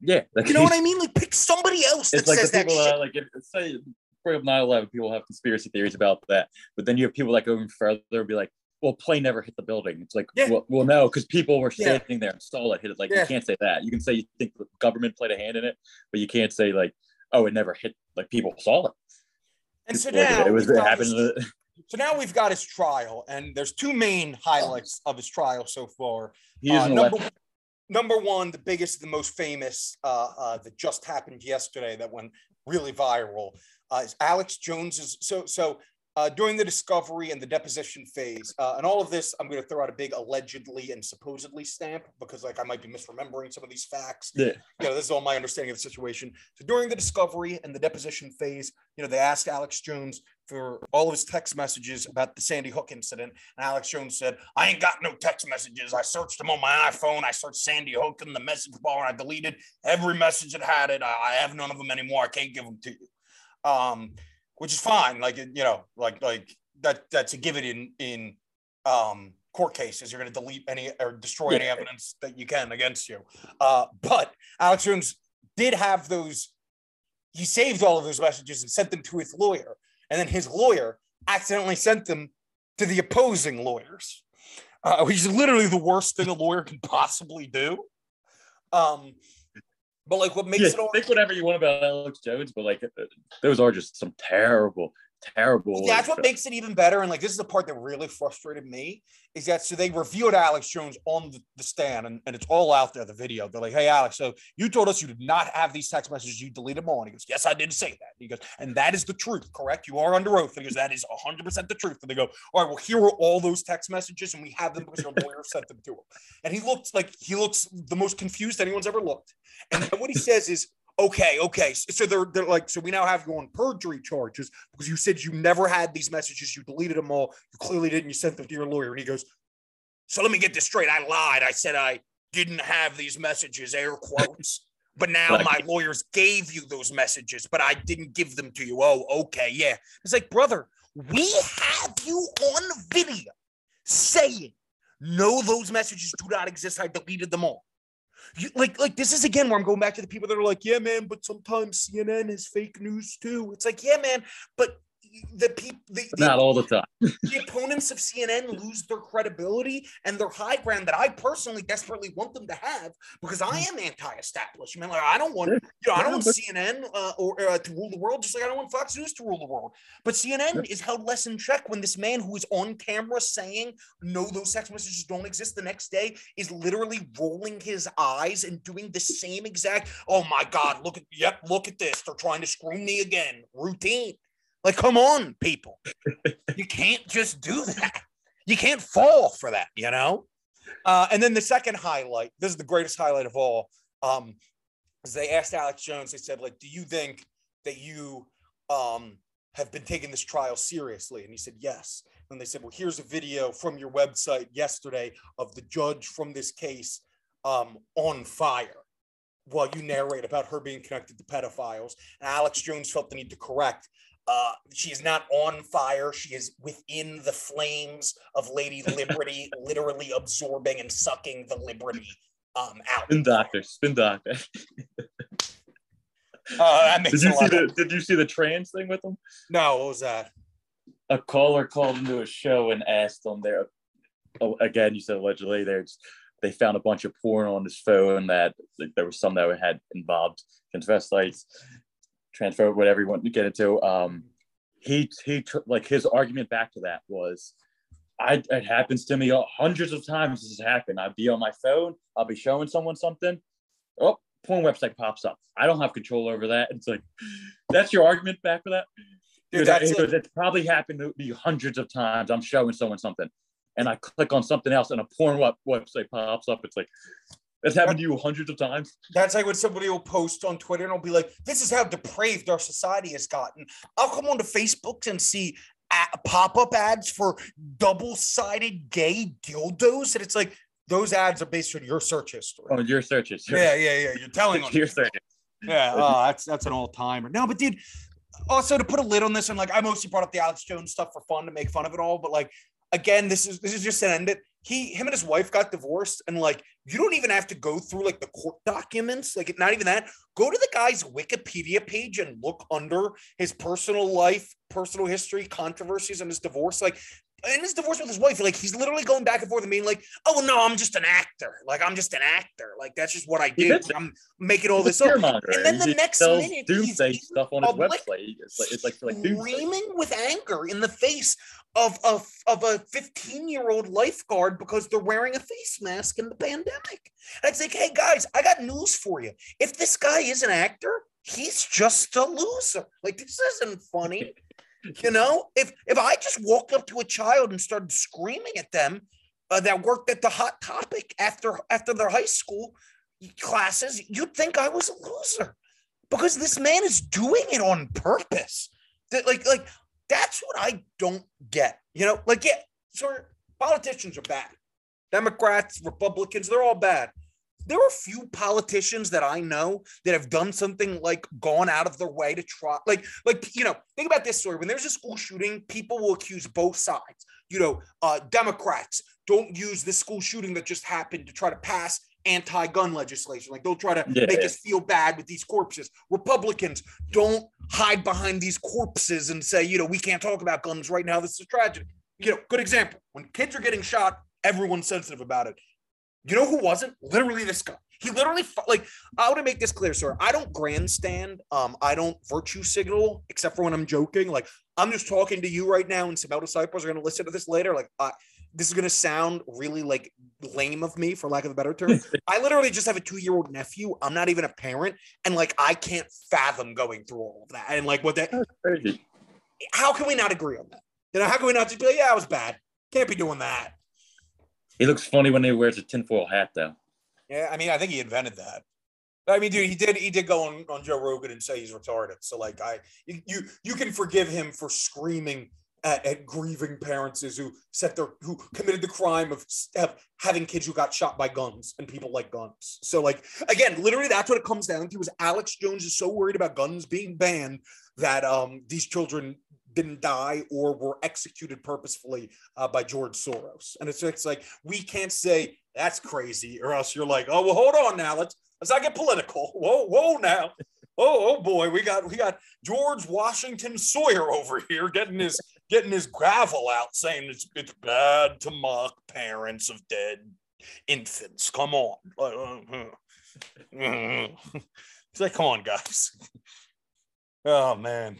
Yeah, like you know what I mean. Like pick somebody else that like says that people, shit. Uh, like if, say bring up 9-11 people have conspiracy theories about that but then you have people that go even further and be like well, plane never hit the building. It's like, yeah. well, well, no, because people were standing yeah. there and saw it hit it. Like, yeah. you can't say that. You can say you think the government played a hand in it, but you can't say like, oh, it never hit. Like people saw it. And so now it was it happened. His, *laughs* so now we've got his trial, and there's two main highlights of his trial so far. Uh, number, number one, the biggest, the most famous uh, uh, that just happened yesterday that went really viral uh, is Alex Jones's. So so uh, during the discovery and the deposition phase. Uh, and all of this, I'm going to throw out a big allegedly and supposedly stamp because, like, I might be misremembering some of these facts. Yeah. You know, this is all my understanding of the situation. So during the discovery and the deposition phase, you know, they asked Alex Jones for all of his text messages about the Sandy Hook incident. And Alex Jones said, I ain't got no text messages. I searched them on my iPhone. I searched Sandy Hook in the message bar. and I deleted every message that had it. I, I have none of them anymore. I can't give them to you. Um, which is fine. Like you know, like like that that's a given in in um, court cases. You're going to delete any or destroy yeah. any evidence that you can against you. Uh, but Alex Jones did have those. He saved all of those messages and sent them to his lawyer, and then his lawyer accidentally sent them to the opposing lawyers, uh, which is literally the worst thing a lawyer can possibly do. Um, but like, what makes yeah, it all think whatever you want about Alex Jones, but like, those are just some terrible, terrible. That's what makes it even better. And like, this is the part that really frustrated me is that so they reviewed Alex Jones on the, the stand, and, and it's all out there. The video. They're like, "Hey, Alex, so you told us you did not have these text messages. You deleted them all." And he goes, "Yes, I did say that." he goes, "And that is the truth, correct? You are under oath." And he goes, "That is 100 percent the truth." And they go, "All right, well, here are all those text messages, and we have them because your *laughs* lawyer sent them to him." And he looked like he looks the most confused anyone's ever looked. And what he says is, okay, okay. So they're, they're like, so we now have you on perjury charges because you said you never had these messages. You deleted them all. You clearly didn't. You sent them to your lawyer. And he goes, so let me get this straight. I lied. I said I didn't have these messages, air quotes. *laughs* But now my lawyers gave you those messages, but I didn't give them to you. Oh, okay. Yeah. It's like, brother, we have you on video saying, no, those messages do not exist. I deleted them all. You, like, like this is again where I'm going back to the people that are like, yeah, man, but sometimes CNN is fake news too. It's like, yeah, man, but the people not all the time. *laughs* the opponents of cnn lose their credibility and their high ground that i personally desperately want them to have because i am anti-establishment. Like i don't want you know i don't want cnn uh, or uh, to rule the world just like i don't want fox news to rule the world. But cnn is held less in check when this man who is on camera saying no those sex messages don't exist the next day is literally rolling his eyes and doing the same exact oh my god look at yep look at this. They're trying to screw me again. Routine like, come on, people. *laughs* you can't just do that. You can't fall for that, you know? Uh, and then the second highlight, this is the greatest highlight of all. Um, is they asked Alex Jones, they said, like, do you think that you um, have been taking this trial seriously? And he said, yes. And they said, well, here's a video from your website yesterday of the judge from this case um, on fire. while you narrate about her being connected to pedophiles. And Alex Jones felt the need to correct. Uh, she is not on fire. She is within the flames of Lady *laughs* Liberty, literally absorbing and sucking the Liberty um, out. Spin doctor, spin doctor. *laughs* Uh, that makes Did you see the of- Did you see the trans thing with them? No, what was that? A caller called into a show and asked them there. Oh, again, you said allegedly there's they found a bunch of porn on his phone that like, there was some that had involved transvestites, transphobe, whatever you want to get into. Um, he he tr- like his argument back to that was, I it happens to me hundreds of times. This has happened. I'd be on my phone. I'll be showing someone something. Oh, porn website pops up. I don't have control over that. It's like that's your argument back for that. Dude, that's like- goes, it's probably happened to me hundreds of times. I'm showing someone something, and I click on something else, and a porn web- website pops up. It's like it's happened to you hundreds of times. That's like when somebody will post on Twitter and will be like, "This is how depraved our society has gotten." I'll come onto Facebook and see a- pop-up ads for double-sided gay dildos, and it's like those ads are based on your search history. On your searches, yeah, yeah, yeah. You're telling *laughs* on your searches. Yeah, oh, that's that's an all timer. No, but dude, also to put a lid on this, and like I mostly brought up the Alex Jones stuff for fun to make fun of it all, but like again, this is this is just an end it. He him and his wife got divorced, and like you don't even have to go through like the court documents, like not even that. Go to the guy's Wikipedia page and look under his personal life, personal history, controversies, and his divorce. Like in his divorce with his wife, like he's literally going back and forth and being like, "Oh no, I'm just an actor. Like I'm just an actor. Like that's just what I do. I'm making all this up." And then He the next minute, he's doomsday in stuff on his public website. It's like it's like like screaming with anger in the face of a of a 15 year old lifeguard because they're wearing a face mask in the pandemic. And it's like, hey guys, I got news for you. If this guy is an actor, he's just a loser. Like this isn't funny. *laughs* You know, if if I just walked up to a child and started screaming at them uh, that worked at the Hot Topic after after their high school classes, you'd think I was a loser because this man is doing it on purpose. That like like that's what I don't get. You know, like yeah, sir, politicians are bad. Democrats, Republicans, they're all bad. There are a few politicians that I know that have done something like gone out of their way to try, like, like you know, think about this story. When there's a school shooting, people will accuse both sides. You know, uh, Democrats don't use this school shooting that just happened to try to pass anti-gun legislation. Like they'll try to Yeah. make us feel bad with these corpses. Republicans don't hide behind these corpses and say, you know, we can't talk about guns right now. This is a tragedy. You know, good example. When kids are getting shot, everyone's sensitive about it. You know who wasn't? Literally this guy. He literally like I want to make this clear, sir. I don't grandstand. Um, I don't virtue signal except for when I'm joking. Like I'm just talking to you right now, and some other disciples are going to listen to this later. Like I, this is going to sound really like lame of me, for lack of a better term. *laughs* I literally just have a two year old nephew. I'm not even a parent, and like I can't fathom going through all of that. And like what that, how can we not agree on that? You know, how can we not just be like, yeah, it was bad. Can't be doing that. He looks funny when he wears a tinfoil hat, though. Yeah, I mean, I think he invented that. I mean, dude, he did. He did go on, on Joe Rogan and say he's retarded. So, like, I you you, can forgive him for screaming at, at grieving parents who set their who committed the crime of, of having kids who got shot by guns and people like guns. So, like, again, literally, that's what it comes down to. Is Alex Jones is so worried about guns being banned that um these children didn't die or were executed purposefully uh, by George Soros. And it's it's like we can't say that's crazy, or else you're like, oh well, hold on now, let's let's not get political. *laughs* Whoa, whoa now. Oh, oh boy, we got we got George Washington Sawyer over here getting his *laughs* getting his gravel out, saying it's it's bad to mock parents of dead infants. Come on, uh, uh, uh. *laughs* it's like, come on, guys. Oh man.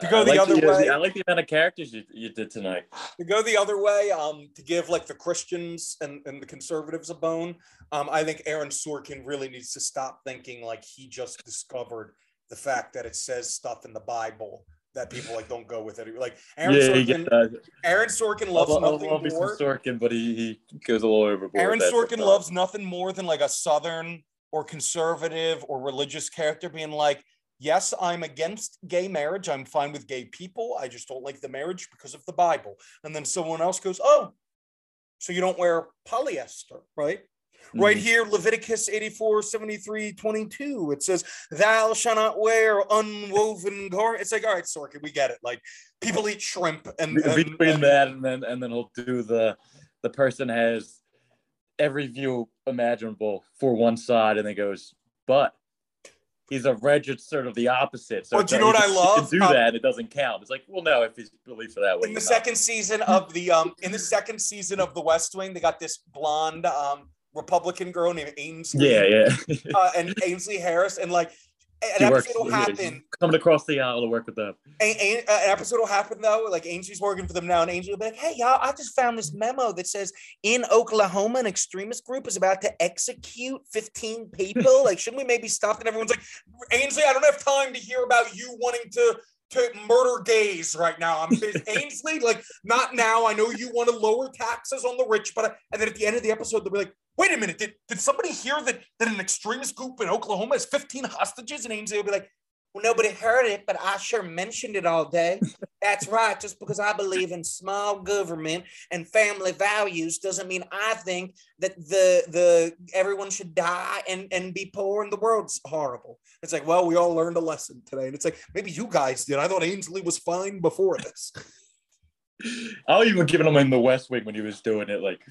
To go I the like other way, I like the amount of characters you, you did tonight. to go the other way, um, to give like the Christians and, and the conservatives a bone, um, I think Aaron Sorkin really needs to stop thinking like he just discovered the fact that it says stuff in the Bible that people like don't go with it. Like Aaron yeah, Sorkin, uh, Aaron Sorkin loves love, I nothing some more. Sorkin, but he, he goes a little overboard. Aaron Sorkin loves nothing more than like a Southern or conservative or religious character being like, yes, I'm against gay marriage. I'm fine with gay people. I just don't like the marriage because of the Bible. And then someone else goes, oh, so you don't wear polyester, right? Right Mhm. here, Leviticus 84, 73, 22. It says, Thou shalt not wear unwoven garment. It's like, all right, Sorkin, we get it. Like people eat shrimp and, and- between and- that and then and then he'll do the the person has every view imaginable for one side and then goes but he's a registered of the opposite so Well, do you know what I love? do Um, that it doesn't count it's like well no if his beliefs are that way in the not. second season of the um in the second season of the West Wing, they got this blonde um Republican girl named Ainsley. yeah yeah *laughs* Uh, and Ainsley Harris, and like an episode will happen. coming across the aisle to work with them an episode will happen though. Like Ainsley's working for them now, and Ainsley will be like, "Hey y'all, I just found this memo that says in Oklahoma, an extremist group is about to execute 15 people. *laughs* like, shouldn't we maybe stop?" And everyone's like, "Ainsley, I don't have time to hear about you wanting to." To murder gays right now. I'm. *laughs* Ainsley, like not now. I know you want to lower taxes on the rich, but and then at the end of the episode, they'll be like, "Wait a minute, did, did somebody hear that that an extremist group in Oklahoma has 15 hostages?" And Ainsley will be like, well, nobody heard it, but I sure mentioned it all day. That's *laughs* right. Just because I believe in small government and family values doesn't mean I think that the the everyone should die and and be poor and the world's horrible. It's like, well, we all learned a lesson today, and it's like maybe you guys did. I thought Ainsley was fine before this. *laughs* i was even giving him in the west wing when he was doing it like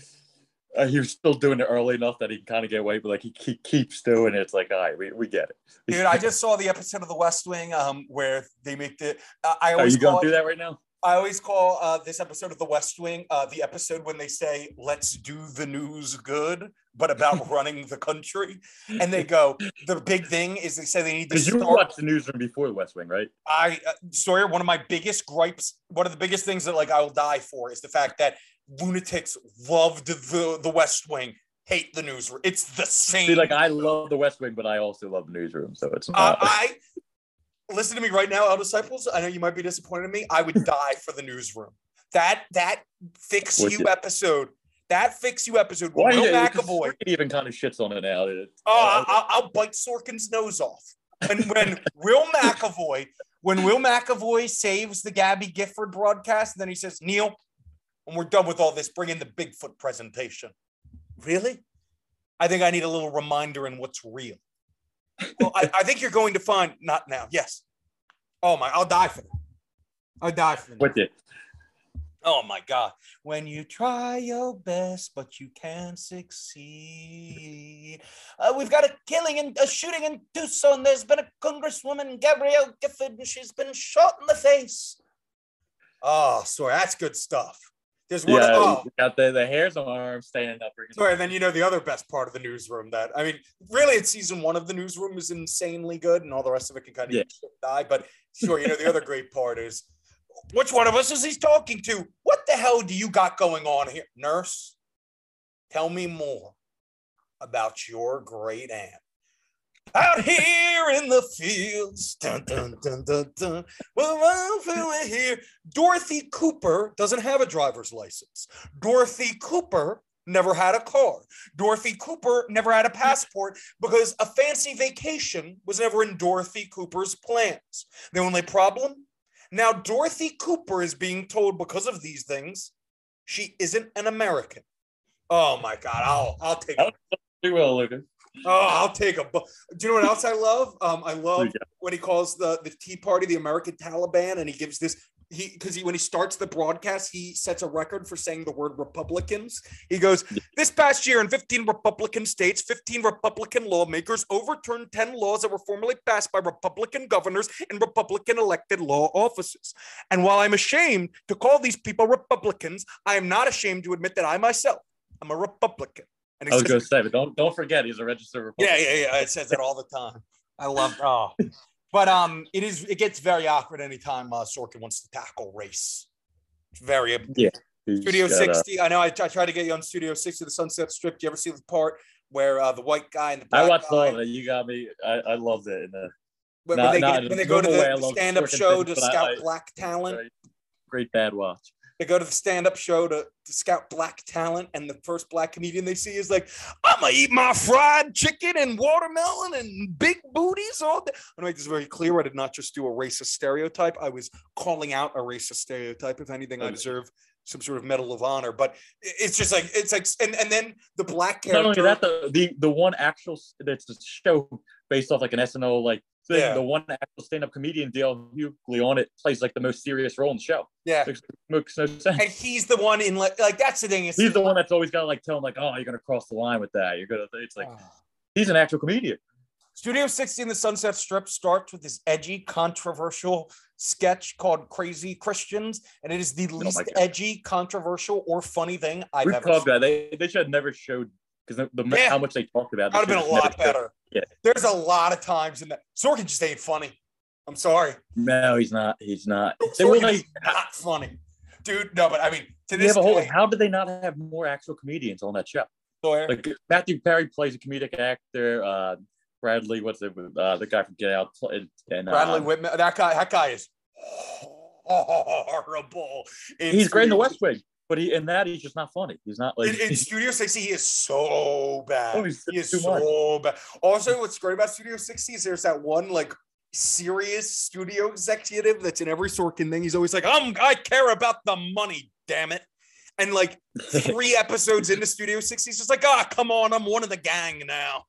uh, he was still doing it early enough that he can kind of get away but like he, he keeps doing it it's like all right we, we get it *laughs* Dude, I just saw the episode of The West Wing um where they make the. Uh, I are always you call gonna do that right now I always call uh, this episode of The West Wing uh, the episode when they say, let's do the news good, but about *laughs* running the country. And they *laughs* go, the big thing is they say they need to because you watched the newsroom before the west wing right I, uh, Sawyer, one of my biggest gripes, one of the biggest things that like I will die for is the fact that lunatics loved the, the West Wing, hate the newsroom. It's the same. See, like I love the West Wing, but I also love the newsroom. So it's Uh, not. I listen to me right now, El Disciples. I know you might be disappointed in me. I would die for the newsroom. That that fix Would you you? episode. That fix you episode. Why Will McAvoy. Even kind of shits on it now. Oh, I'll, I'll bite Sorkin's nose off. And when *laughs* Will McAvoy, when Will McAvoy saves the Gabby Gifford broadcast, and then he says, Neil, when we're done with all this, bring in the Bigfoot presentation. Really? I think I need a little reminder in what's real. Well, I, I think you're going to find not now. Yes. Oh my, I'll die for that. I'll die for that. with it. Oh my God. When you try your best, but you can't succeed. Uh, we've got a killing and a shooting in Tucson. There's been a Congresswoman, Gabrielle Gifford, and she's been shot in the face. Oh, sorry. That's good stuff. There's one. Yeah, oh, got the, the hairs on my arm standing up. sorry. And then you know the other best part of the newsroom that, I mean, really, it's season one of the newsroom is insanely good, and all the rest of it can kind of Yeah. die. But sure, you know, the other *laughs* great part is which one of us is he talking to? What the hell do you got going on here? Nurse, tell me more about your great aunt. Out here in the fields, dun, dun, dun, dun, dun. Well, I'm feeling here. Dorothy Cooper doesn't have a driver's license. Dorothy Cooper never had a car. Dorothy Cooper never had a passport because a fancy vacation was never in Dorothy Cooper's plans. The only problem now, Dorothy Cooper is being told because of these things, she isn't an American. Oh my God! I'll I'll take a, We will, Lucas. Oh I'll take a. bu- Do you know what else I love? Um, I love got? when he calls the the Tea Party the American Taliban, and he gives this he because he when he starts the broadcast, he sets a record for saying the word Republicans. He goes, "This past year, in 15 Republican states, 15 Republican lawmakers overturned 10 laws that were formerly passed by Republican governors and Republican elected law offices. And while I'm ashamed to call these people Republicans, I am not ashamed to admit that I myself am a Republican." And I was going to say, but don't don't forget, he's a registered reporter. yeah, yeah, yeah. It says that all the time. I love. *laughs* Oh, but um, it is. It gets very awkward anytime uh, Sorkin wants to tackle race. It's very yeah. Studio got, uh, 60. I know. I, I tried to get you on Studio 60, the Sunset Strip. Do you ever see the part where uh, the white guy and the black I watched guy, all of it. You got me. I, I loved it. And, uh, when, Not- they, get, in when they go to the stand-up show to scout I- black talent? very great bad watch. They go to the stand-up show to, to scout black talent, and the first black comedian they see is like, "I'm gonna eat my fried chicken and watermelon and big booties all day." I want to make this very clear. I did not just do a racist stereotype. I was calling out a racist stereotype. If anything, I deserve some sort of medal of honor. But it's just like it's like and and then the black character. Not only that, the the the one actual that's a show based off like an SNL like thing. Yeah. The one actual stand-up comedian D.L. Hughley on it plays like the most serious role in the show. yeah, Makes, makes no sense. and he's the one in like like that's the thing. He's the one that's always got to like tell him like, oh, you're gonna cross the line with that. You're gonna. It's like ah. he's an actual comedian. Studio 60 in the Sunset Strip starts with this edgy, controversial sketch called Crazy Christians, and it is the oh least God. edgy, controversial, or funny thing I've We've ever seen. it. they. They should have never showed because the, the Yeah. how much they talked about. That would have been a lot showed- better. Yeah. There's a lot of times in that. Sorkin just ain't funny. I'm sorry. No, he's not. He's not. They were Sorkin like, is not funny. Dude, no, but I mean, to they this have a whole. day, How did they not have more actual comedians on that show? Sawyer, Like Matthew Perry plays a comedic actor. Uh, Bradley, what's it? Uh, the guy from Get Out. And, and Bradley uh, Whitman, that guy, that guy is horrible. he's great in the West Wing, but he in that he's just not funny. He's not like. in, in Studio 60, he is so bad. Oh, he's he is too much. so bad. Also, what's great about Studio 60 is there's that one like serious studio executive that's in every Sorkin thing. He's always like, I'm I care about the money, damn it. And like *laughs* three episodes into Studio 60, he's just like, ah, come on, I'm one of the gang now.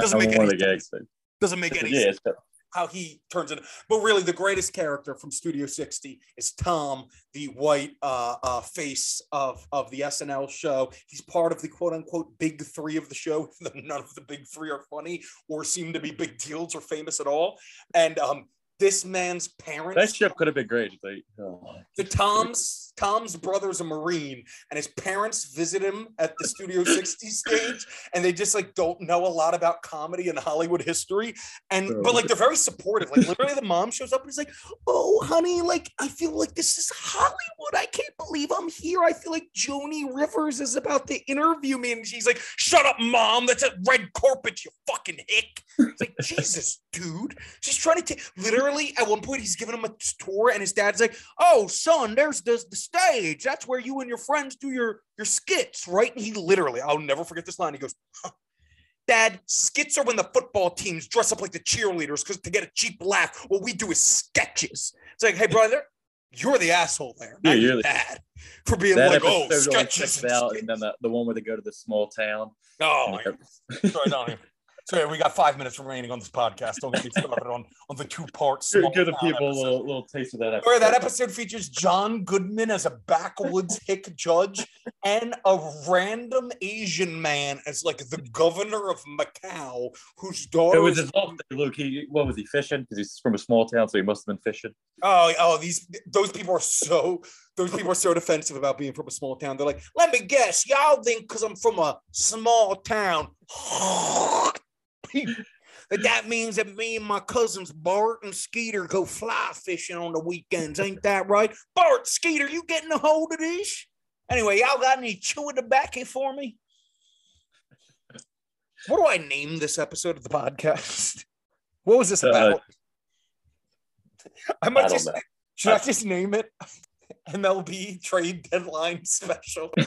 Doesn't make one any of the gags. sense. Doesn't make any Yeah, sense how he turns it. But really, the greatest character from Studio 60 is Tom, the white uh, uh, face of, of the SNL show. He's part of the quote unquote big three of the show. *laughs* None of the big three are funny or seem to be big deals or famous at all. And um, this man's parents, that ship could have been great. oh. the Tom's Tom's brother's a Marine, and his parents visit him at the Studio 60 stage, and they just like don't know a lot about comedy and Hollywood history. And but like they're very supportive. Like literally, the mom shows up and is like, "Oh, honey, like I feel like this is Hollywood. I can't believe I'm here. I feel like Joan Rivers is about to interview me." And she's like, "Shut up, mom. That's a red carpet, you fucking hick." It's like, *laughs* Jesus, dude. She's trying to take literally at one point he's giving him a tour, and his dad's like, Oh, son, there's the, the stage. That's where you and your friends do your, your skits, right? And he literally, I'll never forget this line. He goes, huh. Dad, skits are when the football teams dress up like the cheerleaders because to get a cheap laugh, what we do is sketches. It's like, hey, brother, you're the asshole there. Not you're your the- dad for being that like, oh, sketches. sticks out, and then the, the one where they go to the small town. oh, *laughs* Sorry, even. Sorry, we got five minutes remaining on this podcast. Don't get me started on, on the two parts. Give give the people a little, little taste of that episode. Where that episode features John Goodman as a backwoods *laughs* hick judge and a random Asian man as like the governor of Macau, whose daughter It was is his fault. Luke, he what was he fishing? Because he's from a small town, so he must have been fishing. Oh, oh, these those people are so those people are so defensive about being from a small town. They're like, let me guess, y'all think because I'm from a small town. That that means that me and my cousins Bart and Skeeter go fly fishing on the weekends. Ain't that right? Bart, Skeeter, you getting a hold of this? Anyway, y'all got any chewing tobacco for me? What do I name this episode of the podcast? What was this Uh, about? I might I just know. should I just name it *laughs* MLB trade deadline special? *laughs*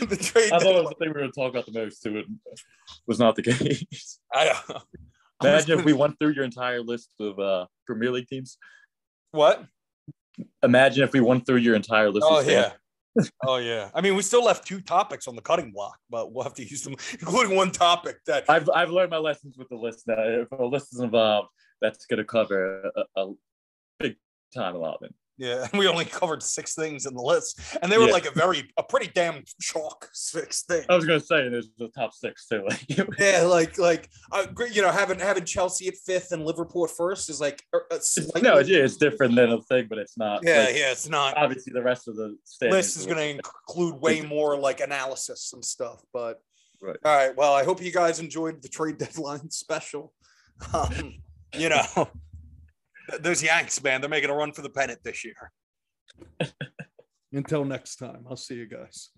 *laughs* the trade I thought it was the thing we were going to talk about the most, too. It was not the *laughs* case. I don't know. *laughs* Imagine if we went through your entire list of uh, Premier League teams. what? Imagine if we went through your entire list. Oh of yeah. Oh yeah. I mean, we still left two topics on the cutting block, but we'll have to use them, including one topic that I've I've learned my lessons with the list now. If a list is involved, that's going to cover a, a big time allotment. Yeah, *laughs* we only covered six things in the list, and they were Yeah. like a very a pretty damn chalk *laughs* six things. I was going to say there's the top six too. Like, *laughs* Yeah, like like uh, you know, having having Chelsea at fifth and Liverpool at first is like uh, uh, slightly- no, yeah, it's different than a thing, but it's not. Yeah, like, yeah, it's not. Obviously, the rest of the list is going to include way more like analysis and stuff. But Right. all right, well, I hope you guys enjoyed the trade deadline special. Um, you know, those Yanks, man, they're making a run for the pennant this year. *laughs* Until next time, I'll see you guys.